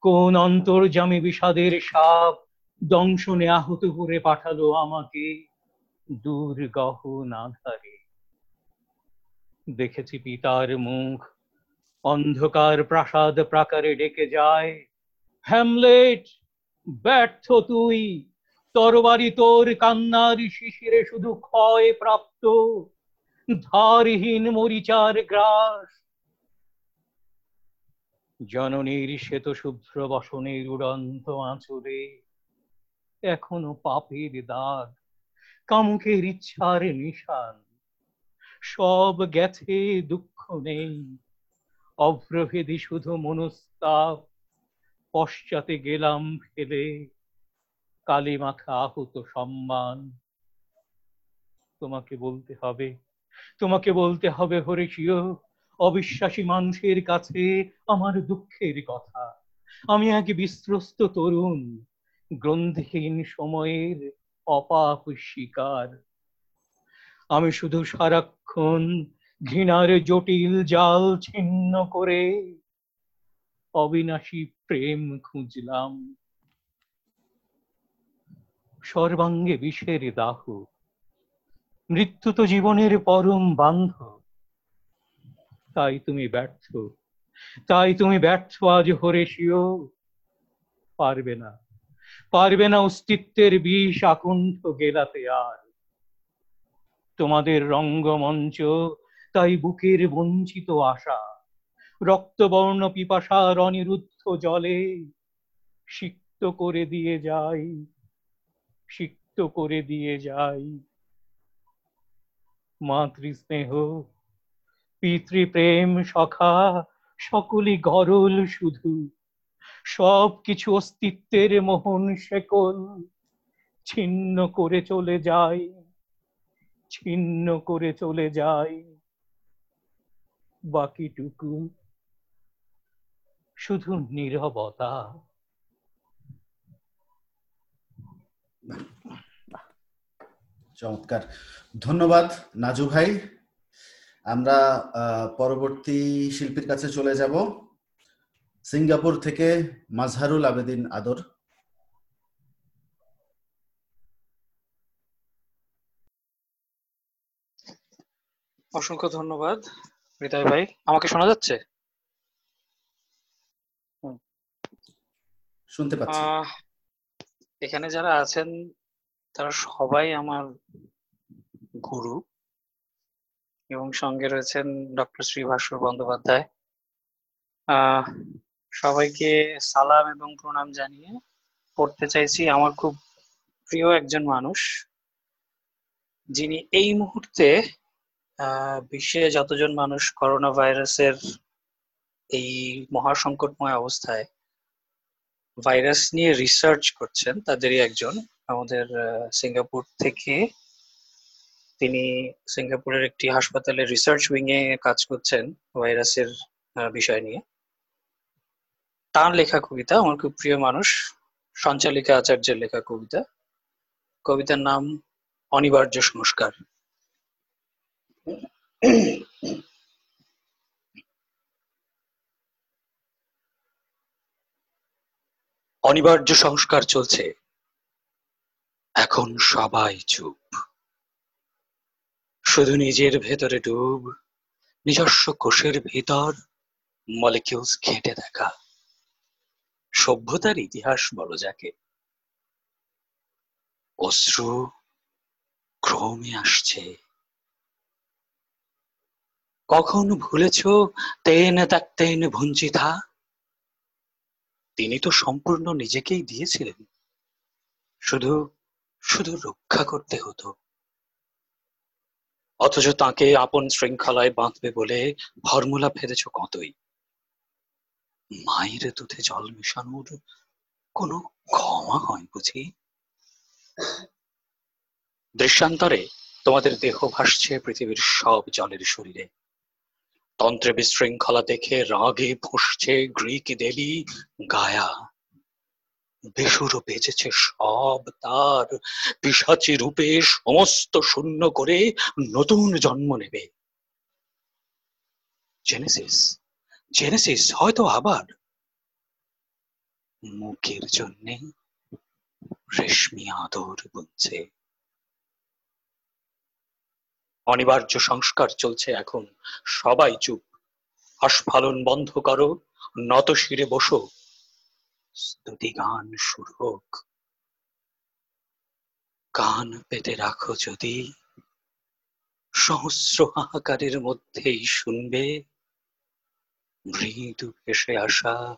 কোন অন্তর্জামী বিষাদের সাপ দংশনে আহত করে পাঠালো আমাকে দূর গহন আধারে? দেখেছি পিতার মুখ অন্ধকার প্রাসাদ প্রাকারে ডেকে যায়। হ্যামলেট, ব্যর্থ তুই, তরবারি তোর কান্নার শিশিরে শুধু ক্ষয় প্রাপ্ত, ধারহীন মরিচার গ্রাস। জননীর শ্বেত শুভ্র বসনের উড়ন্ত আঁচড়ে এখনও পাপের দাগ, কামুকের ইচ্ছার নিশান। সব গেছে দুঃখ নেই অভ্রভেদী শুধু মনস্তাপ, পশ্চাতে গেলাম ফেলে কালী মাখা আহত সম্মান। তোমাকে বলতে হবে, তোমাকে বলতে হবে হরেশীয় অবিশ্বাসী মানুষের কাছে আমার দুঃখের কথা। আমি এক বিস্ত্রস্ত তরুণ, গ্রন্থহীন সময়ের অপাপ শিকার। আমি শুধু সারাক্ষণ ঘৃণার জটিল জাল ছিন্ন করে অবিনাশী প্রেম খুঁজলাম। সর্বাঙ্গে বিষের দাহ, মৃত্যু তো জীবনের পরম বান্ধব তাই তুমি ব্যর্থ, তাই তুমি ব্যর্থ আজ হরেশীয় পারবে না পারবে না অস্তিত্বের বিষ আকণ্ঠ গেলাতে আর। তোমাদের রঙ্গমঞ্চ তাই বুকের বঞ্চিত আশা, রক্তবর্ণ পিপাসার অনিরুদ্ধ জলে সিক্ত করে দিয়ে যাই, সিক্ত করে দিয়ে যাই। মাতৃস্নেহ, পিতৃপ্রেম সখা, সকলই গরল শুধু। সব কিছু অস্তিত্বের মোহন শেকল, ছিন্ন করে চলে যায় ছিন্ন করে চলে যায় বাকিটুকু শুধু নীরবতা। চমৎকার। ধন্যবাদ নাজু ভাই। আমরা আহ, পরবর্তী শিল্পীর কাছে চলে যাব। সিঙ্গাপুর থেকে মাজহারুল আবেদিন আদর। অসংখ্য ধন্যবাদ। হৃদয় ভাই আমাকে শোনা যাচ্ছে? শুনতে পাচ্ছি। এখানে যারা আছেন তারা সবাই আমার গুরু এবং সঙ্গে রয়েছেন ডক্টর শ্রী ভাস্কর বন্দ্যোপাধ্যায়। আহ, সবাইকে সালাম এবং প্রণাম জানিয়ে পড়তে চাইছি আমার খুব প্রিয় একজন মানুষ যিনি এই মুহূর্তে বিশ্বে যতজন মানুষ করোনা ভাইরাসের এই মহাসংকটময় অবস্থায় ভাইরাস নিয়ে রিসার্চ করছেন, তাদেরই একজন, আমাদের সিঙ্গাপুর থেকে। তিনি সিঙ্গাপুরের একটি হাসপাতালে রিসার্চ উইং এ কাজ করছেন ভাইরাসের বিষয় নিয়ে। তার লেখা কবিতা, আমার খুব প্রিয় মানুষ, সঞ্চালিকা আচার্যের লেখা কবিতা। কবিতার নাম অনিবার্য সংস্কার। অনিবার্য সংস্কার চলছে। এখন সবাই চুপ। শুধু নিজের ভেতরে ডুব, নিজস্ব কোষের ভিতর মলিকিউলস ঘেঁটে দেখা সভ্যতার ইতিহাস বলো যাকে। অশ্রু ক্রমে আসছে। কখন ভুলেছ তেন তেন ভঞ্চিতা তিনি তো সম্পূর্ণ নিজেকেই দিয়েছিলেন। শুধু শুধু রক্ষা করতে হতো। অথচ তাকে আপন শৃঙ্খলায় বাঁধবে বলে ফর্মুলা ফেলেছ কতই? মায়ের দুধে জল মেশানোর কোনো ক্ষমা হয় বুঝি? দৃশ্যান্তরে তোমাদের দেহ ভাসছে পৃথিবীর সব জলের শরীরে। তন্ত্রে বিশৃঙ্খলা দেখে রাগে ফুঁসছে গ্রিক দেবী গায়া। বেসুর বেজেছে সব তার পিসাচি রূপে সমস্ত শূন্য করে নতুন জন্ম নেবে। জেনেসিস জেনেসিস হয়তো আবার মুখের জন্যে রেশমি আদর বুনছে। অনিবার্য সংস্কার চলছে এখন। সবাই চুপ। আস্ফালন বন্ধ করো, নত শিরে বসো। স্তুতি গান শুরু হোক। কান পেতে রাখো যদি। সহস্র হাহাকারের মধ্যেই শুনবে। মৃদু ভেসে আসা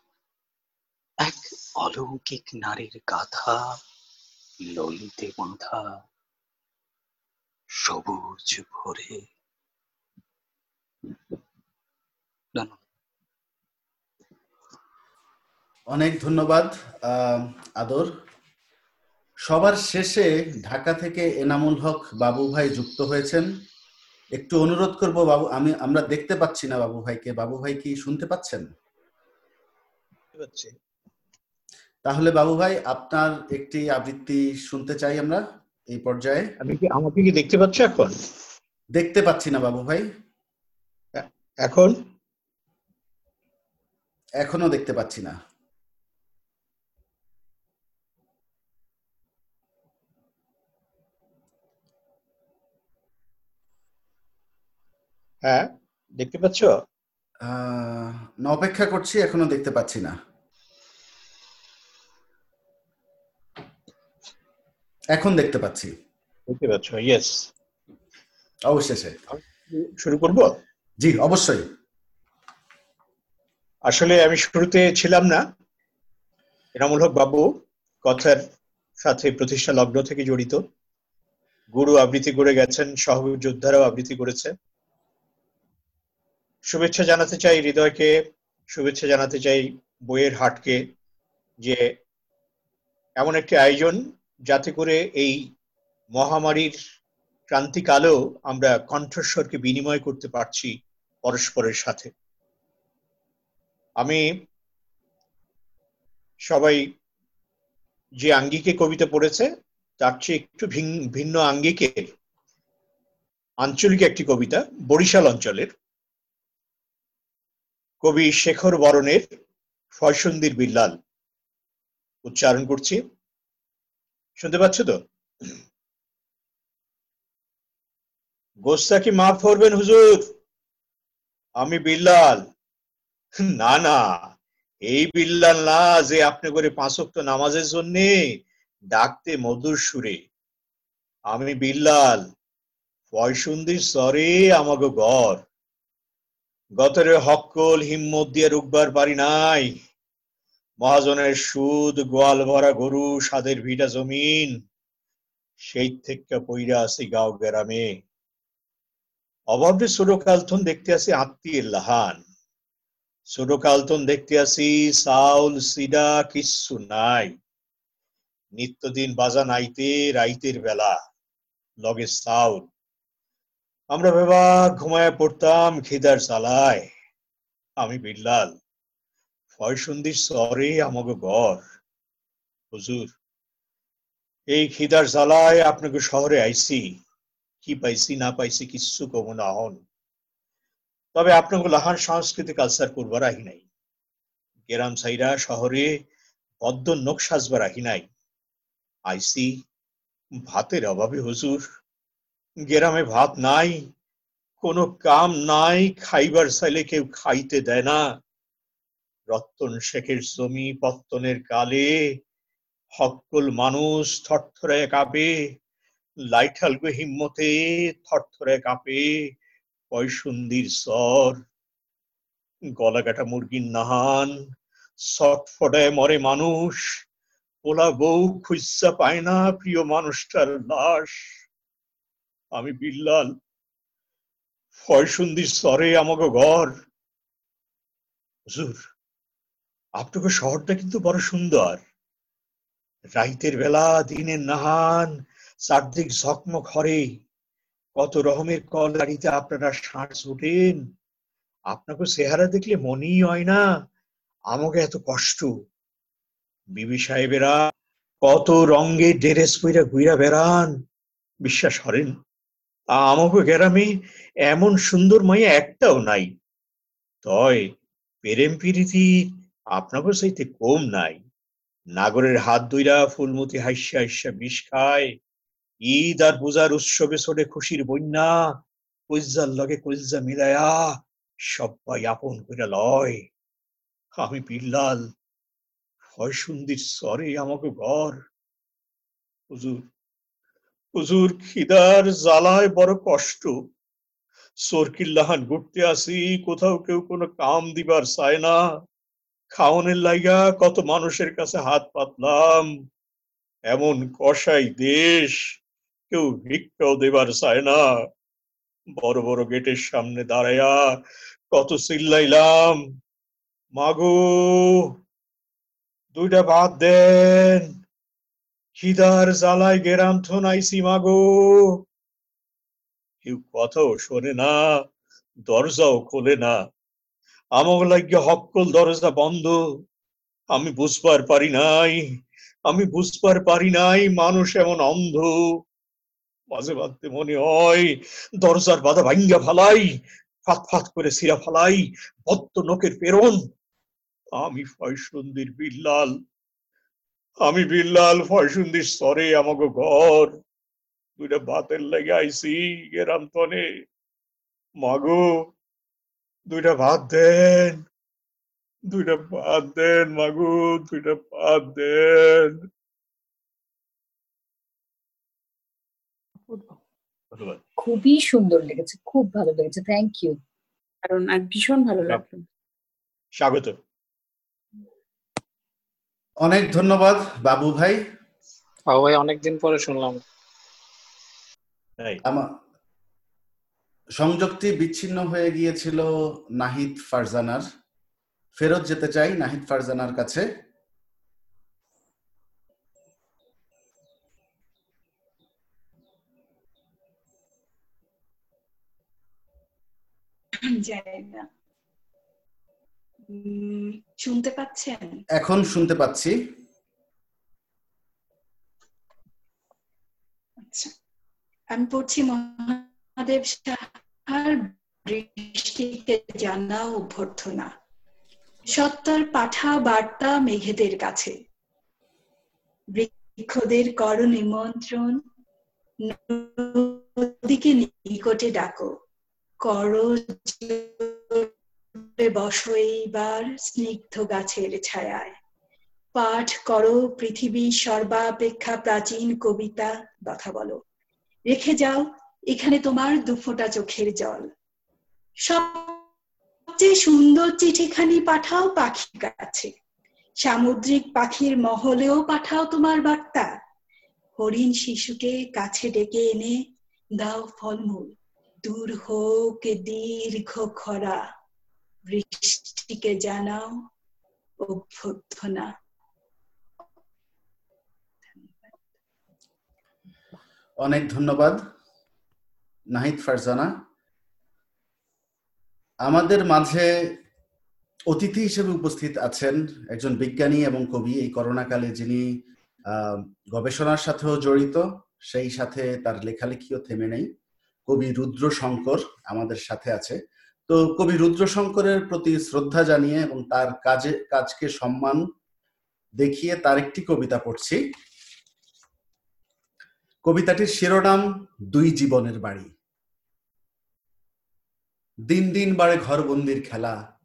এক অলৌকিক নারীর গাথা, ললিতে বাঁধা। সবুজ ভরে। অনেক ধন্যবাদ আহ, আদর। সবার শেষে ঢাকা থেকে এনামুল হক বাবু ভাই যুক্ত হয়েছেন। একটু অনুরোধ করব বাবু আমি আমরা দেখতে পাচ্ছি না বাবু ভাইকে। বাবু ভাই কি শুনতে পাচ্ছেন? তাহলে বাবু ভাই আপনার একটি আবৃত্তি শুনতে চাই আমরা। এই পর্যায়ে? আমি কি আমাকে কি দেখতে পাচ্ছ এখন? দেখতে পাচ্ছি না বাবু ভাই। এখন? এখনও দেখতে পাচ্ছি না। হ্যাঁ দেখতে পাচ্ছ? অপেক্ষা করছি এখনও দেখতে পাচ্ছি না। এখন দেখতে পাচ্ছি। দেখতে পাচ্ছ ইয়েস অবশেষে শুরু করব? জি অবশ্যই। আসলে আমি শুরুতে ছিলাম না। এনামুল হক বাবু কথার সাথে প্রতিষ্ঠা লগ্ন থেকে জড়িত। গুরু আবৃত্তি করে গেছেন সহযোদ্ধারাও আবৃত্তি করেছে। শুভেচ্ছা জানাতে চাই হৃদয়কে শুভেচ্ছা জানাতে চাই বইয়ের হাটকে যে এমন একটি আয়োজন যাতে করে এই মহামারীর ক্রান্তিকালেও আমরা কণ্ঠস্বরকে বিনিময় করতে পারছি পরস্পরের সাথে। আমি সবাই যে আঙ্গিকে কবিতা পড়েছে, তার চেয়ে একটু ভিন- ভিন্ন আঙ্গিকের আঞ্চলিক একটি কবিতা, বরিশাল অঞ্চলের। কবি শেখর বরণের ফয়সন্দির বিল্লাল উচ্চারণ করছি। শুনতে পাচ্ছ তো? গোস্তা কি মাফ করবেন হুজুর। আমি বিল্লাল। না না, এই বিল্লাল না যে আপনি করে পাঁচক্ত নামাজের জন্য ডাকতে মধুর সুরে। আমি বিল্লাল, ফয়সুন্দির স্বরে আমাগো গড়। গতরে হক্কল হিম্মত দিয়ে রুকবার পারি নাই। মহাজনের সুদ, গোয়াল ভরা গরু সাদের ভিটা জমিন, সেই থেকে পইরা আছি গাঁও গ্রামে। অভাবে ছোটকালথন দেখতে আসি আত্মীয়ের লাহান। ছোটকালথন দেখতে আসি চাউল সিডা কিচ্ছু নাই। নিত্যদিন বাজা নাইতে, রাইতের বেলা লগে চাউল। আমরা বাবা ঘুমায় পড়তাম খিদার চালায় আমি বিল্লাল। হুজুর, এই খিদার জ্বালায় আপনাকে শহরে কি পাইছি না পাইছি কমো না হন। তবে আপনাকে লাহান সংস্কৃতি কালচার করবার আহি নাই। গেরাম সাইরা শহরে পদ্ম নখ সাজবার আহি নাই। আইসি ভাতের অভাবে হুজুর, গেরামে ভাত নাই, কোনো কাম নাই, খাইবার চাইলে কেউ খাইতে দেয় না। রত্তন শেখের জমি পত্তনের কালে। হকল মানুষ থরথরে কাঁপে লাইঠালগো হিম্মতে থরথরে কাঁপে পয়সুন্দির স্বর। গলাকাটা মুরগির নাহান ছটফটায় মরে মানুষ, পোলা বউ খুঁজা পায় না প্রিয় মানুষটার লাশ। আমি বিল্লাল ফয়সুন্দির স্বরে আমাকে ঘর। হুজুর আপনাকে শহরটা কিন্তু বড় সুন্দর। রাইতের বেলা, দিনের নাহান, চারদিক ঝকমক হরে কত রকমের কল গাড়িতে আপনারা শ্বাস ওঠেন। আপনাকে চেহারা দেখলে মনেই হয় না, আমাকে এত কষ্ট। বিবি সাহেবেরা কত রঙে ড্রেস পইরা ঘুইরা বেড়ান, বিশ্বাস করেন? আমাকে গ্রামে এমন সুন্দর মাইয়া একটাও নাই। তয়, প্রেম প্রীতি আপনাকে চাইতে কম নাই। নাগরের হাত দুইরা ফুলমতি হাইসা হাইসা বিষ খায়। ঈদ আর পূজার উৎসবে ছোটে খুশির বন্যা। কইজার লগে কইজা মিলায়া সবাই আপন কইরা লয়। আমি বিল্লাল, ফয়সুন্দির স্বরে আমাকে ঘর হুজুর হুজুর খিদার জ্বালায় বড় কষ্ট। সরকিল্লাহান ঘুরতে আসি, কোথাও কেউ কোনো কাম দিবার চায় না। খাওনের লাইগা কত মানুষের কাছে হাত পাতলাম। এমন কষাই দেশ কেউ ভিক্ষাও দেবার চায় না। বড় বড় গেটের সামনে দাঁড়ায়া কত চিল্লাইলাম, মাগো, দুইটা ভাত দেন। খিদার জ্বালায় গেরাম থনাইছি, মাগো। কেউ কথাও শোনে না, দরজাও খোলে না। আমার লাগিয়ে হক্কল দরজা বন্ধ। আমি বুঝবার পারি নাই, আমি বুঝবার পারি নাই, মানুষ এমন অন্ধ। মাঝে মাঝে মনে হয়, দরজার বাধা ভাঙ্গা ফালাই ফাত ফাত করে সিরা ফালাই, বদ্ধ নোকের প্রেরণ। আমি ফয়সুন্দির বিল্লাল, আমি বিল্লাল ফয়সুন্দির স্তরে আমাকে ঘর। দুইটা ভাতের লেগে আইছি গেরাম তনে। মাগো দুইটা ভাত দেন দুইটা ভাত দেন মাগো দুইটা ভাত দেন। খুবই সুন্দর লেগেছে খুব ভালো লেগেছে থ্যাংক ইউ কারণ আর ভীষণ ভালো লাগল। স্বাগত। অনেক ধন্যবাদ বাবু ভাই। বাবু ভাই অনেকদিন পরে শুনলাম। আমার সংযুক্তি বিচ্ছিন্ন হয়ে গিয়েছিল নাহিদ ফারজানার। ফেরত যেতে চাই নাহিদ ফারজানার কাছে। শুনতে পাচ্ছেন? এখন শুনতে পাচ্ছি। আচ্ছা। আমি পড়ছি মহাদেব সাহার বৃষ্টিকে জানাও অভ্যর্থনা। সত্তর পাঠা বার্তা মেঘেদের কাছে। বৃক্ষদের কর নিমন্ত্রণ, নদীকে নিকটে ডাকো। কর বসো এইবার স্নিগ্ধ গাছের ছায়ায়। পাঠ করো পৃথিবীর সর্বাপেক্ষা প্রাচীন কবিতা, কথা বলো। রেখে যাও এখানে তোমার দুফোঁটা চোখের জল। সবচেয়ে সুন্দর চিঠিখানি পাঠাও পাখির কাছে। সামুদ্রিক পাখির মহলেও পাঠাও তোমার বার্তা। হরিণ শিশুকে কাছে ডেকে এনে দাও ফলমূল। দূর হোক দীর্ঘ খরা, বৃষ্টিকে জানাও অভ্যর্থনা। অনেক ধন্যবাদ। নাহিদ ফারজানা, আমাদের মাঝে অতিথি হিসেবে উপস্থিত আছেন একজন বিজ্ঞানী এবং কবি। এই করোনাকালে যিনি গবেষণার সাথেও জড়িত, সেই সাথে তার লেখালেখিও থেমে নেই। কবি রুদ্র শঙ্কর আমাদের সাথে আছে। তো কবি রুদ্র শঙ্করের প্রতি শ্রদ্ধা জানিয়ে এবং তার কাজে, কাজকে সম্মান দেখিয়ে তার একটি কবিতা পড়ছি। কবিতাটির শিরোনাম, দুই জীবনের বাড়ি। দিন দিন বাড়ে ঘরবন্দির খেলা,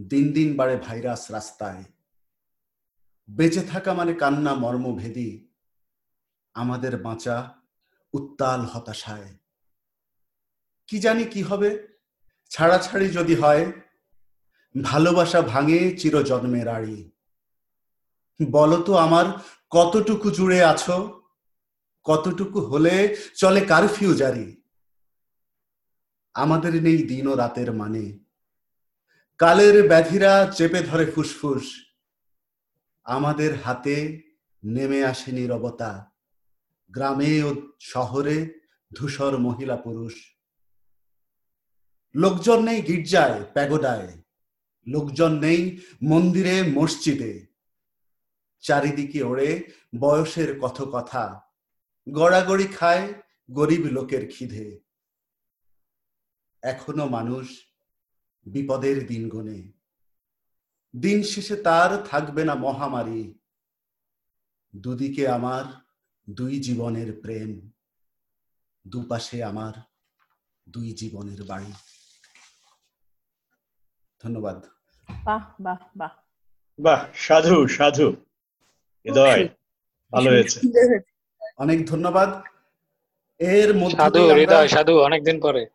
দিন দিন বাড়ে ভাইরাস রাস্তায়। বেঁচে থাকা মানে কান্না মর্মভেদী আমাদের বাঁচা উত্তাল হতাশায়। কি জানি কি হবে? ছাড়াছাড়ি যদি হয়, ভালোবাসা ভাঙে চিরজন্মের আড়ি। বলতো আমার, কতটুকু জুড়ে আছো, কতটুকু হলে চলে কারফিউ জারি। আমাদের নেই দিন ও রাতের মানে। কালের ব্যাধিরা চেপে ধরে ফুসফুস। আমাদের হাতে নেমে আসে নীরবতা। গ্রামে ও শহরে ধূসর মহিলা পুরুষ। লোকজন নেই গির্জায়, প্যাগোডায়। লোকজন নেই মন্দিরে, মসজিদে। চারিদিকে ওড়ে বয়সের কত কথা গড়াগড়ি খায় গরিব লোকের খিদে। এখনও মানুষ বিপদের দিন গুনে। দিন শেষে তার থাকবে না মহামারী। দুদিকে আমার দুই জীবনের প্রেম দুপাশে আমার দুই জীবনের বাড়ি। ধন্যবাদ। বাহ বাহ বাহ। বাহ সাধু সাধু। হৃদয় ভালো হয়েছে। অনেক ধন্যবাদ। এর মধ্যে সাধু হৃদয় সাধু অনেকদিন পরে।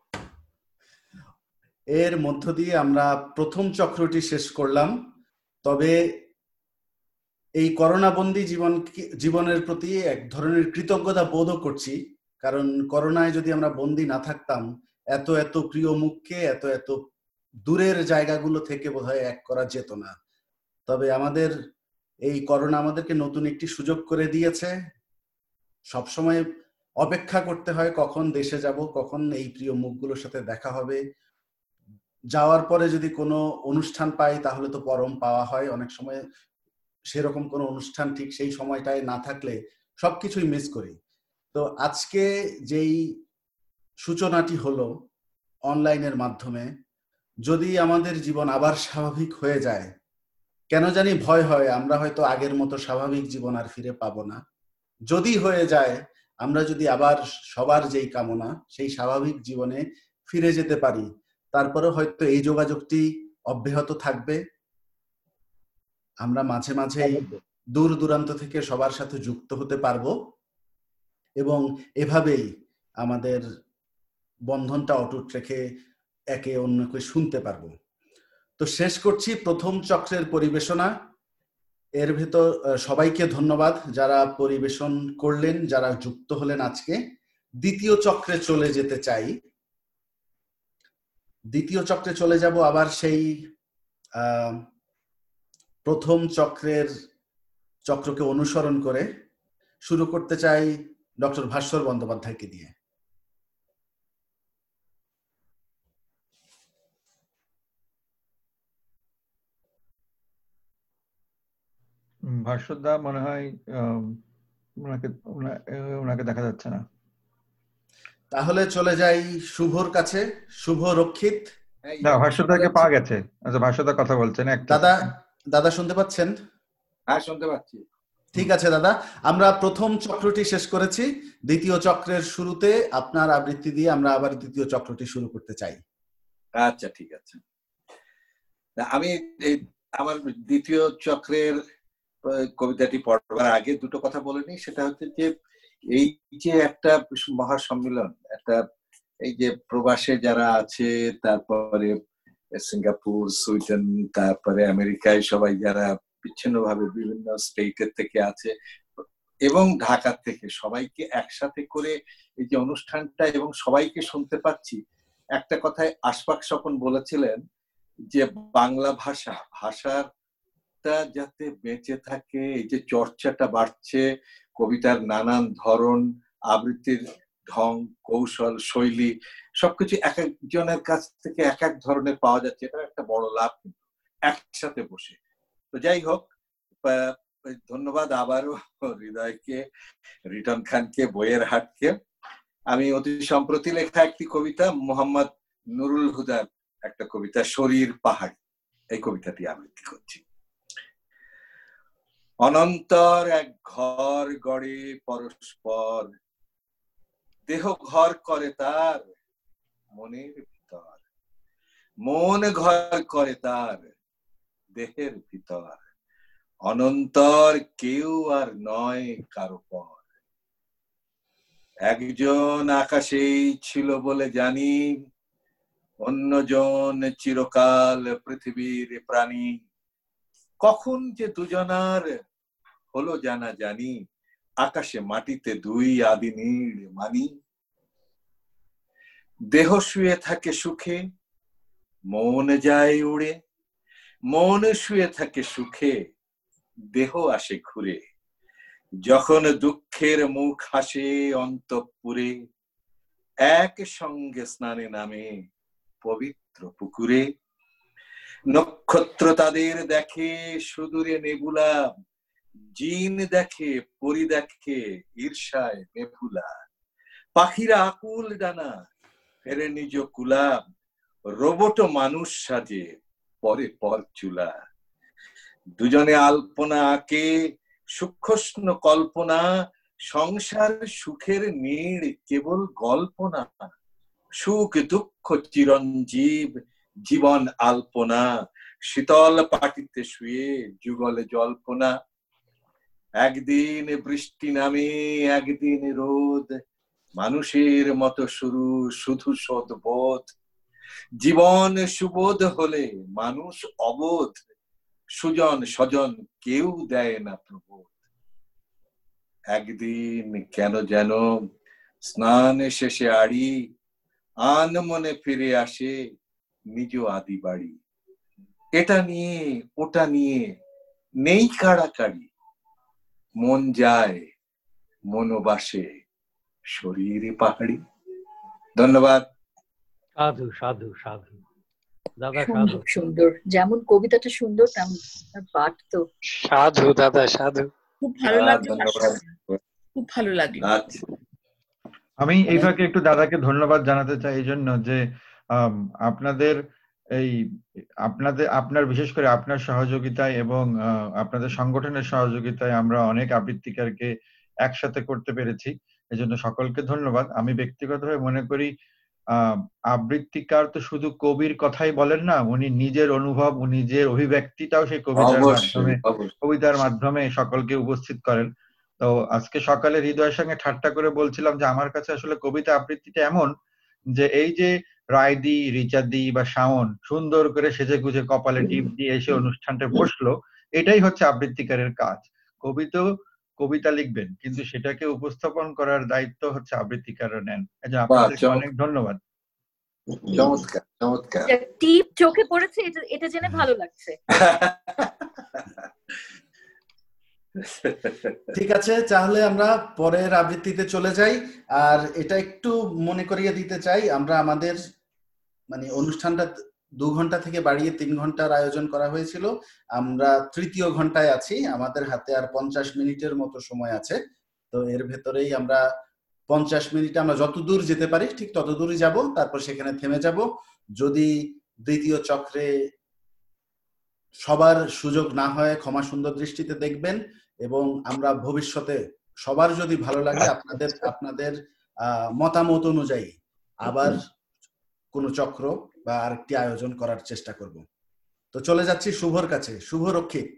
এর মধ্য দিয়ে আমরা প্রথম চক্রটি শেষ করলাম। তবে এই করোনাবন্দি জীবন জীবনের প্রতি এক ধরনের কৃতজ্ঞতা বোধও করছি। কারণ করোনায় যদি আমরা বন্দি না থাকতাম, এত এত প্রিয় মুখকে, এত এত দূরের জায়গাগুলো থেকে বোধহয় এক করা যেত না। তবে আমাদের এই করোনা আমাদেরকে নতুন একটি সুযোগ করে দিয়েছে। সবসময় অপেক্ষা করতে হয় কখন দেশে যাব, কখন এই প্রিয় মুখগুলোর সাথে দেখা হবে। যাওয়ার পরে যদি কোনো অনুষ্ঠান পাই, তাহলে তো পরম পাওয়া হয়। অনেক সময় সেরকম কোনো অনুষ্ঠান ঠিক সেই সময়টায় না থাকলে সবকিছুই মিস করি। তো আজকে যেই সূচনাটি হলো অনলাইনের মাধ্যমে, যদি আমাদের জীবন আবার স্বাভাবিক হয়ে যায়, কেন জানি ভয় হয়, আমরা হয়তো আগের মতো স্বাভাবিক জীবন আর ফিরে পাবো না। যদি হয়ে যায়, আমরা যদি আবার সবার যেই কামনা, সেই স্বাভাবিক জীবনে ফিরে যেতে পারি তারপরে হয়তো এই যোগাযোগটি অব্যাহত থাকবে। আমরা মাঝে মাঝে দূর দূরান্ত থেকে সবার সাথে যুক্ত হতে পারব এবং এভাবেই আমাদের বন্ধনটা অটুট রেখে একে অন্যকে শুনতে পারব। তো শেষ করছি প্রথম চক্রের পরিবেশনা। এর ভেতর সবাইকে ধন্যবাদ যারা পরিবেশন করলেন যারা যুক্ত হলেন আজকে। দ্বিতীয় চক্রে চলে যেতে চাই। দ্বিতীয় চক্রে চলে যাব, আবার সেই প্রথম চক্রের চক্রকে অনুসরণ করে শুরু করতে চাই ডক্টর ভাস্বর বন্দ্যোপাধ্যায়কে দিয়ে। ভাস্বরদা মনে হয় ওনাকে ওনাকে দেখা যাচ্ছে না। তাহলে চলে যাই শুভর কাছে। শুভ রক্ষিত। না ভাষ্যদাকে পাওয়া গেছে। আচ্ছা ভাষ্যদা কথা বলছেন দাদা দাদা শুনতে পাচ্ছেন? হ্যাঁ শুনতে পাচ্ছি। ঠিক আছে দাদা। আমরা প্রথম চক্রটি শেষ করেছি। দ্বিতীয় চক্রের শুরুতে আপনার আবৃত্তি দিয়ে আমরা আবার দ্বিতীয় চক্রটি শুরু করতে চাই। আচ্ছা ঠিক আছে। আমি আমার দ্বিতীয় চক্রের কবিতাটি পড়বার আগে দুটো কথা বলে নিই। সেটা হচ্ছে যে এই যে একটা মহাসম্মেলন, একটা এই যে প্রবাসে যারা আছে, তারপরে সিঙ্গাপুর, সুইডেন, তারপরে আমেরিকায় সবাই যারা বিচ্ছিন্নভাবে বিভিন্ন স্টেটের থেকে আছে এবং ঢাকা থেকে সবাইকে একসাথে করে এই যে অনুষ্ঠানটা এবং সবাইকে শুনতে পাচ্ছি। একটা কথায় আশফাক স্বপন বলেছিলেন যে, বাংলা ভাষা, ভাষাটা যাতে বেঁচে থাকে, এই যে চর্চাটা বাড়ছে কবিতার নানান ধরন, আবৃত্তির ঢং, কৌশল, শৈলী, সবকিছু এক একজনের কাছ থেকে এক এক ধরনের পাওয়া যাচ্ছে। এটা একটা বড় লাভ কিন্তু একসাথে বসে। তো যাই হোক ধন্যবাদ আবারও হৃদয়কে, রিটন খানকে, বইয়ের হাটকে। আমি অতি সম্প্রতি লেখা একটি কবিতা, মোহাম্মদ নুরুল হুদার একটা কবিতা, শরীর পাহাড়। এই কবিতাটি আবৃত্তি করছি। অনন্তর এক ঘর গড়ে পরস্পর। দেহ ঘর করে তার মনের ভিতর। মন ঘর করে তার দেহের ভিতর। অনন্তর কেউ আর নয় কারও পর। একজন আকাশেই ছিল বলে জানি, অন্যজন চিরকাল পৃথিবীর প্রাণী। কখন যে দুজনার হলো জানা জানি, আকাশে মাটিতে দুই আদি নীড় মানি। দেহ শুয়ে থাকে সুখে, মন যায় উড়ে। মন শুয়ে থাকে সুখে, দেহ আসে ঘুরে। যখন দুঃখের মুখ হাসে অন্তঃপুরে এক সঙ্গে স্নানে নামে পবিত্র পুকুরে। নক্ষত্র তাদের দেখে সুদূরে নেবুলা জিন দেখে, পরি দেখে, ঈর্ষায় নেভুলা পাখিরা আকুল ডানা, ফেরে নিজ কুলা রোবট মানুষ সাজে, পরে পর চুলা দুজনে আলপনা আঁকে সূক্ষ্ম কল্পনা, সংসার সুখের নীড়, কেবল কল্পনা সুখ, দুঃখ, চিরঞ্জীব, জীবন আলপনা। শীতল পাটিতে শুয়ে, যুগলে জল্পনা। একদিন বৃষ্টি নামে, একদিন রোদ। মানুষের মতো শুরু, শুধু সদবোধ জীবন সুবোধ হলে মানুষ অবোধ। সুজন স্বজন কেউ দেয় না প্রবোধ। একদিন কেন যেন স্নান শেষে আড়ি, আন মনে ফিরে আসে নিজ আদি বাড়ি। এটা নিয়ে, ওটা নিয়ে নেই কাড়াকাড়ি। মন যায় মনোবাসে শরীরে পাহাড়ি। ধন্যবাদ। সাধু সাধু সাধু। দাদা সাধু। সুন্দর। যেমন কবিতাটা সুন্দর তেমন তার পাঠ তো। সাধু দাদা সাধু। খুব ভালো আর লাগল খুব ভালো লাগল। আচ্ছা। আমি এই ফাঁকে একটু দাদাকে ধন্যবাদ জানাতে চাই এই জন্য যে আম, আপনাদের এই আপনাদের আপনার বিশেষ করে আপনার সহযোগিতায় এবং আহ, আপনাদের সংগঠনের সহযোগিতায় আমরা অনেক আবৃত্তিকারকে একসাথে করতে পেরেছি। এজন্য সকলকে ধন্যবাদ। আমি ব্যক্তিগতভাবে মনে করি আহ আবৃত্তিকার তো শুধু কবির কথাই বলেন না উনি নিজের অনুভব উনি নিজের অভিব্যক্তিটাও সেই কবিতার মাধ্যমে কবিতার মাধ্যমে সকলকে উপস্থিত করেন। তো আজকে সকালে হৃদয়ের সঙ্গে ঠাট্টা করে বলছিলাম যে আমার কাছে আসলে কবিতা আবৃত্তিটা এমন যে এই যে রায়দি রিচাদি বা শাওন সুন্দর করে সেজে গুজে কপালে টিপ দিয়ে এসে অনুষ্ঠানটা বসল। এটাই হচ্ছে আবৃত্তিকারের কাজ। কবি তো কবিতা লিখবেন কিন্তু সেটাকে উপস্থাপন করার দায়িত্ব হচ্ছে আবৃত্তিকাররা নেন। আপনাদেরকে অনেক ধন্যবাদ। চমৎকার চমৎকার। টিপ চোখে পড়েছে এটা জেনে ভালো লাগছে। ঠিক আছে, তাহলে আমরা পরের আবৃত্তিতে চলে যাই। আর এটা একটু মনে করিয়ে দিতে চাই, আমরা আমাদের মানে অনুষ্ঠানটা দু ঘণ্টা থেকে বাড়িয়ে তিন ঘণ্টার আয়োজন করা হয়েছিল। আমরা তৃতীয় ঘন্টায় আছি, আমাদের হাতে আর পঞ্চাশ মিনিটের মতো সময় আছে। তো এর ভেতরেই আমরা পঞ্চাশ মিনিটে আমরা যত দূর যেতে পারি, ঠিক তত দূরই যাব, তারপর সেখানে থেমে যাব। যদি দ্বিতীয় চক্রে সবার সুযোগ না হয়, ক্ষমা সুন্দর দৃষ্টিতে দেখবেন এবং আমরা ভবিষ্যতে সবার যদি ভালো লাগে আপনাদের আপনাদের মতামত অনুযায়ী আবার কোনো চক্র বা আরেকটি আয়োজন করার চেষ্টা করব। তো চলে যাচ্ছি শুভর কাছে। শুভ রক্ষিত।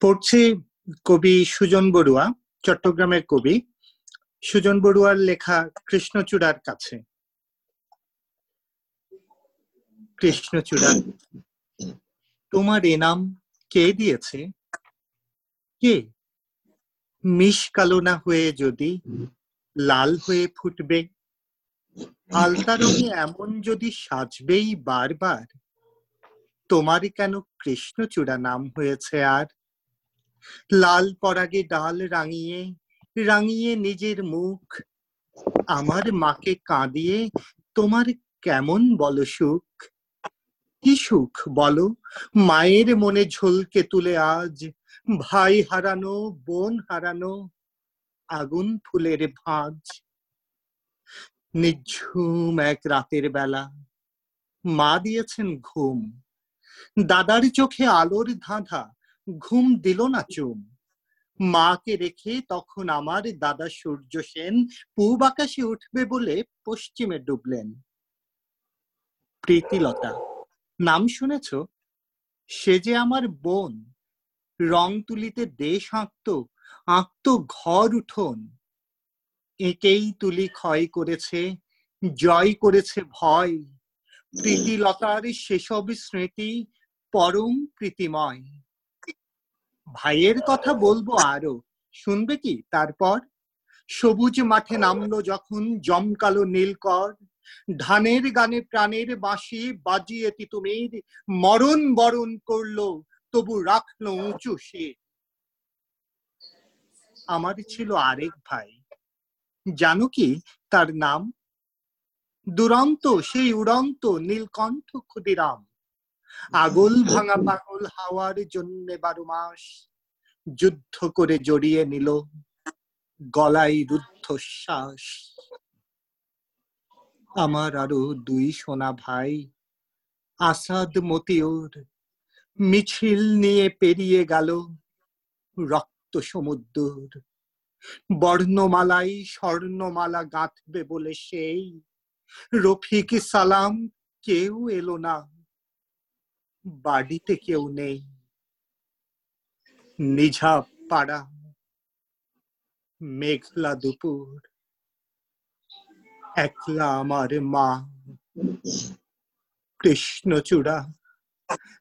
পড়ছি কবি সুজন বড়ুয়া, চট্টগ্রামের কবি। সুজন বড়ুয়ার লেখা কৃষ্ণচূড়ার কাছে। কৃষ্ণচূড়া তোমার এ নাম কে দিয়েছে? কে? মিশ কালো না হয়ে যদি লাল হয়ে ফুটবে, আলতা রঙে এমন যদি সাজবেই বারবার তোমার কেন কৃষ্ণচূড়া নাম হয়েছে আর? লাল পরাগে ডাল রাঙিয়ে রাঙিয়ে নিজের মুখ। আমার মাকে কাঁদিয়ে, তোমার কেমন বলো সুখ? কি সুখ বলো? মায়ের মনে ঝলকে তুলে আজ, ভাই হারানো, বোন হারানো, আগুন ফুলের ভাঁজ। নিঝুম এক রাতের বেলা, মা দিয়েছেন ঘুম। দাদার চোখে আলোর ধাঁধা, ঘুম দিল না চুম। মাকে রেখে তখন আমার দাদা সূর্য সেন পূব আকাশে উঠবে বলে পশ্চিমে ডুবলেন। প্রীতিলতা, নাম শুনেছ? সে যে আমার বোন, রং তুলিতে দেশ আঁকতো আঁকতো ঘর উঠোন। একেই তুলি ক্ষয় করেছে, জয় করেছে ভয়। প্রীতিলতার সেসব স্মৃতি পরম প্রীতিময়। ভাইয়ের কথা বলব আরও। শুনবে কি? তারপর, সবুজ মাঠে নামলো যখন জমকালো নীলকর। ধানের গানে প্রাণের বাঁশি বাজিয়ে তিতুমির। মরণ বরণ করল, তবু রাখল উঁচু সে আমার ছিল আরেক ভাই। জানো কি তার নাম? দুরন্ত, সেই উড়ন্ত নীলকণ্ঠ ক্ষুদিরাম। আগল ভাঙা পাগল হাওয়ার জন্য বারো মাস যুদ্ধ করে জড়িয়ে নিল গলায় রুদ্ধশ্বাস। আমার আরও দুই সোনা ভাই, আসাদ মতিউর, মিছিল নিয়ে পেরিয়ে গেল রক্ত সমুদ্র বর্ণমালাই স্বর্ণমালা গাঁথবে বলে সেই। রফিক সালাম কেউ এলো না। বাড়িতে কেউ নেই। নিঝাপ পাড়া, মেঘলা দুপুর, একলা আমার মা। কৃষ্ণচূড়া,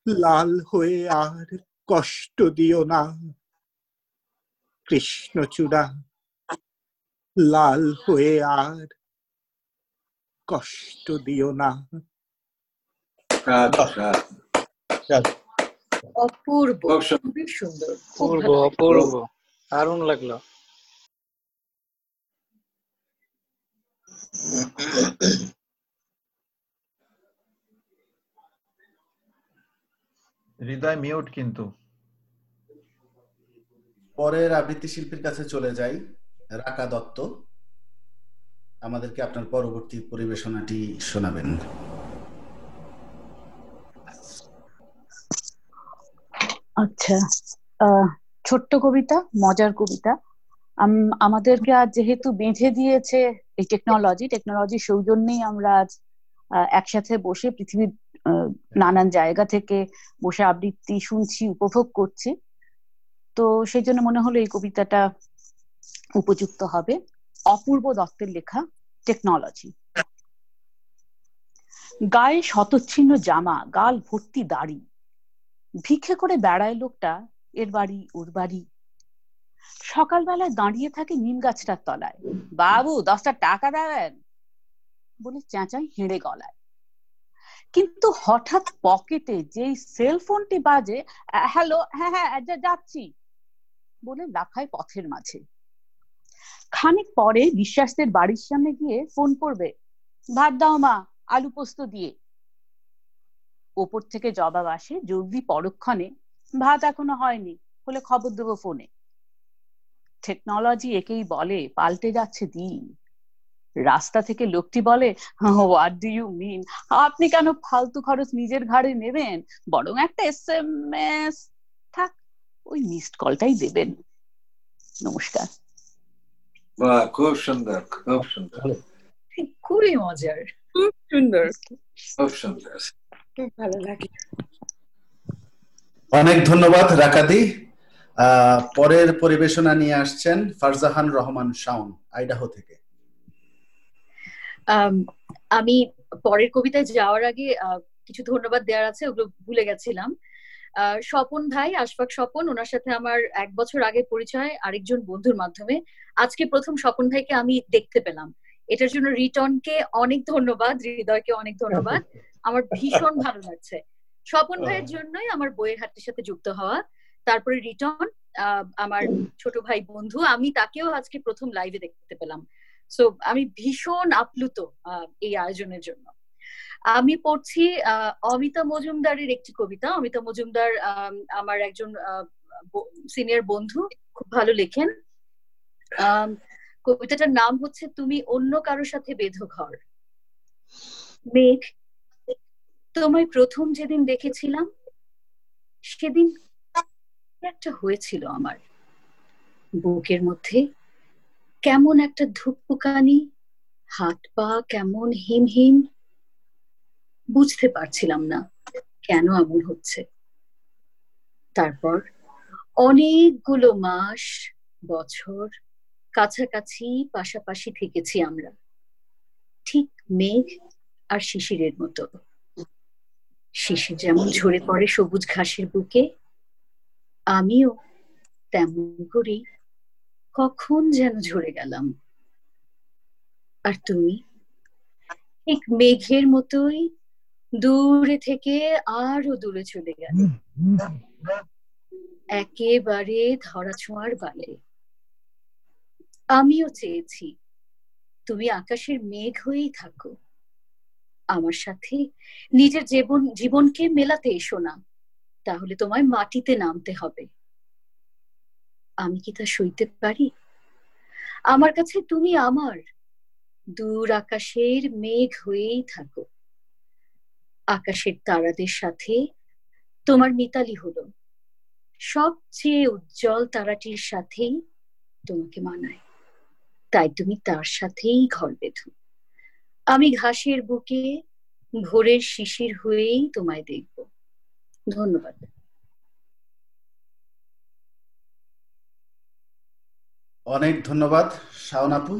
লাল হয়ে আর কষ্ট দিও না। কৃষ্ণচূড়া, লাল হয়ে আর কষ্ট দিও না। অপূর্ব খুবই সুন্দর। অপূর্ব অপূর্ব। দারুণ লাগল। হৃদয় মিউট কিন্তু। পরের আবৃত্তি শিল্পীর কাছে চলে যাই রাকা দত্ত। আমাদেরকে আপনার পরবর্তী পরিবেশনাটি শোনাবেন। আচ্ছা। ছোট্ট কবিতা, মজার কবিতা। আম- আমাদেরকে আজ যেহেতু বেঁধে দিয়েছে এই টেকনোলজি টেকনোলজির সৌজন্যেই আমরা আজ একসাথে বসে পৃথিবীর নানান জায়গা থেকে বসে আবৃত্তি শুনছি, উপভোগ করছি। তো সেই জন্য মনে হলো এই কবিতাটা উপযুক্ত হবে। অপূর্ব দত্তের লেখা টেকনোলজি গায়ে শতচ্ছিন্ন জামা, গাল ভর্তি দাড়ি। ভিক্ষে করে বেড়ায় লোকটা এর বাড়ি, ওর বাড়ি। সকালবেলায় দাঁড়িয়ে থাকে নিম গাছটার তলায়। বাবু, দশটা টাকা দেবেন বলে চেঁচাই হেঁড়ে গলায়। কিন্তু হঠাৎ পকেটে যেই সেল ফোনটি বাজে হ্যালো হ্যাঁ হ্যাঁ যাচ্ছি! বলে লাফায় পথের মাঝে। খানিক পরে বিশ্বাসের বাড়ির সামনে গিয়ে ফোন করবে, ভাত দাও মা, আলু পোস্ত দিয়ে। ওপর থেকে জবাব আসে জলদি পরক্ষণে। ভাত এখনও হয়নি হলে খবর দেবো ফোনে। টেকনোলজি একেই বলে পাল্টে যাচ্ছে দিন। রাস্তা থেকে লোকটি বলে হোয়াট ডু ইউ মিন আপনি কেন ফালতু খরচ নিজের ঘাড়ে নেবেন? বরং একটা এস এম এস থাক ওই মিসড কলটাই দেবেন। নমস্কার। বাহ খুব সুন্দর খুব সুন্দর। খুবই মজার। খুব সুন্দর। খুব সুন্দর। খুব ভালো লাগে। অনেক ধন্যবাদ রাকাদি। পরের পরিবেশনা নিয়ে আসছেন ফারজাহান রহমান শাওন আইডাহো থেকে। আমি পরের কবিতায় যাওয়ার আগে আহ, কিছু ধন্যবাদ দেওয়ার আছে ওগুলো ভুলে গেছিলাম। আহ, স্বপন ভাই আশফাক স্বপন ওনার সাথে আমার এক বছর আগে পরিচয় আরেকজন বন্ধুর মাধ্যমে। আজকে প্রথম স্বপন ভাইকে আমি দেখতে পেলাম। এটার জন্য রিটনকে অনেক ধন্যবাদ হৃদয়কে অনেক ধন্যবাদ। আমার ভীষণ ভালো লাগছে। স্বপন ভাইয়ের জন্যই আমার বইয়ের হাটের সাথে যুক্ত হওয়া। তারপরে রিটন আমার ছোট ভাই বন্ধু আমি তাকেও আজকে প্রথম লাইভে দেখতে পেলাম। সো আমি ভীষণ আপ্লুত এই আয়োজনের জন্য। আমি পড়ছি আহ, অমিতা মজুমদারের একটি কবিতা। অমিতা মজুমদার আম, আমার একজন সিনিয়র বন্ধু খুব ভালো লেখেন। কবিতাটার নাম হচ্ছে তুমি অন্য কারোর সাথে বেঁধো ঘর মেঘ তোমায় প্রথম যেদিন দেখেছিলাম, সেদিন একটা হয়েছিল আমার। বুকের মধ্যে কেমন একটা ধুকপুকানি, হাত পা কেমন হিম হিম, বুঝতে পারছিলাম না কেন এমন হচ্ছে। তারপর অনেকগুলো মাস, বছর কাছাকাছি পাশাপাশি থেকেছি আমরা। ঠিক মেঘ আর শিশিরের মতো। শিশির যেমন ঝরে পড়ে সবুজ ঘাসের বুকে, আমিও তেমন করেই কখন যেন ঝরে গেলাম। আর তুমি? ঠিক মেঘের মতোই দূরে থেকে আরও দূরে চলে গেল। একেবারে ধরা ছোঁয়ার বালে। আমিও চেয়েছি, তুমি আকাশের মেঘ হয়েই থাকো। আমার সাথে। নিজের জীবন, জীবনকে মেলাতে এসো না। তাহলে তোমায় মাটিতে নামতে হবে। আমি কি তা সইতে পারি? আমার কাছে তুমি আমার। দূর আকাশের মেঘ হয়েই থাকো। আকাশের তারাদের সাথে তোমার মিতালি হলো। সবচেয়ে উজ্জ্বল তারাটির সাথেই তোমাকে মানায়। তাই তুমি তার সাথেই ঘর বেঁধো। আমি ঘাসের বুকে ভোরের শিশির হয়েই তোমায় দেখব। ধন্যবাদ। অনেক ধন্যবাদ শাওন আপু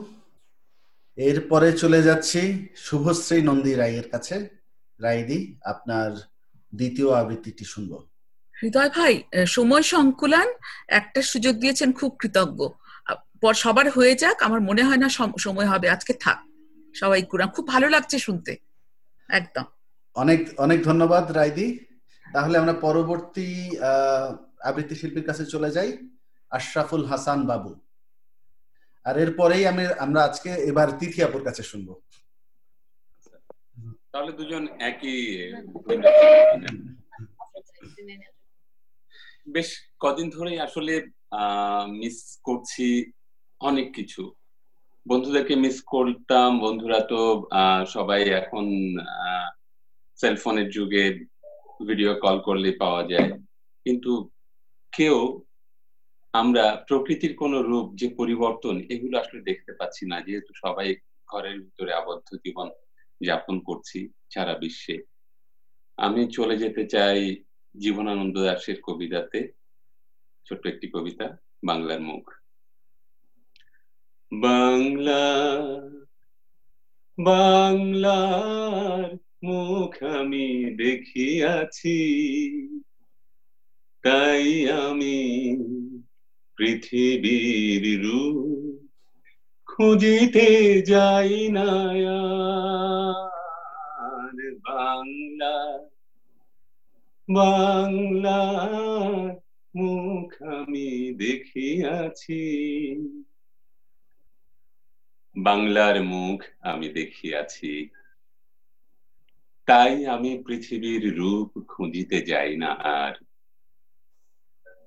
এরপরে চলে যাচ্ছি শুভশ্রী নন্দী রায়ের কাছে। রায়দি আপনার দ্বিতীয় আবৃত্তিটি শুনব। হৃদয় ভাই সময় সংকুলান একটা সুযোগ দিয়েছেন খুব কৃতজ্ঞ। পর সবার হয়ে যাক আমার মনে হয় না সময় হবে আজকে থাক। সবাই কুরান খুব ভালো লাগছে শুনতে। একদম। অনেক অনেক ধন্যবাদ রায়দি তাহলে আমরা পরবর্তী আহ, আবৃত্তি শিল্পীর কাছে চলে যাই আশরাফুল হাসান বাবু। আর এরপরেই আমি আমরা আজকে এবার তিথি আপুর কাছে শুনব। তাহলে দুজন একই বেশ কদিন ধরেই আসলে মিস করছি অনেক কিছু। বন্ধুদেরকে মিস করতাম। বন্ধুরা তো সবাই এখন সেলফোনের যুগে ভিডিও কল করলে পাওয়া যায়। কিন্তু কেউ, আমরা প্রকৃতির কোন রূপ যে পরিবর্তন, এগুলো আসলে দেখতে পাচ্ছি না। যেহেতু সবাই ঘরের ভিতরে আবদ্ধ জীবন যাপন করছি সারা বিশ্বে। আমি চলে যেতে চাই জীবনানন্দ দাশের কবিতাতে। ছোট্ট একটি কবিতা, বাংলার মুখ। বাংলা, বাংলার মুখ আমি দেখিয়াছি, তাই আমি পৃথিবীর রূপ খুঁজিতে যাই না বাংলা, বাংলার মুখ আমি দেখিয়াছি বাংলার মুখ আমি দেখিয়াছি। তাই আমি পৃথিবীর রূপ খুঁজিতে যাই না আর।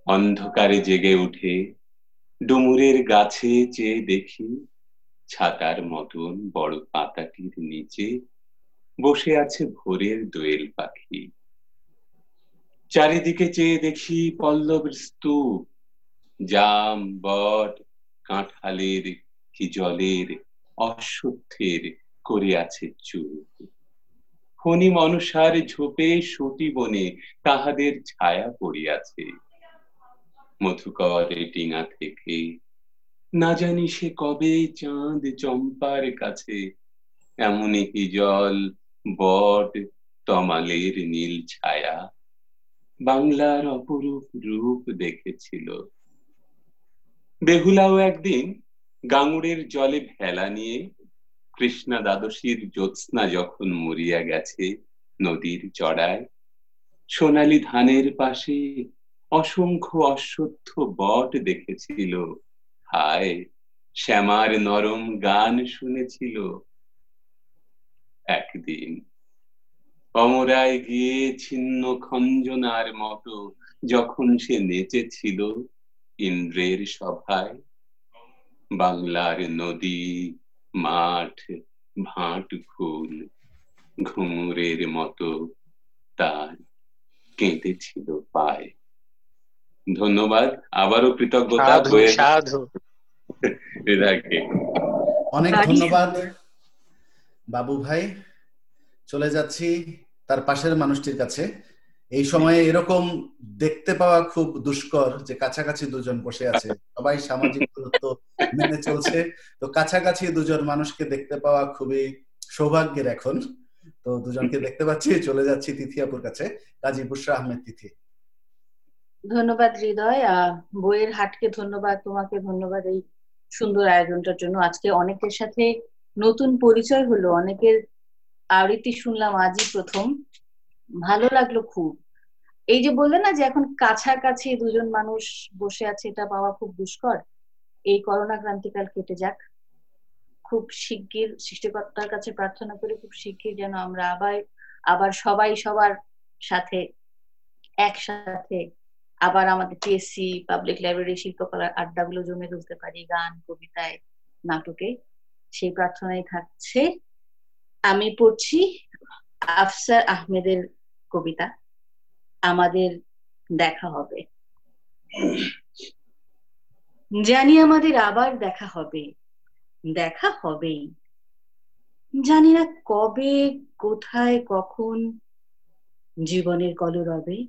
অন্ধকারে জেগে উঠে, ডুমুরের গাছে চেয়ে দেখি, ছাতার মতন বড় পাতাটির নিচে বসে আছে ভোরের দোয়েল পাখি। চারিদিকে চেয়ে দেখি পল্লবের স্তূপ, জাম, বট, কাঁঠালের কি জলের অশ্বত্থের করে আছে চুপ। ফণি মনসার ঝোপে সতী বনে তাহাদের ছায়া পড়িয়াছে। মধুকর ডিঙা থেকে না জানি সে কবে চাঁদ চম্পার কাছে, এমনই জল বট তমালের নীল ছায়া? বাংলার অপরূপ রূপ দেখেছিল। বেহুলাও একদিন গাঙুড়ের জলে ভেলা নিয়ে কৃষ্ণা দ্বাদশীর জ্যোৎস্না যখন মরিয়া গেছে নদীর চড়ায়, সোনালি ধানের পাশে অসংখ্য অশ্বত্থ বট দেখেছিল। হায়, শ্যামার নরম গান শুনেছিল। একদিন অমরায় গিয়ে ছিন্ন খঞ্জনার মতো যখন সে নেচেছিল, ইন্দ্রের সভায় বাংলার নদী মাঠ ভাট ফুল ঘুমুরের মতো তার কেঁদেছিল পায়। ধন্যবাদ আবারও কৃতজ্ঞতা অনেক ধন্যবাদ বাবু ভাই। চলে যাচ্ছি তার পাশের মানুষটির কাছে। এই সময়ে এরকম দেখতে পাওয়া খুব দুষ্কর যে কাছাকাছি দুজন বসে আছে। সবাই সামাজিক দূরত্ব মেনে চলছে। তো কাছাকাছি দুজন মানুষকে দেখতে পাওয়া খুবই সৌভাগ্যের এখন। তো দুজনকে দেখতে পাচ্ছি, চলে যাচ্ছি তিথিয়াপুর কাছে, কাজী বুশরা আহমেদ তিথি। ধন্যবাদ হৃদয়। বইয়ের হাটকে ধন্যবাদ, তোমাকে ধন্যবাদ এই সুন্দর আয়োজনটার জন্য। আজকে অনেকের সাথে নতুন পরিচয় হলো, অনেকের আবৃত্তি শুনলাম আজই প্রথম। ভালো লাগল খুব। এই যে বললে না যে এখন কাছাকাছি দুজন মানুষ বসে আছে, এটা পাওয়া খুব দুষ্কর। এই করোনা ক্রান্তিকাল কেটে যাক। খুব শিগগির সৃষ্টিকর্তার কাছে প্রার্থনা করি, খুব শিগগির যেন আমরা আবার আবার সবাই সবার সাথে, একসাথে আবার আমাদের টিএসসি পাবলিক লাইব্রেরি শিল্পকলার আড্ডাগুলো জমে তুলতে পারি, গান, কবিতায়, নাটকে। সেই প্রার্থনাই থাকছে। আমি পড়ছি আফসার আহমেদের কবিতা আমাদের দেখা হবে। জানি আমাদের আবার দেখা হবে, দেখা হবেই। জানি না কবে, কোথায়, কখন জীবনের কলরবে।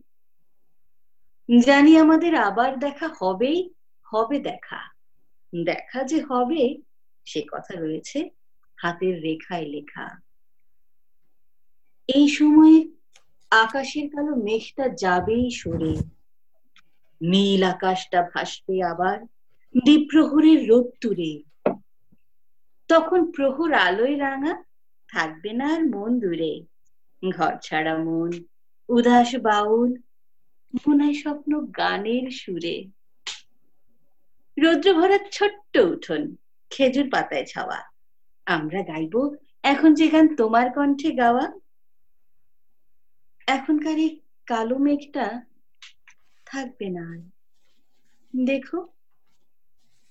জানি আমাদের আবার দেখা হবেই, হবে দেখা। দেখা যে হবে, সে কথা রয়েছে হাতের রেখায় লেখা। এই সময়ে আকাশের কালো মেঘটা যাবেই সরে। নীল আকাশটা ভাসবে আবার দ্বীপ্রহরের রোদ্দুরে। তখন প্রহর আলোয় রাঙা থাকবে না আর মন দূরে। ঘর ছাড়া মন, উদাস বাউল মনায় স্বপ্ন গানের সুরে। রৌদ্র ভরা ছোট্ট উঠোন, খেজুর পাতায় ছাওয়া। আমরা গাইবো, এখন যে গান তোমার কণ্ঠে গাওয়া। এখনকার এই কালো মেঘটা থাকবে না। দেখো,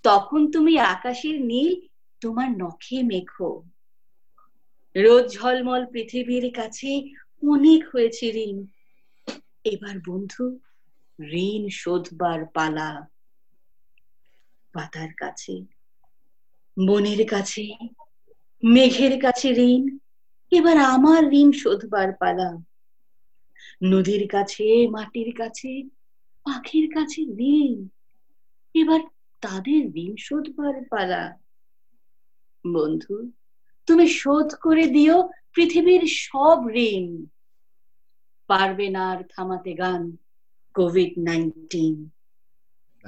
তখন তুমি আকাশের নীল, তোমার নখে মেখো রোজ ঝলমল পৃথিবীর কাছে অনেক হয়েছে ঋণ। এবার বন্ধু, ঋণ শোধবার পালা। পাতার কাছে, বনের কাছে, মেঘের কাছে ঋণ। এবার আমার ঋণ শোধবার পালা। নদীর কাছে মাটির কাছে পাখির কাছে ঋণ এবার তাদের ঋণ শোধবার পালা। বন্ধু তুমি শোধ করে দিও পৃথিবীর সব ঋণ। পারবে না আর থামাতে গান কোভিড নাইনটিন।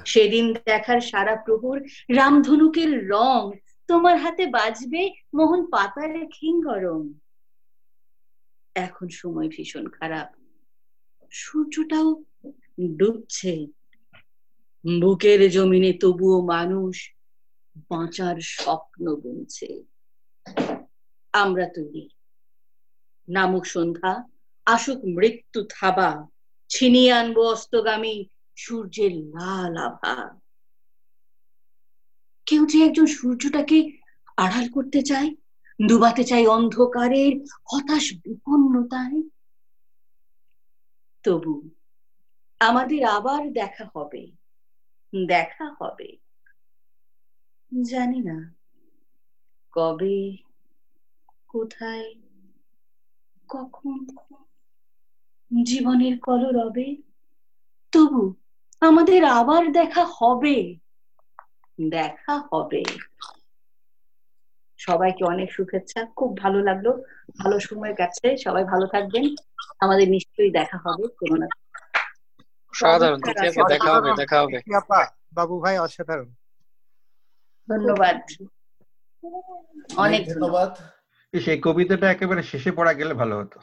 সেদিন দেখার সারা প্রহর রামধনুকের রং। তোমার হাতে বাজবে মোহন পাতার খিং গরম। এখন সময় ভীষণ খারাপ। সূর্যটাও ডুবছে। বুকের জমিনে তবুও মানুষ বাঁচার স্বপ্ন বুনছে। আমরা তৈরি। নামুক সন্ধ্যা, আসুক মৃত্যু থাবা, ছিনিয়ে আনব অস্তগামী সূর্যের লাল আভা। কেউ যে একজন সূর্যটাকে আড়াল করতে চায়, ডুবাতে চাই অন্ধকারের হতাশ বিপন্নতায় তবু আমাদের আবার দেখা হবে দেখা হবে। জানি না কবে, কোথায়, কখন, জীবনের কলরবে। তবু আমাদের আবার দেখা হবে দেখা হবে। সবাইকে অনেক শুভেচ্ছা। খুব ভালো লাগল। ভালো সময় কাটছে সবাই ভালো থাকবেন। আমাদের নিশ্চয়ই দেখা হবে কোনো না সাধারণ হবে দেখা হবে। বাবু ভাই অসাধারণ। ধন্যবাদ। অনেক ধন্যবাদ। সেই কবিতাটা একেবারে শেষে পড়া গেলে ভালো হতো।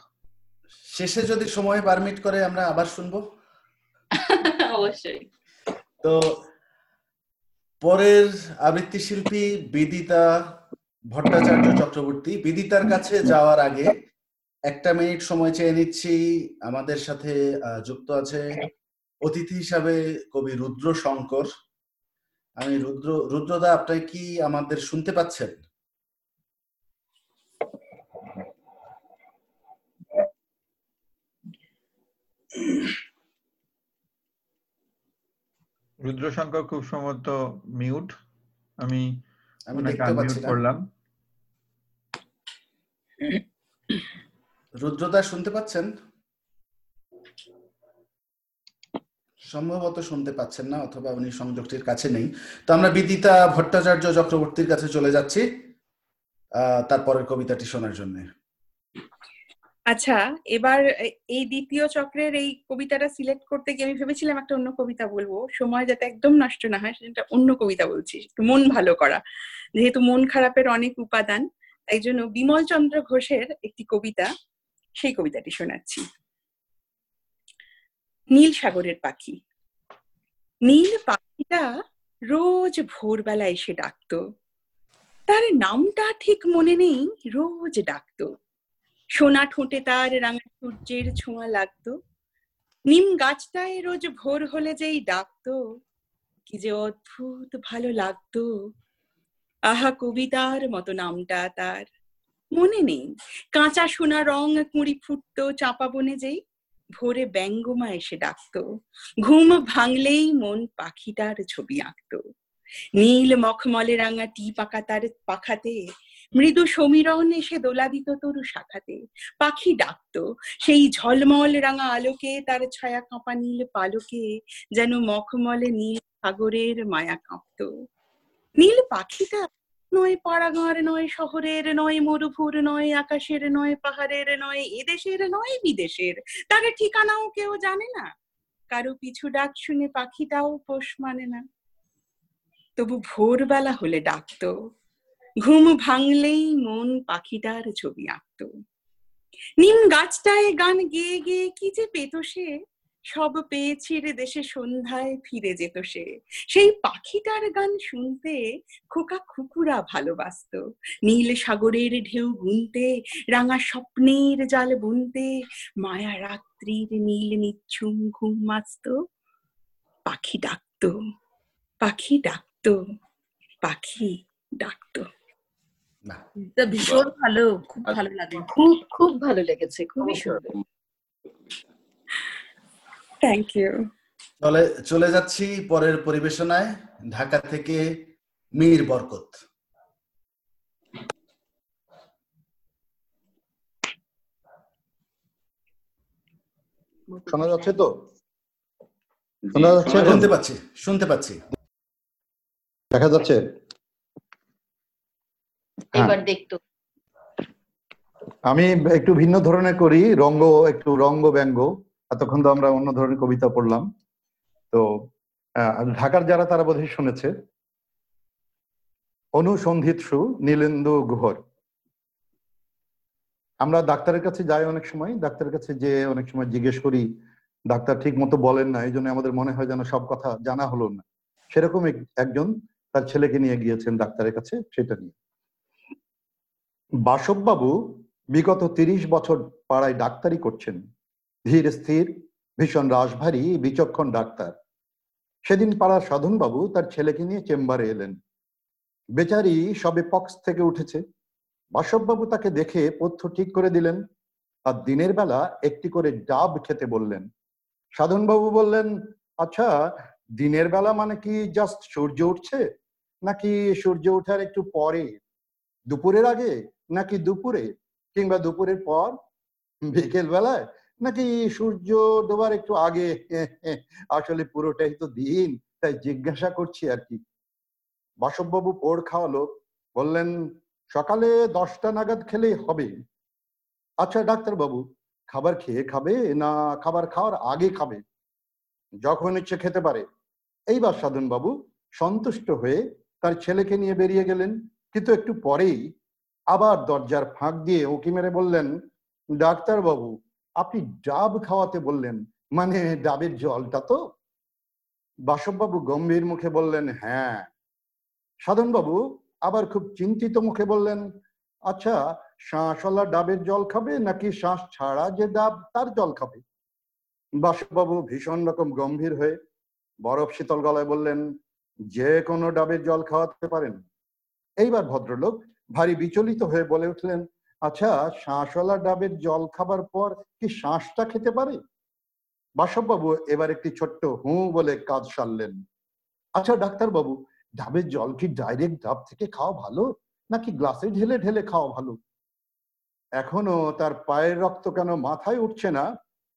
শেষে যদি সময় পারমিট করে আমরা আবার শুনব। অবশ্যই। তো পরের আবৃত্তি শিল্পী বিদিতা ভট্টাচার্য চক্রবর্তী বিদিতার কাছে যাওয়ার আগে একটা মিনিট সময় চেয়ে নিচ্ছি। আমাদের সাথে যুক্ত আছে অতিথি হিসাবে কবি রুদ্র শঙ্কর আমি রুদ্র, রুদ্রদা, আপনি কি আমাদের শুনতে পাচ্ছেন? রুদ্র শঙ্কর খুব সম্ভবত মিউট আমি আমি দেখতে পাচ্ছি করলাম। রুদ্রদা শুনতে পাচ্ছেন? সম্ভবত শুনতে পাচ্ছেন না অথবা উনি সংযোগটির কাছে নেই। তো আমরা বিদিতা ভট্টাচার্য চক্রবর্তীর কাছে চলে যাচ্ছি আহ তারপরের কবিতাটি শোনার জন্য। আচ্ছা এবার এই দ্বিতীয় চক্রের এই কবিতাটা সিলেক্ট করতে গিয়ে আমি ভেবেছিলাম একটা অন্য কবিতা বলব। সময় যাতে একদম নষ্ট না হয়, সেটা অন্য কবিতা বলছি। মন ভালো করা। যেহেতু মন খারাপের অনেক উপাদান, তাই জন্য বিমল চন্দ্র ঘোষের একটি কবিতা, সেই কবিতাটি শোনাচ্ছি। নীল সাগরের পাখি। নীল পাখিটা রোজ ভোরবেলা এসে ডাকতো। তার নামটা ঠিক মনে নেই, রোজ ডাকতো। সোনা ঠোঁটে তার রাঙা সূর্যের ছোঁয়া লাগতো। নিম গাছটায় রোজ ভোর হলে যেই ডাকতো, কি যে অদ্ভুত ভালো লাগতো। আহা, কবিতার মতো নামটা তার। মনে নেই, কাঁচা সোনা রং কুঁড়ি ফুটতো চাপা বনে যেই, ভোরে ব্যঙ্গমা এসে ডাকতো। ঘুম ভাঙলেই মন পাখিটার ছবি আঁকতো। নীল মখমলে রাঙা টি পাকা তার পাখাতে মৃদু সমীরণ এসে দোলা দিত তরু শাখাতে। পাখি ডাকতো। সেই ঝলমল রাঙা আলোকে তার ছায়া কাঁপা নীল পালকে যেন মখমলে নীল সাগরের মায়া কাঁপতো। নীল পাখিটা নয় পাড়াগাঁর, নয় শহরের, নয় মরুভুর, নয় আকাশের, নয় পাহাড়ের, নয় এদেশের, নয় বিদেশের। তার ঠিকানাও কেউ জানে না। কারও পিছু ডাক শুনে পাখিটাও পোষ মানে না। তবু ভোরবেলা হলে ডাকতো। ঘুম ভাঙলেই মন পাখিটার ছবি আঁকতো। নিম গাছটায় গান গেয়ে গেয়ে কি যে পেত সে? সব পেয়েছি রে দেশে সন্ধ্যায় ফিরে যেত সে। সেই পাখিটার গান শুনতে খোকা খুকুরা ভালোবাসতো। নীল সাগরের ঢেউ গুনতে, রাঙা স্বপ্নের জাল বুনতে, মায়া রাত্রির নীল নিচ্ছুম ঘুম মাসত পাখি ডাকতো পাখি ডাকতো পাখি ডাকতো। ভীষণ ভালো খুব ভালো লাগে। খুব খুব ভালো লেগেছে খুবই সুন্দর। থ্যাংক ইউ চলে চলে যাচ্ছি পরের পরিবেশনায় ঢাকা থেকে মীর বরকত। শোনা যাচ্ছে তো? শোনা যাচ্ছে? শুনতে পাচ্ছি শুনতে পাচ্ছি। দেখা যাচ্ছে? এবার দেখতো। আমি একটু ভিন্ন ধরনের করি রঙ্গ একটু রঙ্গ ব্যঙ্গ এতক্ষণ তো আমরা অন্য ধরনের কবিতা পড়লাম। তো ঢাকার যারা তারা বোধহয় শুনেছে। অনুসন্ধিৎসু নীলেন্দু গুহর। আমরা ডাক্তারের কাছে যাই অনেক সময় ডাক্তারের কাছে যে অনেক সময় জিজ্ঞেস করি ডাক্তার ঠিক মতো বলেন না এই জন্য আমাদের মনে হয় যেন সব কথা জানা হলো না। সেরকম একজন তার ছেলেকে নিয়ে গিয়েছেন ডাক্তারের কাছে সেটা নিয়ে। বাসববাবু বিগত তিরিশ বছর পাড়ায় ডাক্তারি করছেন। ধীর, স্থির, ভীষণ রাশভারী বিচক্ষণ ডাক্তার। সেদিন পাড়ার সাধনবাবু তার ছেলেকে নিয়ে চেম্বারে এলেন। বেচারি সবে পক্স থেকে উঠেছে। বাসববাবু তাকে দেখে পথ্য ঠিক করে দিলেন আর দিনের বেলা একটি করে ডাব খেতে বললেন। সাধনবাবু বললেন আচ্ছা দিনের বেলা মানে কি জাস্ট সূর্য উঠছে? নাকি সূর্য ওঠার একটু পরে? দুপুরের আগে নাকি দুপুরে কিংবা দুপুরের পর বিকেল বেলায়? নাকি সূর্য ডোবার একটু আগে? আসলে পুরোটাই তো দিন, তাই জিজ্ঞাসা করছি আর কি। বাসববাবু পোড় খাওয়ালো, বললেন, সকালে দশটা নাগাদ খেলেই হবে। আচ্ছা ডাক্তারবাবু, খাবার খেয়ে খাবে না খাবার খাওয়ার আগে খাবে? যখন ইচ্ছে খেতে পারে। এইবার সাধন বাবু সন্তুষ্ট হয়ে তার ছেলেকে নিয়ে বেরিয়ে গেলেন, কিন্তু একটু পরেই আবার দরজার ফাঁক দিয়ে উঁকি মেরে বললেন ডাক্তার বাবু আপনি ডাব খাওয়াতে বললেন মানে ডাবের জলটা তো? বাসববাবু গম্ভীর মুখে বললেন হ্যাঁ। সাধনবাবু আবার খুব চিন্তিত মুখে বললেন আচ্ছা শাঁসওয়ালা ডাবের জল খাবে নাকি শ্বাস ছাড়া যে ডাব, তার জল খাবে? বাসুবাবু ভীষণ রকম গম্ভীর হয়ে বরফ শীতল গলায় বললেন, যে কোনো ডাবের জল খাওয়াতে পারেন। এইবার ভদ্রলোক ভারী বিচলিত হয়ে বলে উঠলেন আচ্ছা শাঁসওয়ালা ডাবের জল খাবার পর কি শাঁসটা খেতে পারে? বাসববাবু এবার একটি ছোট্ট হু বলে কাজ সারলেন। আচ্ছা ডাক্তার বাবু ডাবের জল কি ডাইরেক্ট ডাব থেকে খাওয়া ভালো, নাকি গ্লাসে ঢেলে ঢেলে খাওয়া ভালো? এখনও তার পায়ের রক্ত কেন মাথায় উঠছে না?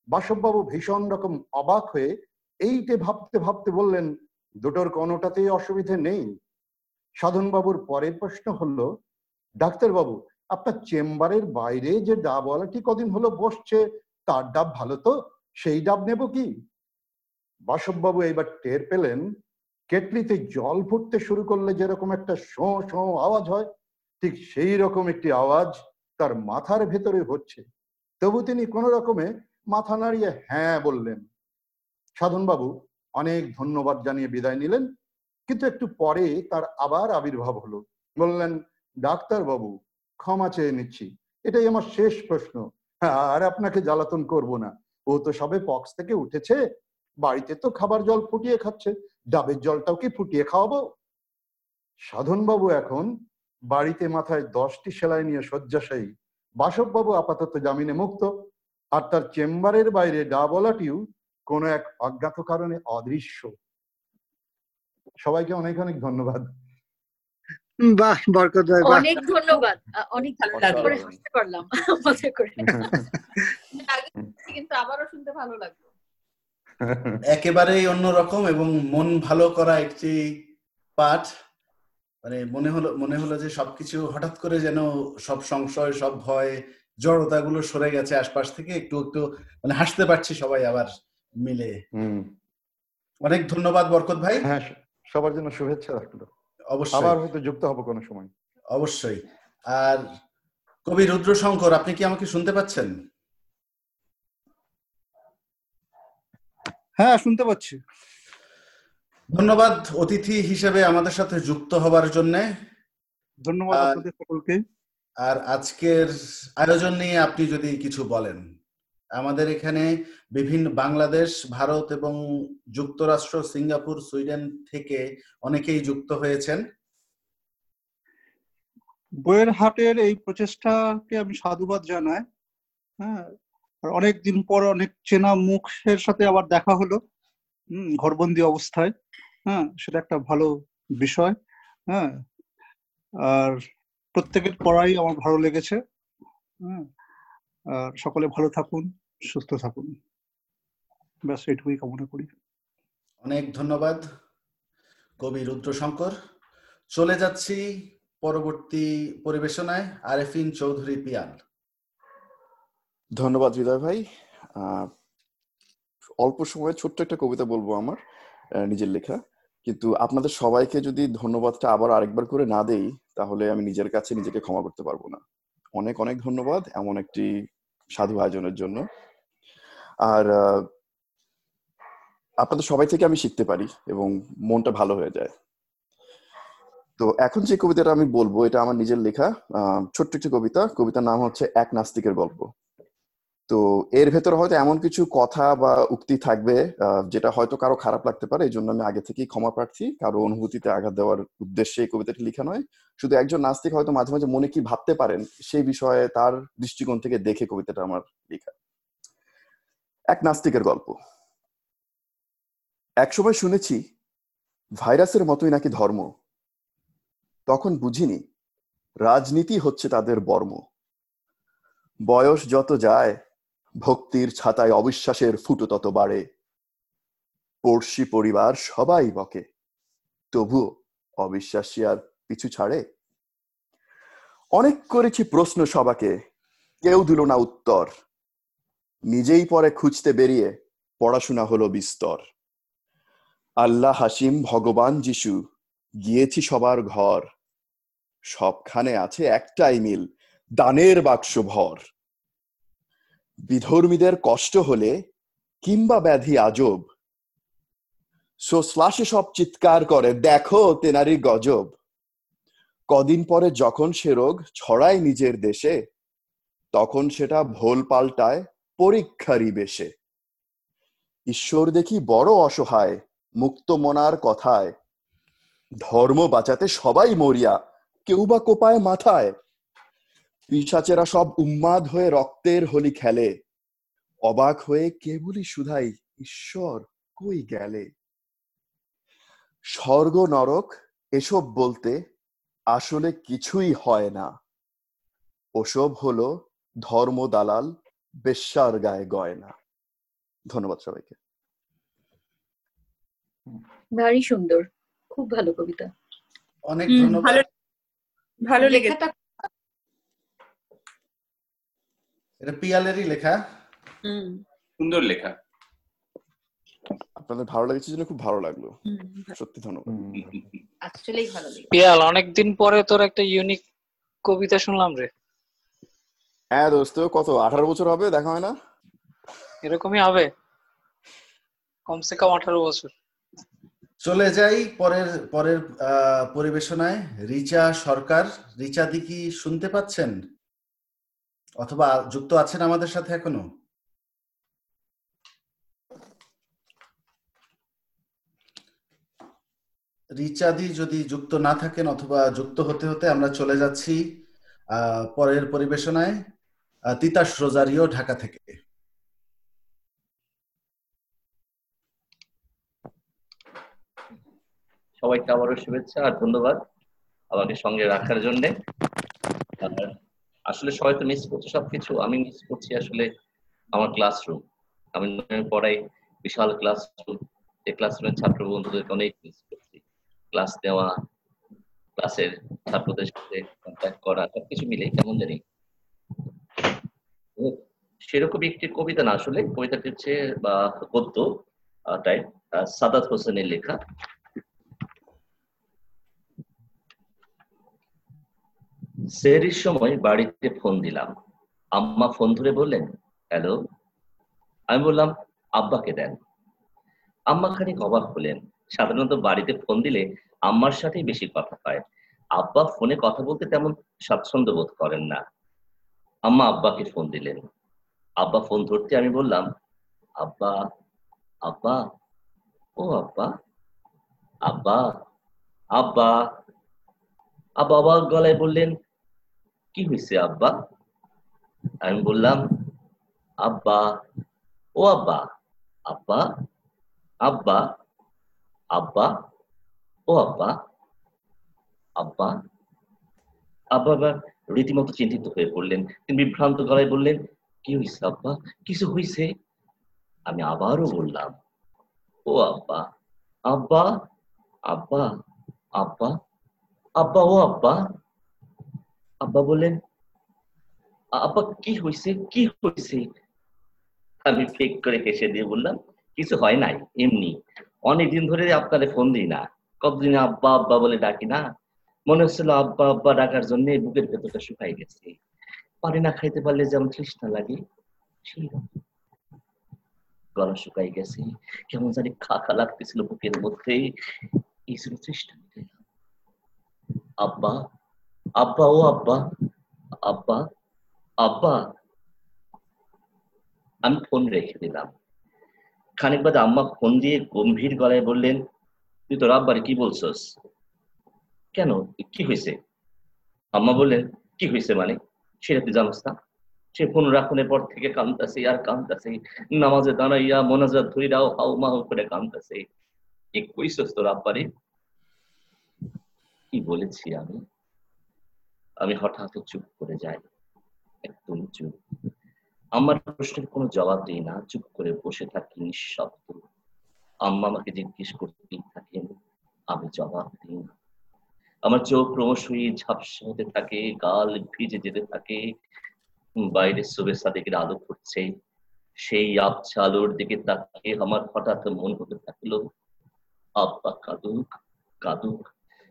বাসববাবু ভীষণ রকম অবাক হয়ে এইটে ভাবতে ভাবতে বললেন, দুটোর কোনোটাতেই অসুবিধে নেই। সাধনবাবুর পরের প্রশ্ন হলো ডাক্তারবাবু, আপনার চেম্বারের বাইরে যে ডাবওয়ালাটি কদিন হলো বসছে, তার ডাব ভালো তো? সেই ডাব নেব কি? বাসববাবু এইবার টের পেলেন, কেটলিতে জল ফুটতে শুরু করলে যেরকম একটা শো শো আওয়াজ হয়, ঠিক সেই রকম একটি আওয়াজ তার মাথার ভেতরে হচ্ছে। তবু তিনি কোন রকমে মাথা নাড়িয়ে হ্যাঁ বললেন। সাধনবাবু, অনেক ধন্যবাদ জানিয়ে বিদায় নিলেন, কিন্তু একটু পরে তার আবার আবির্ভাব হলো। বললেন ডাক্তার বাবু ক্ষমা চেয়ে নিচ্ছি। এটাই আমার শেষ প্রশ্ন। আর আপনাকে জ্বালাতন করব না। ও তো সবে পক্স থেকে উঠেছে। বাড়িতে তো খাবার জল ফুটিয়ে খাচ্ছে। ডাবের জলটাও কি ফুটিয়ে খাওয়াবো? সাধনবাবু এখন বাড়িতে মাথায় দশটি সেলাই নিয়ে শয্যাশায়ী। বাসববাবু আপাতত জামিনে মুক্ত। আর তার চেম্বারের বাইরে ডাবলাটিও কোনো এক অজ্ঞাত কারণে অদৃশ্য। সবাইকে অনেক অনেক ধন্যবাদ। বাহ বরকত ভাই অনেক ধন্যবাদ। অনেক ভালো লাগল। করে হাসতে পারলাম মজা করে। কিন্তু আবারও শুনতে ভালো লাগল। একেবারেই অন্যরকম এবং মন ভালো করা একটি পাঠ। মানে মনে হলো মনে হলো যে সবকিছু হঠাৎ করে যেন সব সংশয় সব ভয় জড়তাগুলো সরে গেছে আশপাশ থেকে। একটু একটু মানে হাসতে পারছি সবাই আবার মিলে। হুম। অনেক ধন্যবাদ বরকত ভাই। হ্যাঁ সবার জন্য শুভেচ্ছা রাখল। অবশ্যই। আবার হয়তো যুক্ত হব কোনো সময়। অবশ্যই। আর কবি রুদ্র শঙ্কর আপনি কি আমাকে শুনতে পাচ্ছেন? হ্যাঁ শুনতে পাচ্ছি। ধন্যবাদ অতিথি হিসেবে আমাদের সাথে যুক্ত হবার জন্য। ধন্যবাদ আপনাদের সকলকে। আর আজকের আয়োজন নিয়ে আপনি যদি কিছু বলেন। আমাদের এখানে বিভিন্ন বাংলাদেশ, ভারত এবং যুক্তরাষ্ট্র, সিঙ্গাপুর, সুইডেন থেকে অনেকেই যুক্ত হয়েছেন। বইয়ের হাটের এই প্রচেষ্টাকে আমি সাধুবাদ জানাই। হ্যাঁ অনেক দিন পর অনেক চেনা মুখের সাথে আবার দেখা হলো ঘরবন্দি অবস্থায়। হ্যাঁ সেটা একটা ভালো বিষয়। হ্যাঁ আর প্রত্যেকের পড়াই আমার ভালো লেগেছে। হ্যাঁ আর সকলে ভালো থাকুন। সুস্থ থাকুন। ব্যাস এটুকুই কামনা করি। অনেক ধন্যবাদ কবি রুদ্র শঙ্কর চলে যাচ্ছি পরবর্তী পরিবেশনায় আরেফিন চৌধুরী পিয়াল। ধন্যবাদ হৃদয় ভাই। আহ, অল্প সময়ে ছোট্ট একটা কবিতা বলব আমার নিজের লেখা। কিন্তু আপনাদের সবাইকে যদি ধন্যবাদটা আবার আরেকবার করে না দেই তাহলে আমি নিজের কাছে নিজেকে ক্ষমা করতে পারব না। অনেক অনেক ধন্যবাদ এমন একটি সাধু আয়োজনের জন্য। আর আপনাদের সবাই থেকে আমি শিখতে পারি এবং মনটা ভালো হয়ে যায়। তো এখন যে কবিতাটা আমি বলব, এটা আমার নিজের লেখা ছোট্ট একটি কবিতা। কবিতার নাম হচ্ছে এক নাস্তিকের গল্প তো এর ভেতরে হয়তো এমন কিছু কথা বা উক্তি থাকবে যেটা হয়তো কারও খারাপ লাগতে পারে, এই জন্য আমি আগে থেকেই ক্ষমা প্রার্থী। কারও অনুভূতিতে আঘাত দেওয়ার উদ্দেশ্যে এই কবিতাটি লেখা নয়। শুধু একজন নাস্তিক হয়তো মাঝে মাঝে মনে কি ভাবতে পারেন, সেই বিষয়ে তার দৃষ্টিকোণ থেকে দেখে কবিতাটা আমার লেখা। এক নাস্তিকের গল্প। একসময় শুনেছি, ভাইরাসের মতোই নাকি ধর্ম। তখন বুঝিনি, রাজনীতি হচ্ছে তাদের বর্ম। বয়স যত যায়, ভক্তির ছাতায় অবিশ্বাসের ফুটো তত বাড়ে। পড়শি পরিবার সবাই বকে, তবুও অবিশ্বাসী আর পিছু ছাড়ে। অনেক করেছি প্রশ্ন সবাকে কেউ দিল না উত্তর। নিজেই পরে খুঁজতে বেরিয়ে পড়াশোনা হলো বিস্তর। আল্লাহ হাসিম ভগবান যিশু, গিয়েছি সবার ঘর। সবখানে আছে একটাই মিল, দানের বাক্স ভর। বিধর্মীদের কষ্ট হলে কিংবা ব্যাধি আজব। সো শ্লাসে সব চিৎকার করে, দেখো তেনারি গজব। কদিন পরে যখন সে রোগ ছড়ায় নিজের দেশে, তখন সেটা ভোল পাল্টায় পরীক্ষারই বেশে। ঈশ্বর দেখি বড় অসহায়, মুক্ত মনার কথায়। ধর্ম বাঁচাতে সবাই মরিয়া, কেউ বা কোপায় মাথায়। পিসাচেরা সব উন্মাদ হয়ে রক্তের হোলি খেলে। অবাক হয়ে কেবলই শুধাই ঈশ্বর কই গেলে? স্বর্গ নরক, এসব বলতে আসলে কিছুই হয় না। ওসব হলো ধর্ম দালাল বেশ্যার গায়ে গয়না। ধন্যবাদ সবাইকে। ভারী সুন্দর খুব ভালো কবিতা। অনেক ধন্যবাদ। ভালো লেখাটা এটা পিয়ালেরই লেখা। সুন্দর লেখা। আপনাদের ভালো লেগেছে জন্য খুব ভালো লাগল। সত্যি ধন্যবাদ। আসলেই ভালো লেগেছে। পিয়াল অনেকদিন পরে তোর একটা ইউনিক কবিতা শুনলাম রে। হ্যাঁ দোস্ত কত? আঠারো বছর হবে দেখা হয় না? এরকমই হবে। কমসে কম আঠারো বছর। চলে যাই পরের পরের আহ, পরিবেশনায়। রিচা সরকার রিচা দি কি শুনতে পাচ্ছেন? অথবা যুক্ত আছেন আমাদের সাথে এখনও? রিচাদি যদি যুক্ত না থাকেন অথবা যুক্ত হতে হতে আমরা চলে যাচ্ছি আহ, পরের পরিবেশনায়। তিতাস রোজারিও ঢাকা থেকে। সবাইকে আবারও শুভেচ্ছা আর ধন্যবাদ আমাকে সঙ্গে রাখার জন্য। আসলে সবাই তো মিস করছে সবকিছু, আমি মিস করছি আসলে আমার ক্লাসরুম আমি পড়াই বিশাল ক্লাসরুম এই ক্লাসরুমের ছাত্র বন্ধুদেরকে অনেক মিস করছি। ক্লাস নেওয়া ক্লাসের ছাত্রদের সাথে কন্ট্যাক্ট করা, সবকিছু মিলে কেমন জানি। ও, সেরকমই একটি কবিতা না আসলে কবিতাটি হচ্ছে বা গদ্য টাইপ সাদাত হোসেনের লেখা। সেহরির সময় বাড়িতে ফোন দিলাম। আম্মা ফোন ধরে বললেন হ্যালো? আমি বললাম আব্বাকে দেন। আম্মা খানিক অবাক হলেন। সাধারণত বাড়িতে ফোন দিলে আম্মার সাথেই বেশি কথা হয়। আব্বা ফোনে কথা বলতে তেমন স্বাচ্ছন্দ্য বোধ করেন না। আম্মা আব্বাকে ফোন দিলেন। আব্বা ফোন ধরতে আমি বললাম, আব্বা আব্বা, ও আব্বা আব্বা আব্বা। আব্বা অবাক গলায় বললেন, কি হয়েছে আব্বা? আমি বললাম, আব্বা, ও আব্বা আব্বা আব্বা আব্বা, ও আব্বা আব্বা। আব্বা আবার রীতিমতো চিন্তিত হয়ে পড়লেন। তিনি বিভ্রান্ত গলায় বললেন কি হয়েছে আব্বা? কিছু হয়েছে আমি আবারও বললাম, ও আব্বা আব্বা আব্বা আব্বা আব্বা, ও আব্বা। আব্বা বললেন, আব্বা, কি হয়েছে কি হয়েছে আমি ফেক করে হেসে দিয়ে বললাম, কিছু হয় নাই, এমনি। অনেকদিন ধরে আপনারে ফোন দিই না। কতদিন আব্বা আব্বা বলে ডাকি না? মনে হচ্ছিল আব্বা আব্বা ডাকার জন্য বুকের ভেতরটা শুকাই গেছে। পানি না খাইতে পারলে যেমন তৃষ্ণা লাগে। গলা শুকাই গেছে, কেমন জানি খা খা লাগতেছিল বুকের মধ্যে। এই তৃষ্ণা আব্বা আব্বা ও আব্বা আব্বা আব্বা। আমি ফোন রেখে দিলাম। খানিক বাদে আম্মা ফোন দিয়ে গম্ভীর গলায় বললেন, তুই তোর আব্বারে কি বলছস? কেন? কি হয়েছে? আম্মা বললেন, কি হয়েছে মানে? সেটা তুই জানোস না। সে ফোন রাখনের পর থেকে কান্দতেছে আর কান্দতেছে নামাজে দাঁড়াইয়া মোনাজাত ধরিরাও হাও মাও করে কান্দতেছে কি কইছস তোর আব্বারে? কি বলেছি আমি? আমি হঠাৎ চুপ করে যাই, একদম চুপ। আমার প্রশ্নের কোনো জবাব দিই না, চুপ করে বসে থাকি নিঃশব্দ। আম্মা আমাকে জিজ্ঞেস করতেই থাকেন, আমি জবাব দিই না। আমার চোখ ক্রমশই ঝাপসা হতে থাকে, গাল ভিজে যেতে থাকে। বাইরে সবে সাদেকের আলো করছে সেই আবছা আলোর দিকে তাকিয়ে আমার হঠাৎ মন হতে থাকল, আব্বা কাদুক, কাঁদুক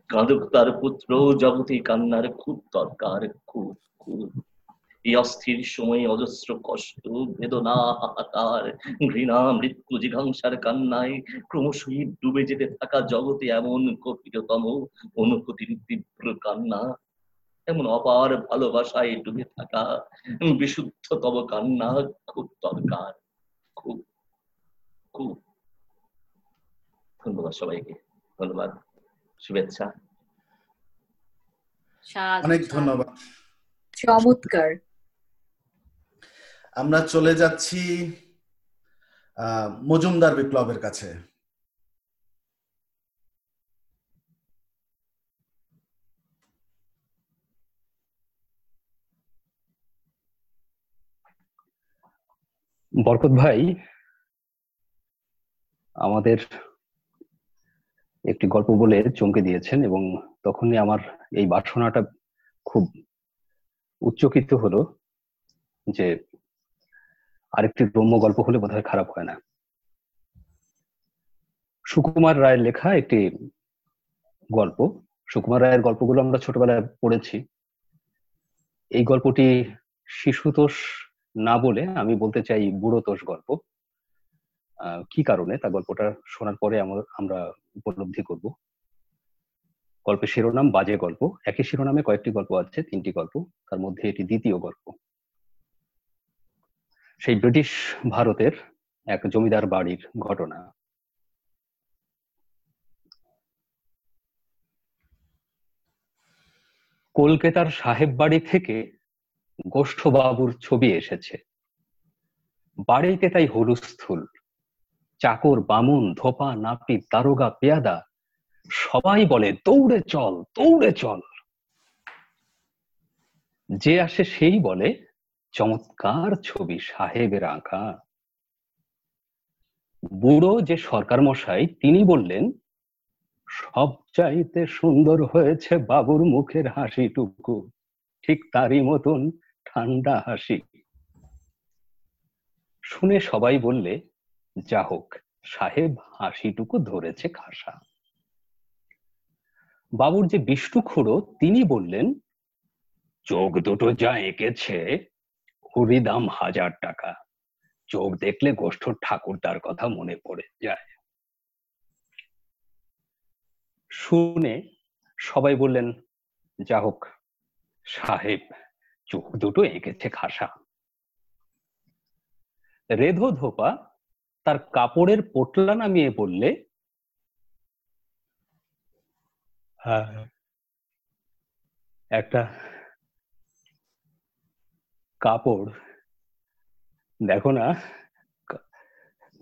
কাঁদুক তার পুত্র। জগতে কান্নার খুব দরকার, খুব খুব। এই অস্থির সময়ে অজস্র কষ্ট বেদনা হাহাকার ঘৃণা মৃত্যু জিঘাংসার কান্নায় ক্রমশই ডুবে যেতে থাকা জগতে এমন গভীরতম অনুভূতির তীব্র কান্না এমন অপার ভালোবাসায় ডুবে থাকা বিশুদ্ধতম কান্না খুব দরকার খুব খুব। ধন্যবাদ সবাইকে ধন্যবাদ শুভেচ্ছা। অনেক ধন্যবাদ। চমৎকার। আমরা চলে যাচ্ছি মজুমদার বিপ্লবের কাছে। বরকত ভাই, আমাদের একটি গল্প বলে চমকে দিয়েছেন এবং তখনই আমার এই বাসনাটা খুব উচ্চকিত হলো যে আরেকটি রম্য গল্প হলে বোধহয় খারাপ হয় না। সুকুমার রায়ের লেখা একটি গল্প। সুকুমার রায়ের গল্পগুলো আমরা ছোটবেলায় পড়েছি। এই গল্পটি শিশুতোষ না বলে আমি বলতে চাই বুড়োতোষ গল্প। কি কারণে? তা গল্পটা শোনার পরে আমরা উপলব্ধি করব। গল্পের শিরোনাম বাজে গল্প। একই শিরোনামে কয়েকটি গল্প আছে, তিনটি গল্প। তার মধ্যে এটি দ্বিতীয় গল্প। সেই ব্রিটিশ ভারতের এক জমিদার বাড়ির ঘটনা। কলকাতার সাহেব বাড়ি থেকে গোষ্ঠবাবুর ছবি এসেছে। বাড়িতে তাই হলুস্থুল। চাকর, বামুন, ধোপা নাপিত দারোগা, পেয়াদা, সবাই বলে, দৌড়ে চল দৌড়ে চল। যে আসে সেই বলে চমৎকার ছবি, সাহেবের আঁকা বুড়ো যে সরকার মশাই তিনি বললেন সব চাইতে সুন্দর হয়েছে বাবুর মুখের হাসিটুকু। ঠিক তারই মতন ঠান্ডা হাসি। শুনে সবাই বললে, যা হোক, সাহেব হাসিটুকু ধরেছে খাসা। বাবুর যে বিষ্ণু খুড়ো, তিনি বললেন, চোখ দুটো যা এঁকেছে ওরই দাম হাজার টাকা। চোখ দেখলে গোষ্ঠ ঠাকুরদার কথা মনে পড়ে যায়। শুনে সবাই বললেন, যা হোক, সাহেব, চোখ দুটো এঁকেছে খাসা। রেধো ধোপা তার কাপড়ের পোটলা নামিয়ে বললে হ্যাঁ। একটা কাপড়, দেখো না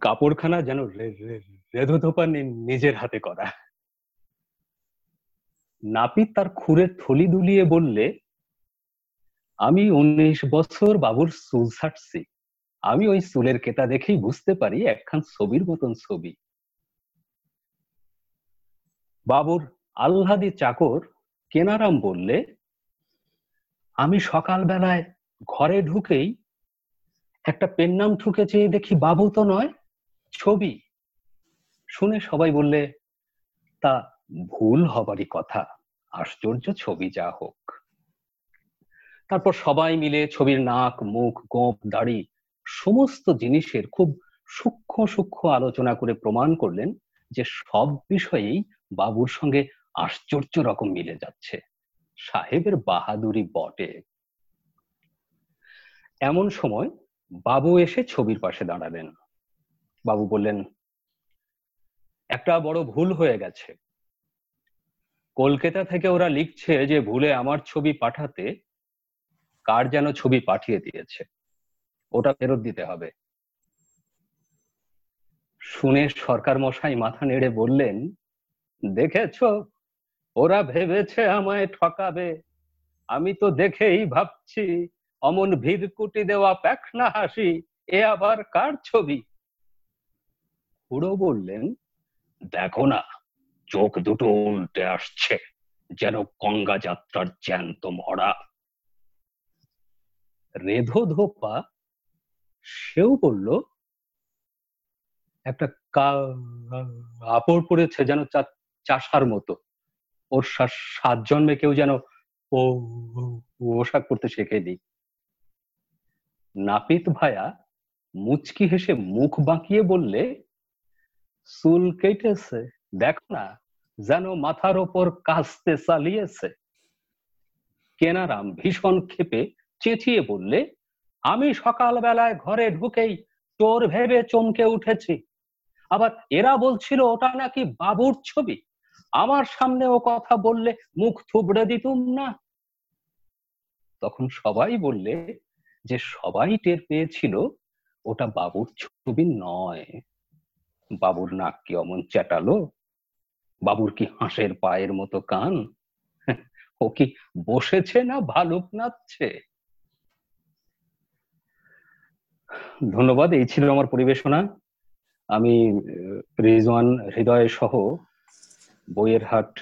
কাপড়খানা যেন রে- রে- রেধো নিজের হাতে করা। নাপিত তার খুরের থলি দুলিয়ে বললে, আমি উনিশ বছর বাবুর চুল ছাটছি আমি ওই চুলের কেতা দেখেই বুঝতে পারি একখান ছবির মতন ছবি। বাবুর আহ্লাদি চাকর কেনারাম বললে, আমি সকালবেলায় ঘরে ঢুকেই একটা পেন নাম ঠুকেছে দেখি বাবু তো নয়, ছবি। শুনে সবাই বললে, তা ভুল হবারই কথা, আশ্চর্য ছবি যা হোক। তারপর সবাই মিলে ছবির নাক, মুখ গোপ দাড়ি, সমস্ত জিনিসের খুব সূক্ষ্ম সূক্ষ্ম আলোচনা করে প্রমাণ করলেন যে সব বিষয়েই বাবুর সঙ্গে আশ্চর্য রকম মিলে যাচ্ছে। সাহেবের বাহাদুরি বটে। এমন সময় বাবু এসে ছবির পাশে দাঁড়ালেন। বাবু বললেন, একটা বড় ভুল হয়ে গেছে। কলকাতা থেকে ওরা লিখছে যে ভুলে আমার ছবি পাঠাতে কার যেন ছবি পাঠিয়ে দিয়েছে। ওটা ফেরত দিতে হবে। শুনে সরকার মশাই মাথা নেড়ে বললেন, দেখেছ? ওরা ভেবেছে আমায় ঠকাবে। আমি তো দেখেই ভাবছি অমন ভিড়কুটি দেওয়া প্যাখনা হাসি, এ আবার কার ছবি? খুড়ো বললেন, দেখো না, চোখ দুটো উল্টে আসছে, যেন গঙ্গা যাত্রার জ্যান্ত মরা রেধো ধোপা সেও বলল, একটা কাপড় পরেছে যেন চাষার মতো। ওর সাত জন্মে কেউ যেন ও পোশাক পরতে শেখেনি। নাপিত ভায়া মুচকি হেসে মুখ বাঁকিয়ে বললে, চুল কেটেছে, দেখো না, যেন মাথার ওপর কাস্তে চালিয়েছে। কেনারাম ভীষণ ক্ষেপে চেঁচিয়ে বললে, আমি সকালবেলায় ঘরে ঢুকেই চোর ভেবে চমকে উঠেছি। আবার এরা বলছিল, ওটা নাকি বাবুর ছবি। আমার সামনে ও কথা বললে মুখ থুবড়ে দিতুম না। তখন সবাই বললে যে সবাই টের পেয়েছিল, ওটা বাবুর ছবি নয়। বাবুর নাক কি অমন চ্যাটালো? বাবুর কি হাঁসের পায়ের মতো কান? ও কি বসেছে না ভালুক নাচছে? ধন্যবাদ, এই ছিল আমার পরিবেশনা। আমি রিজওয়ান হৃদয় সহ বইয়ের হাট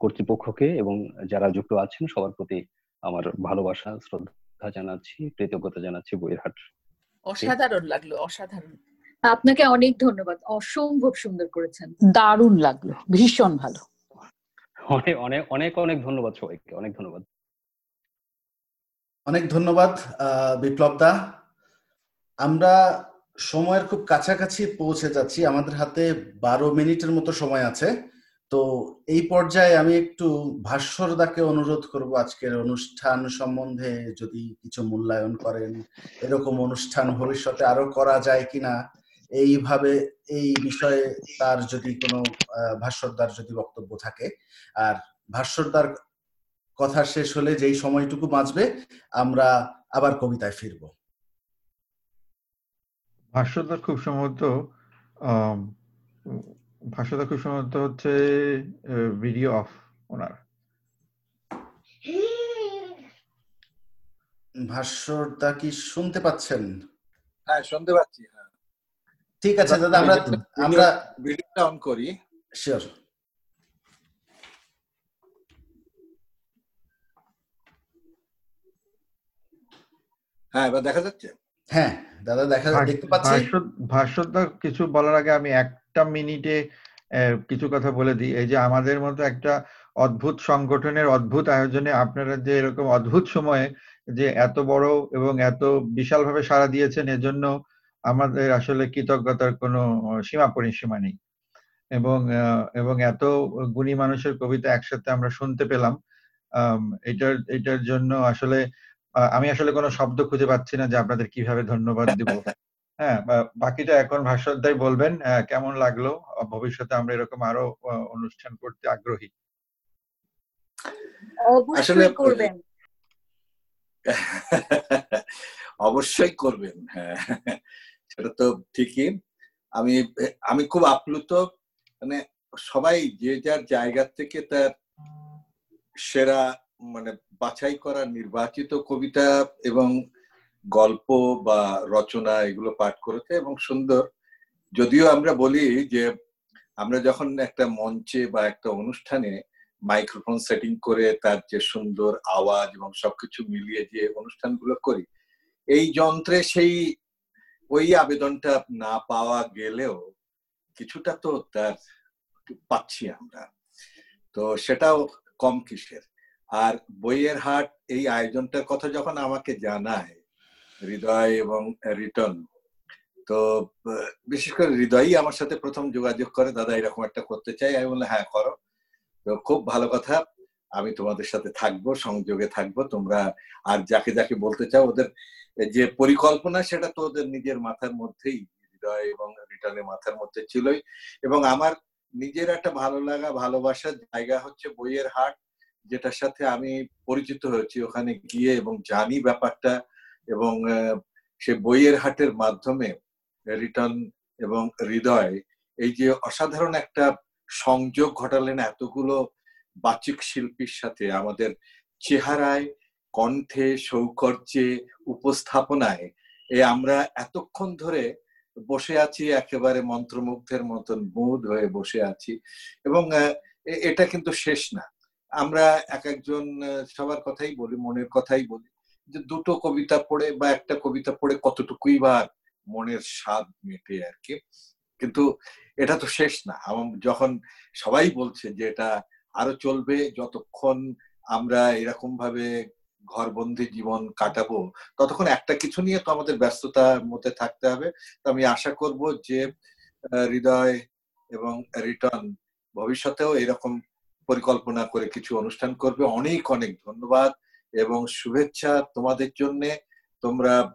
কর্তৃপক্ষকে এবং যারা যুক্ত আছেন, সবার প্রতি আমার ভালোবাসা, শ্রদ্ধা। জানাচ্ছি কৃতজ্ঞতা জানাচ্ছি বইয়ের অসাধারণ লাগল অসাধারণ। আপনাকে অনেক ধন্যবাদ অসম্ভব সুন্দর করেছেন। দারুণ লাগল ভীষণ ভালো। অনেক অনেক অনেক অনেক ধন্যবাদ সবাইকে অনেক ধন্যবাদ। অনেক ধন্যবাদ আহ, বিপ্লব দা আমরা সময়ের খুব কাছাকাছি পৌঁছে যাচ্ছি আমাদের হাতে বারো মিনিটের মতো সময় আছে। তো এই পর্যায়ে আমি একটু ভাস্বর দাকে অনুরোধ করব, আজকের অনুষ্ঠান সম্বন্ধে যদি কিছু মূল্যায়ন করেন, এরকম অনুষ্ঠান ভবিষ্যতে আরও করা যায় কিনা, এইভাবে, এই বিষয়ে তার যদি কোনো ভাস্বরদার যদি বক্তব্য থাকে। আর ভাস্বরদার কথা শেষ হলে যেই সময়টুকু বাঁচবে, আমরা আবার কবিতায় ফিরবো। ভাষ্যটা খুব সম্ভবত আম, ভাষ্যটা খুব সম্ভবত হচ্ছে ভিডিও অফ ওনার। ভাস্বরদা কি শুনতে পাচ্ছেন? হ্যাঁ শুনতে পাচ্ছি হ্যাঁ। ঠিক আছে দাদা আমরা আমরা ভিডিওটা অন করি। শিওর হ্যাঁ এবার দেখা যাচ্ছে? হ্যাঁ দাদা দেখা দেখতে পাচ্ছি। ভাষ্যটা কিছু বলার আগে আমি একটা মিনিটে কিছু কথা বলে দিই। এই যে আমাদের মতো একটা অদ্ভুত সংগঠনের অদ্ভুত আয়োজনে আপনারা যে এরকম অদ্ভুত সময়ে যে এত বড় এবং এত বিশালভাবে সাড়া দিয়েছেন, এজন্য আমাদের আসলে কৃতজ্ঞতার কোনো সীমা পরিসীমা নেই। এবং এবং এত গুণী মানুষের কবিতা একসাথে আমরা শুনতে পেলাম। এটার এটার জন্য আসলে আমি আসলে কোনো শব্দ খুঁজে পাচ্ছি না যে আপনাদের কীভাবে ধন্যবাদ দিব। হ্যাঁ বা- বাকিটা এখন ভাস্বরদাই বলবেন কেমন লাগল? ভবিষ্যতে আমরা এরকম আরও অনুষ্ঠান করতে আগ্রহী। আসলে অবশ্যই করবেন। অবশ্যই করবেন হ্যাঁ। সেটা তো ঠিকই। আমি আমি খুব আপ্লুত মানে সবাই যে যার জায়গা থেকে তার সেরা মানে বাছাই করা নির্বাচিত কবিতা এবং গল্প বা রচনা এগুলো পাঠ করেছে এবং সুন্দর। যদিও আমরা বলি যে, আমরা যখন একটা মঞ্চে বা একটা অনুষ্ঠানে মাইক্রোফোন সেটিং করে তার যে সুন্দর আওয়াজ এবং সবকিছু মিলিয়ে যে অনুষ্ঠানগুলো করি, এই যন্ত্রে সেই ওই আবেদনটা না পাওয়া গেলেও কিছুটা তো তার পাচ্ছি আমরা। তো সেটাও কম কিসের। আর বইয়ের হাট এই আয়োজনটার কথা যখন আমাকে জানায় হৃদয় এবং রিটার্ন তো, বিশেষ করে হৃদয়ই আমার সাথে প্রথম যোগাযোগ করে, দাদা, এরকম একটা করতে চাই। আমি বললাম হ্যাঁ করো। তো খুব ভালো কথা, আমি তোমাদের সাথে থাকব, সংযোগে থাকব, তোমরা আর যাকে যাকে বলতে চাও, ওদের যে পরিকল্পনা, সেটা তো ওদের নিজের মাথার মধ্যেই, হৃদয় এবং রিটার্নের মাথার মধ্যে ছিলই। এবং আমার নিজের একটা ভালো লাগা, ভালোবাসার জায়গা হচ্ছে বইয়ের হাট, যেটার সাথে আমি পরিচিত হয়েছি। ওখানে গিয়ে এবং জানি ব্যাপারটা এবং সে বইয়ের হাটের মাধ্যমে রিটার্ন এবং হৃদয়, এই যে অসাধারণ একটা সংযোগ ঘটালেন এতগুলো বাচিক শিল্পীর সাথে, আমাদের চেহারায়, কণ্ঠে, সৌকর্যে, উপস্থাপনায়, এ আমরা এতক্ষণ ধরে বসে আছি, একেবারে মন্ত্রমুগ্ধের মতন মুদ হয়ে বসে আছি এবং এটা কিন্তু শেষ না। আমরা এক একজন সবার কথাই বলি, মনের কথাই বলি। যে দুটো কবিতা পড়ে বা একটা কবিতা পড়ে কতটুকুই বা মনের স্বাদ মেটে আর কি। কিন্তু এটা তো শেষ না। যখন সবাই বলছে যে এটা আরও চলবে, যতক্ষণ আমরা এরকম ভাবে ঘরবন্দি জীবন কাটাবো, ততক্ষণ একটা কিছু নিয়ে তো আমাদের ব্যস্ততার মধ্যে থাকতে হবে। তো আমি আশা করব যে হৃদয় এবং রিটার্ন ভবিষ্যতেও এরকম পরিকল্পনা করে কিছু অনুষ্ঠান করবে। অনেক অনেক ধন্যবাদ। এবং শুভেচ্ছা তোমাদের জন্য তোমরা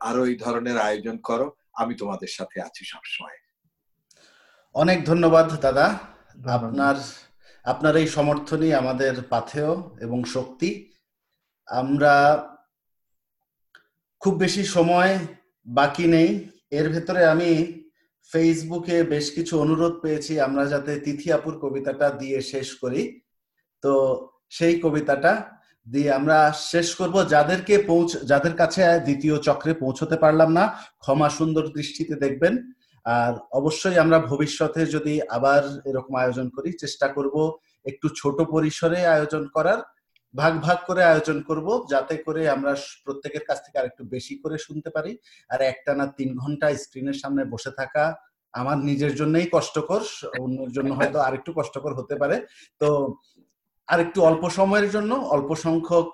আরও এই ধরনের আয়োজন করো। আমি তোমাদের সাথে আছি সবসময়। অনেক ধন্যবাদ দাদা। আপনার আপনার এই সমর্থনই আমাদের পাথেয় এবং শক্তি। আমরা খুব বেশি সময় বাকি নেই। এর ভেতরে আমি ফেসবুকে বেশ কিছু অনুরোধ পেয়েছি। আমরা যাতে তিথি আপুর কবিতাটা দিয়ে শেষ করি। তো সেই কবিতাটা দিয়ে আমরা শেষ করব। যাদেরকে পৌঁছ, যাদের কাছে দ্বিতীয় চক্রে পৌঁছতে পারলাম না, ক্ষমা সুন্দর দৃষ্টিতে দেখবেন। আর অবশ্যই আমরা ভবিষ্যতে যদি আবার এরকম আয়োজন করি, চেষ্টা করব একটু ছোট পরিসরে আয়োজন করার, ভাগ ভাগ করে আয়োজন করব, যাতে করে আমরা প্রত্যেকের কাছ থেকে আরেকটু বেশি করে শুনতে পারি। আর একটা না তিন ঘণ্টা স্ক্রিনের সামনে বসে থাকা আমার নিজের জন্যই কষ্টকর, অন্যের জন্য হয়তো আরেকটু কষ্টকর হতে পারে। তো আর একটু অল্প সময়ের জন্য অল্প সংখ্যক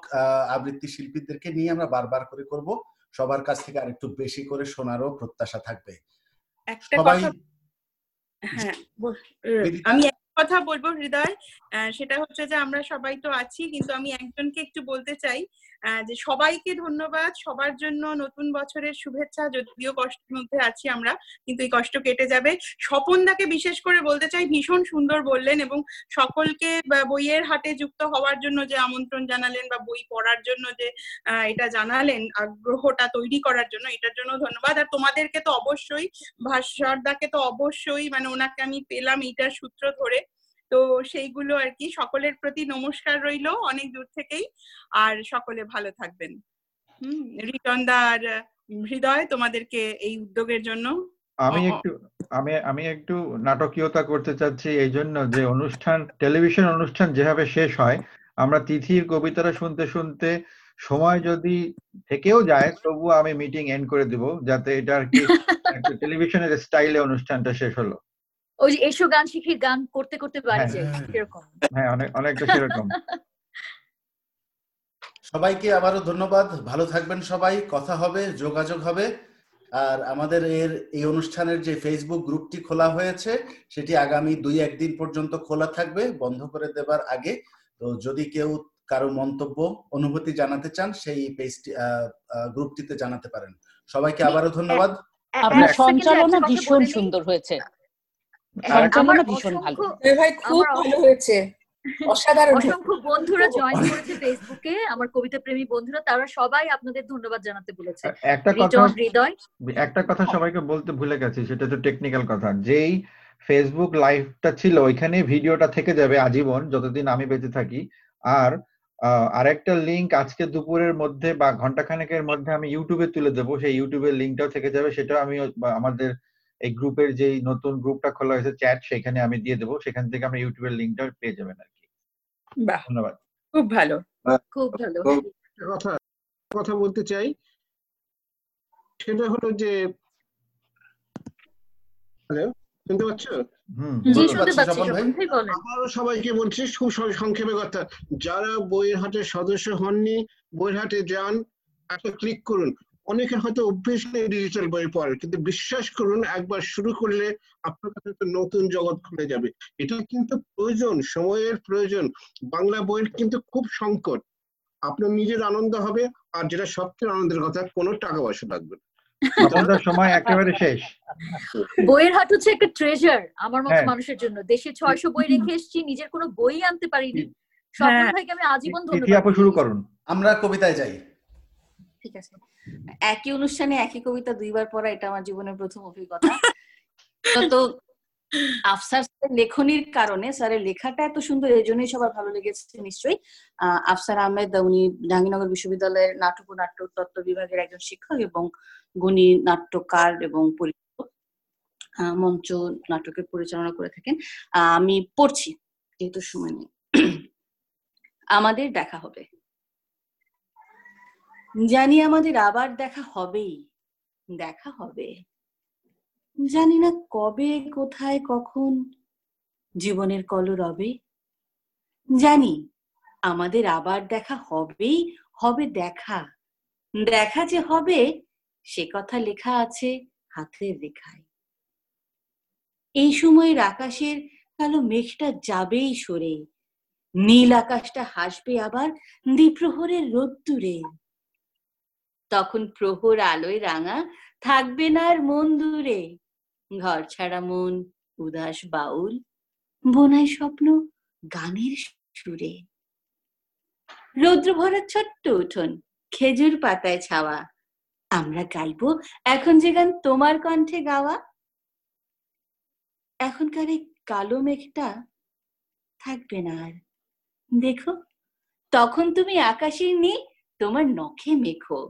আবৃত্তি শিল্পীদেরকে নিয়ে আমরা বারবার করে করব। সবার কাছ থেকে আরেকটু বেশি করে শোনারও প্রত্যাশা থাকবে। একটা সবাই হ্যাঁ আমি একটা কথা বলব হৃদয় আহ, সেটা হচ্ছে যে আমরা সবাই তো আছি কিন্তু আমি একজনকে একটু বলতে চাই যে সবাইকে ধন্যবাদ। সবার জন্য নতুন বছরের শুভেচ্ছা। যদিও কষ্টের মধ্যে আছি আমরা, কিন্তু এই কষ্ট কেটে যাবে। স্বপনদাকে বিশেষ করে বলতে চাই, ভীষণ সুন্দর বললেন এবং সকলকে বইয়ের হাটে যুক্ত হওয়ার জন্য যে আমন্ত্রণ জানালেন বা বই পড়ার জন্য যে এটা জানালেন, আগ্রহটা তৈরি করার জন্য, এটার জন্য ধন্যবাদ। আর তোমাদেরকে তো অবশ্যই, ভাস্করদাকে তো অবশ্যই মানে ওনাকে আমি পেলাম এইটার সূত্র ধরে। তো সেইগুলো আর কি সকলের প্রতি নমস্কার রইল অনেক দূর থেকেই। আর সকলে ভালো থাকবেন। হুম রিটনদা আর হৃদয় তোমাদেরকে এই উদ্যোগের জন্য। আমি একটু আমি আমি একটু নাটকীয়তা করতে চাচ্ছি এই জন্য যে অনুষ্ঠান টেলিভিশন অনুষ্ঠান যেভাবে শেষ হয় আমরা তিথির কবিতাটা শুনতে শুনতে সময় যদি থেকেও যায় তবুও আমি মিটিং এন্ড করে দিব যাতে এটা আর কি টেলিভিশনের স্টাইলে অনুষ্ঠানটা শেষ হলো। ওই যে এসো গান শিখি গান করতে করতে বাড়ি হ্যাঁ। যাই এরকম হ্যাঁ অনেক অনেকটা সেরকম। সবাইকে আবারও ধন্যবাদ। ভালো থাকবেন সবাই কথা হবে যোগাযোগ হবে। আর আমাদের এর এই অনুষ্ঠানের যে ফেসবুক গ্রুপটি খোলা হয়েছে সেটি আগামী দুই একদিন পর্যন্ত খোলা থাকবে বন্ধ করে দেবার আগে। তো যদি কেউ কারও মন্তব্য অনুভূতি জানাতে চান সেই পেজটি গ্রুপটিতে জানাতে পারেন। সবাইকে আবারও ধন্যবাদ। আপনার সঞ্চালনা ভীষণ সুন্দর হয়েছে। আমার সঞ্চালনা ভীষণ ভালো। ভাই খুব ভালো হয়েছে। অসাধারণ। অসংখ্য বন্ধুরা জয়েন করেছে ফেসবুকে আমার কবিতা প্রেমী বন্ধুরা তারা সবাই আপনাদের ধন্যবাদ জানাতে বলেছে। একটা কথা হৃদয়। একটা কথা সবাইকে বলতে ভুলে গেছি সেটা তো টেকনিক্যাল কথা। যেই ফেসবুক লাইভটা ছিল ওইখানে ভিডিওটা থেকে যাবে আজীবন যতদিন আমি বেঁচে থাকি। আর আহ, আরেকটা লিংক আজকে দুপুরের মধ্যে বা ঘন্টাখানেকের মধ্যে আমি ইউটিউবে তুলে দেবো। সেই ইউটিউবের লিংকটাও থেকে যাবে সেটা আমি আমাদের এই গ্রুপের যেই নতুন গ্রুপটা খোলা হয়েছে চ্যাট সেখানে আমি দিয়ে দেবো। সেখান থেকে আমরা ইউটিউবের লিংকটা পেয়ে যাবেন আর কি। ধন্যবাদ। খুব ভালো। খুব ভালো। কথা কথা বলতে চাই। সেটা হলো যে হ্যালো শুনতে পাচ্ছ? বলেন। আবারও সবাইকে বলছি খুব সংক্ষেপে কথা। যারা বইয়ের হাটের সদস্য হননি বইয়ের হাটে যান একটা ক্লিক করুন। অনেকের হয়তো অভ্যেস নেই ডিজিটাল বই পড়ার কিন্তু বিশ্বাস করুন একবার শুরু করলে আপনার কাছে একটা নতুন জগৎ খুলে যাবে। এটা কিন্তু প্রয়োজন সময়ের প্রয়োজন। বাংলা বইয়ের কিন্তু খুব সংকট। আপনার নিজের আনন্দ হবে আর যেটা সবচেয়ে আনন্দের কথা কোনো টাকা পয়সা লাগবে না। সময় একেবারে শেষ। বইয়ের হাট হচ্ছে একটা ট্রেজার আমার মতো হ্যাঁ। মানুষের জন্য। দেশে ছয়শো বই রেখে এসেছি নিজের কোনো বই আনতে পারিনি। স্বপন হ্যাঁ। ভাইকে আমি আজীবন ধন্যবাদ। শুরু করুন। আমরা কবিতায় যাই। ঠিক আছে। একই অনুষ্ঠানে একই কবিতা দুইবার পড়া, এটা আমার জীবনের প্রথম অভিজ্ঞতা। তো আফসার লেখনির কারণে, স্যারের লেখাটা এত সুন্দর এই জন্যই সবার ভালো লেগেছে নিশ্চয়ই। আফসার আহমেদ, উনি জাহাঙ্গীরনগর বিশ্ববিদ্যালয়ের নাটক ও নাট্য তত্ত্ব বিভাগের একজন শিক্ষক এবং গুণী নাট্যকার এবং পরিচালক। মঞ্চ নাটকের পরিচালনা করে থাকেন। আমি পড়ছি, যেহেতু সময় নেই। আমাদের দেখা হবে। জানি আমাদের আবার দেখা হবেই। দেখা হবে। জানি না কবে, কোথায়, কখন জীবনের কলরবে জানি আমাদের আবার দেখা হবেই, হবে দেখা। দেখা যে হবে, সে কথা লেখা আছে হাতের রেখায়। এই সময়ের আকাশের কালো মেঘটা যাবেই সরে। নীল আকাশটা হাসবে আবার দ্বিপ্রহরের রোদ্দুরে। তখন প্রহর আলোয় রাঙা থাকবে না আর মন দূরে। ঘর ছাড়া মন, উদাস বাউল, বোনাই স্বপ্ন গানের সুরে। রৌদ্র ভরা ছোট্ট উঠোন, খেজুর পাতায় ছাওয়া। আমরা গাইবো এখন যে গান তোমার কণ্ঠে গাওয়া। এখনকার এই কালো মেঘটা থাকবে না আর। দেখো, তখন তুমি আকাশের নি তোমার নখে মেখো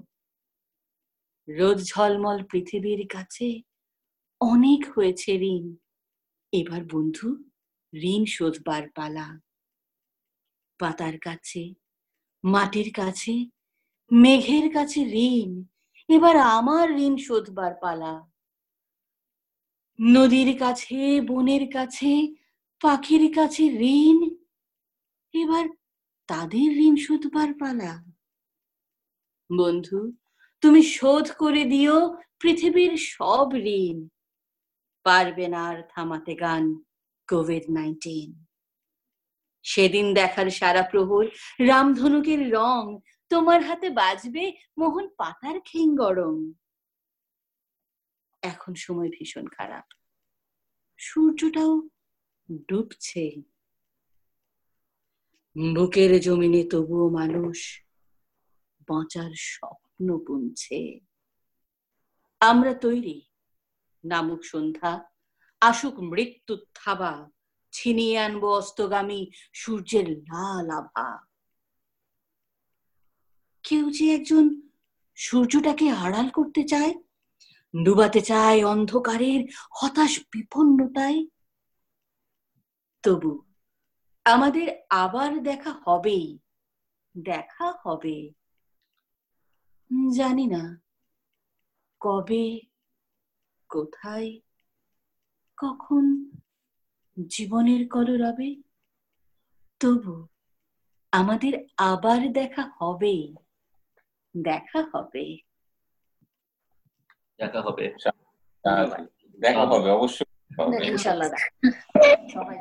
রোদ ঝলমল পৃথিবীর কাছে। অনেক হয়েছে ঋণ। এবার বন্ধু, ঋণ শোধবার পালা। পাতার কাছে, মাটির কাছে, মেঘের কাছে ঋণ। এবার আমার ঋণ শোধবার পালা। নদীর কাছে, বনের কাছে, পাখির কাছে ঋণ। এবার তাদের ঋণ শোধবার পালা। বন্ধু তুমি শোধ করে দিও পৃথিবীর সব ঋণ। পারবে না আর থামাতে গান কোভিড নাইন্টিন। সেদিন দেখার সারা প্রহর রামধনুকের রং, তোমার হাতে বাজবে মোহন পাতার খেঙ্গরং এখন সময় ভীষণ খারাপ। সূর্যটাও ডুবছে। বুকের জমিনে তবুও মানুষ বাঁচার স্বপ্ন বুনছে। আমরা তৈরি, নামুক সন্ধ্যা, আসুক মৃত্যু থাবা, ছিনিয়ে আনব অস্তগামী সূর্যের লাল আভা। কেউ যে একজন সূর্যটাকে আড়াল করতে চায়, ডুবাতে চায় অন্ধকারের হতাশ বিপন্নতায়। তবু আমাদের আবার দেখা হবেই, দেখা হবে। জানি না। কবে কোথায় কখন জীবনের কলরবে? তবু আমাদের আবার দেখা হবে। দেখা হবে। দেখা হবে। দেখা হবে অবশ্যই। হবে। ইনশাল্লাহ সবাই